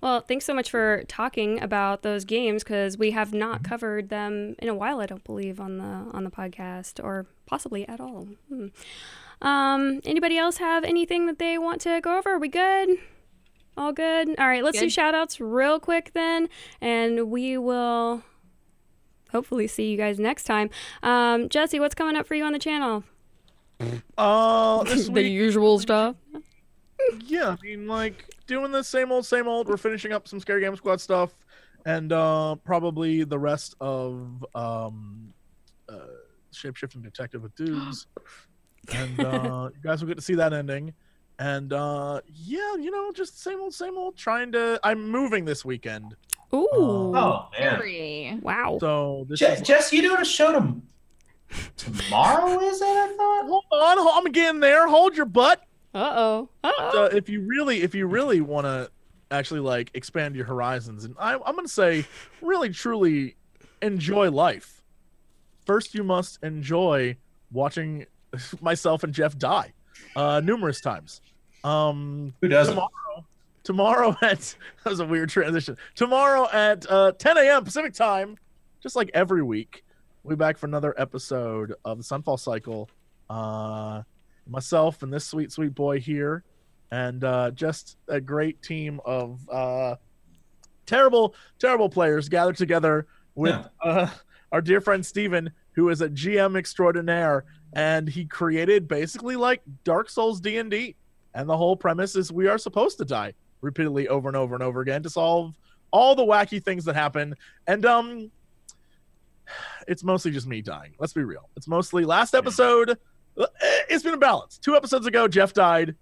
Well, thanks so much for talking about those games because we have not Mm-hmm. covered them in a while. I don't believe on the on the podcast or possibly at all. Hmm. Um, anybody else have anything that they want to go over? Are we good? All good. All right, let's do Good. shout outs real quick then, and we will hopefully see you guys next time. Um, Jesse, what's coming up for you on the channel? Uh, this the week, usual stuff. yeah, I mean, like doing the same old, same old. We're finishing up some Scary Game Squad stuff, and uh, probably the rest of um, uh, Shapeshifting Detective with Dudes, and uh, you guys will get to see that ending. And uh, yeah, you know, just same old, same old. Trying to. I'm moving this weekend, Ooh. Oh man, Very. Wow. so this Je- is. Jess, you doing a show to- tomorrow? Is it? I thought. Hold on, I'm getting there. Hold your butt. Uh oh. Uh So oh. if you really, if you really want to actually like expand your horizons, and I, I'm gonna say, really truly enjoy life. First, you must enjoy watching myself and Geoff die, uh, numerous times. Um, Who doesn't? tomorrow, tomorrow at that was a weird transition. Tomorrow at uh, 10 a.m. Pacific time, just like every week, we'll be back for another episode of the Sunfall Cycle. Uh, myself and this sweet, sweet boy here, and uh, just a great team of uh, terrible, terrible players gathered together with Yeah. uh, our dear friend Steven, who is a GM extraordinaire, and he created basically like Dark Souls D and D, and the whole premise is we are supposed to die repeatedly over and over and over again to solve all the wacky things that happen, and um, it's mostly just me dying. Let's be real. It's mostly last episode. eh, It's been a balance. Two episodes ago, Geoff died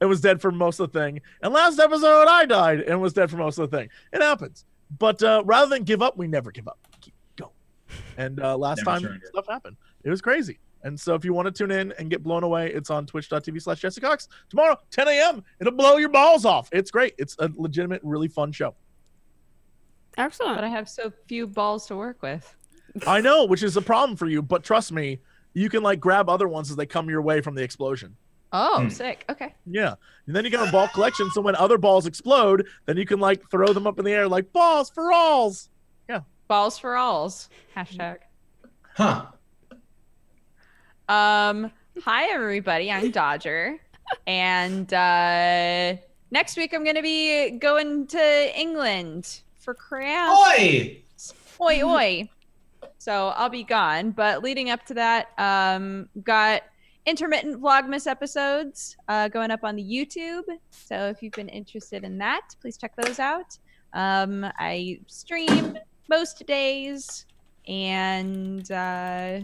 and was dead for most of the thing, and last episode I died and was dead for most of the thing. It happens. But uh, rather than give up, we never give up. We keep going. And uh, last Never time stuff happened. It was crazy. And so if you want to tune in and get blown away, it's on twitch.tv slash Jesse Cox. Tomorrow, 10 a.m. It'll blow your balls off. It's great. It's a legitimate, really fun show. Excellent. But I have so few balls to work with. I know, which is a problem for you, but trust me, you can like grab other ones as they come your way from the explosion. Oh, Hmm. sick. Okay. Yeah. And then you can have ball collection. So when other balls explode, then you can like throw them up in the air like balls for alls. Yeah. Balls for alls. Hashtag. Huh. Um, hi everybody, I'm Dodger. and uh next week I'm gonna be going to England for crafts. Oi! oi oi. So I'll be gone. But leading up to that, um, got intermittent Vlogmas episodes uh, going up on the YouTube. So if you've been interested in that, please check those out. Um, I stream most days, and uh,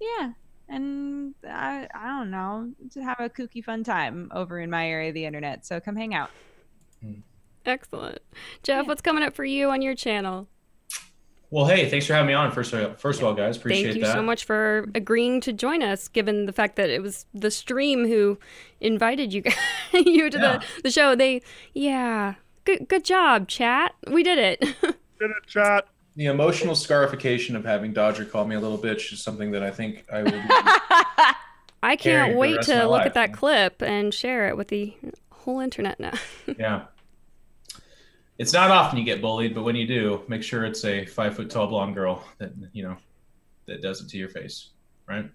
yeah, and I, I don't know, to have a kooky fun time over in my area of the internet. So come hang out. Hmm. Excellent. Geoff, Yeah. what's coming up for you on your channel? Well, hey, thanks for having me on. First, of- first of all, guys, appreciate that. Thank you that. so much for agreeing to join us, given the fact that it was the stream who invited you guys, you to Yeah. the, the show. They, yeah, good good job, chat. We did it. Did it, chat. The emotional scarification of having Dodger call me a little bitch is something that I think I will. I can't wait to look life, at that clip and share it with the whole internet now. yeah. It's not often you get bullied, but when you do, make sure it's a five foot tall blonde girl that you know that does it to your face, right?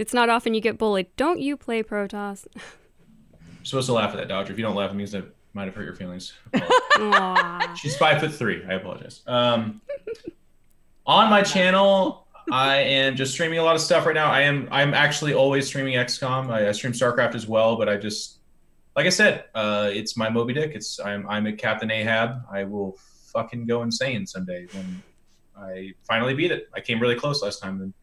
it's not often you get bullied. Don't you play Protoss? You're supposed to laugh at that, Dodger. If you don't laugh, it means that might have hurt your feelings. She's five foot three. I apologize. Um, on my channel, I am just streaming a lot of stuff right now. I am I'm actually always streaming XCOM. I, I stream StarCraft as well, but I just like I said, uh, it's my Moby Dick. It's I'm I'm a Captain Ahab. I will fucking go insane someday when I finally beat it. I came really close last time, and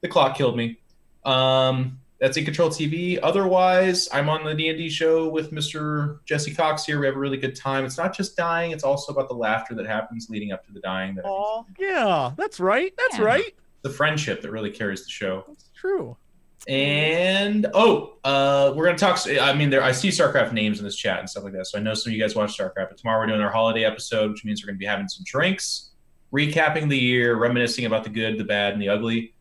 the clock killed me. Um, that's iNcontroL TV. Otherwise, I'm on the D&D show with Mr. Jesse Cox here. We have a really good time. It's not just dying; it's also about the laughter that happens leading up to the dying. That I think is Oh, yeah, that's right. That's Yeah. right. the friendship that really carries the show. That's true. And oh, uh, we're gonna talk. I mean, there I see StarCraft names in this chat and stuff like that. So I know some of you guys watch StarCraft. But tomorrow we're doing our holiday episode, which means we're gonna be having some drinks, recapping the year, reminiscing about the good, the bad, and the ugly.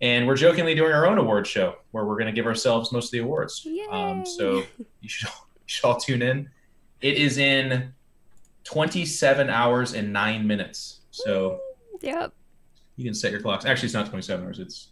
And we're jokingly doing our own award show where we're gonna give ourselves most of the awards. Um, so you should, all, you should all tune in. It is in 27 hours and nine minutes. So Yep. you can set your clocks. Actually, it's not 27 hours. It's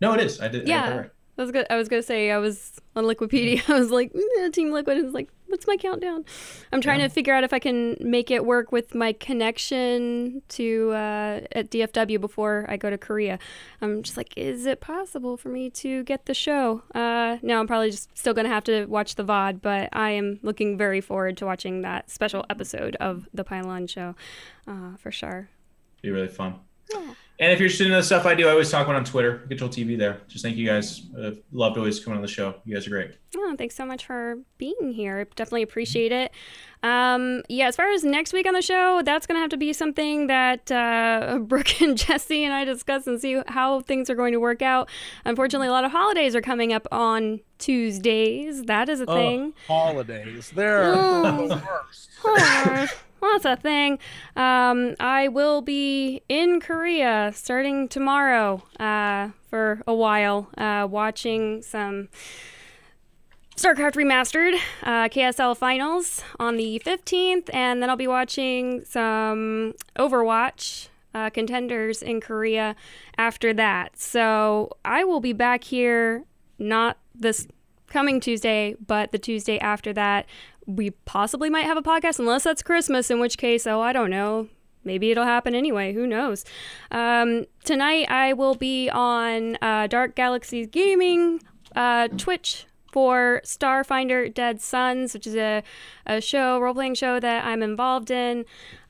no, it is. I did. I got that Yeah. right. I was good. I was gonna say I was on Liquipedia. I was like "Mm, Team Liquid. is like, what's my countdown? I'm trying Yeah. to figure out if I can make it work with my connection to uh, at DFW before I go to Korea. I'm just like, is it possible for me to get the show? Uh, no, I'm probably just still gonna have to watch the VOD, but I am looking very forward to watching that special episode of the Pylon Show, uh, for sure. be really fun. And if you're interested in the stuff I do, I always talk about on Twitter, Control TV there. Just thank you guys. Uh, loved always coming on the show. You guys are great. Oh, thanks so much for being here. Definitely appreciate it. Um, yeah, as far as next week on the show, that's going to have to be something that uh, Brooke and Jesse and I discuss and see how things are going to work out. Unfortunately, a lot of holidays are coming up on Tuesdays. That is a Oh, thing. holidays. They're Oh. the worst. Oh, that's a thing. Um, I will be in Korea starting tomorrow uh, for a while, uh, watching some StarCraft Remastered uh, KSL Finals on the 15th, and then I'll be watching some Overwatch uh, contenders in Korea after that. So I will be back here not this coming Tuesday, but the Tuesday after that, we possibly might have a podcast, unless that's Christmas, in which case, oh, I don't know. Maybe it'll happen anyway. Who knows? Um, tonight, I will be on uh, Dark Galaxies Gaming uh, Twitch for Starfinder Dead Suns, which is a, a show, role playing show that I'm involved in.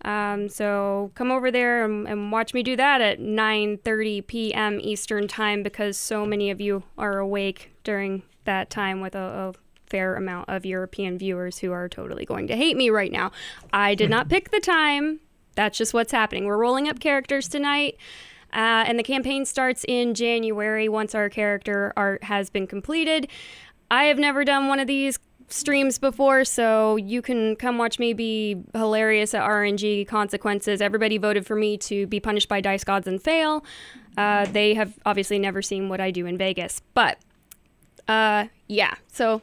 Um, so come over there and, and watch me do that at 9:30 p.m. Eastern time because so many of you are awake during that time with a, a fair amount of European viewers who are totally going to hate me right now. I did not pick the time. That's just what's happening. We're rolling up characters tonight. Uh, and the campaign starts in January once our character art has been completed. I have never done one of these streams before, so you can come watch me be hilarious at RNG consequences. Everybody voted for me to be punished by dice gods and fail. Uh, they have obviously never seen what I do in Vegas, but uh, yeah, so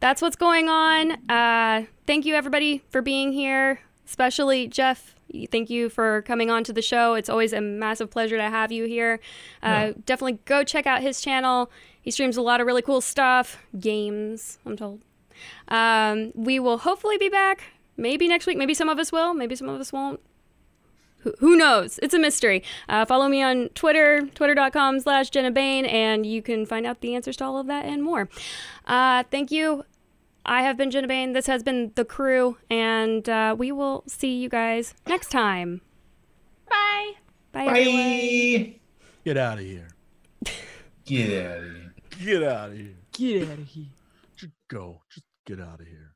that's what's going on. Uh, thank you everybody for being here, especially Geoff. Thank you for coming on to the show. It's always a massive pleasure to have you here. Uh, Definitely go check out his channel. He streams a lot of really cool stuff, games, I'm told. Um, we will hopefully be back maybe next week. Maybe some of us will, maybe some of us won't. Who, who knows? It's a mystery. Uh, follow me on Twitter, twitter.com slash Genna Bain, and you can find out the answers to all of that and more. Uh, thank you. I have been Genna Bain. This has been The Crew, and uh, we will see you guys next time. Bye. Bye, everyone. Get out of here. Get out of here. Get out of here. Get out of here. Just go. Just get out of here.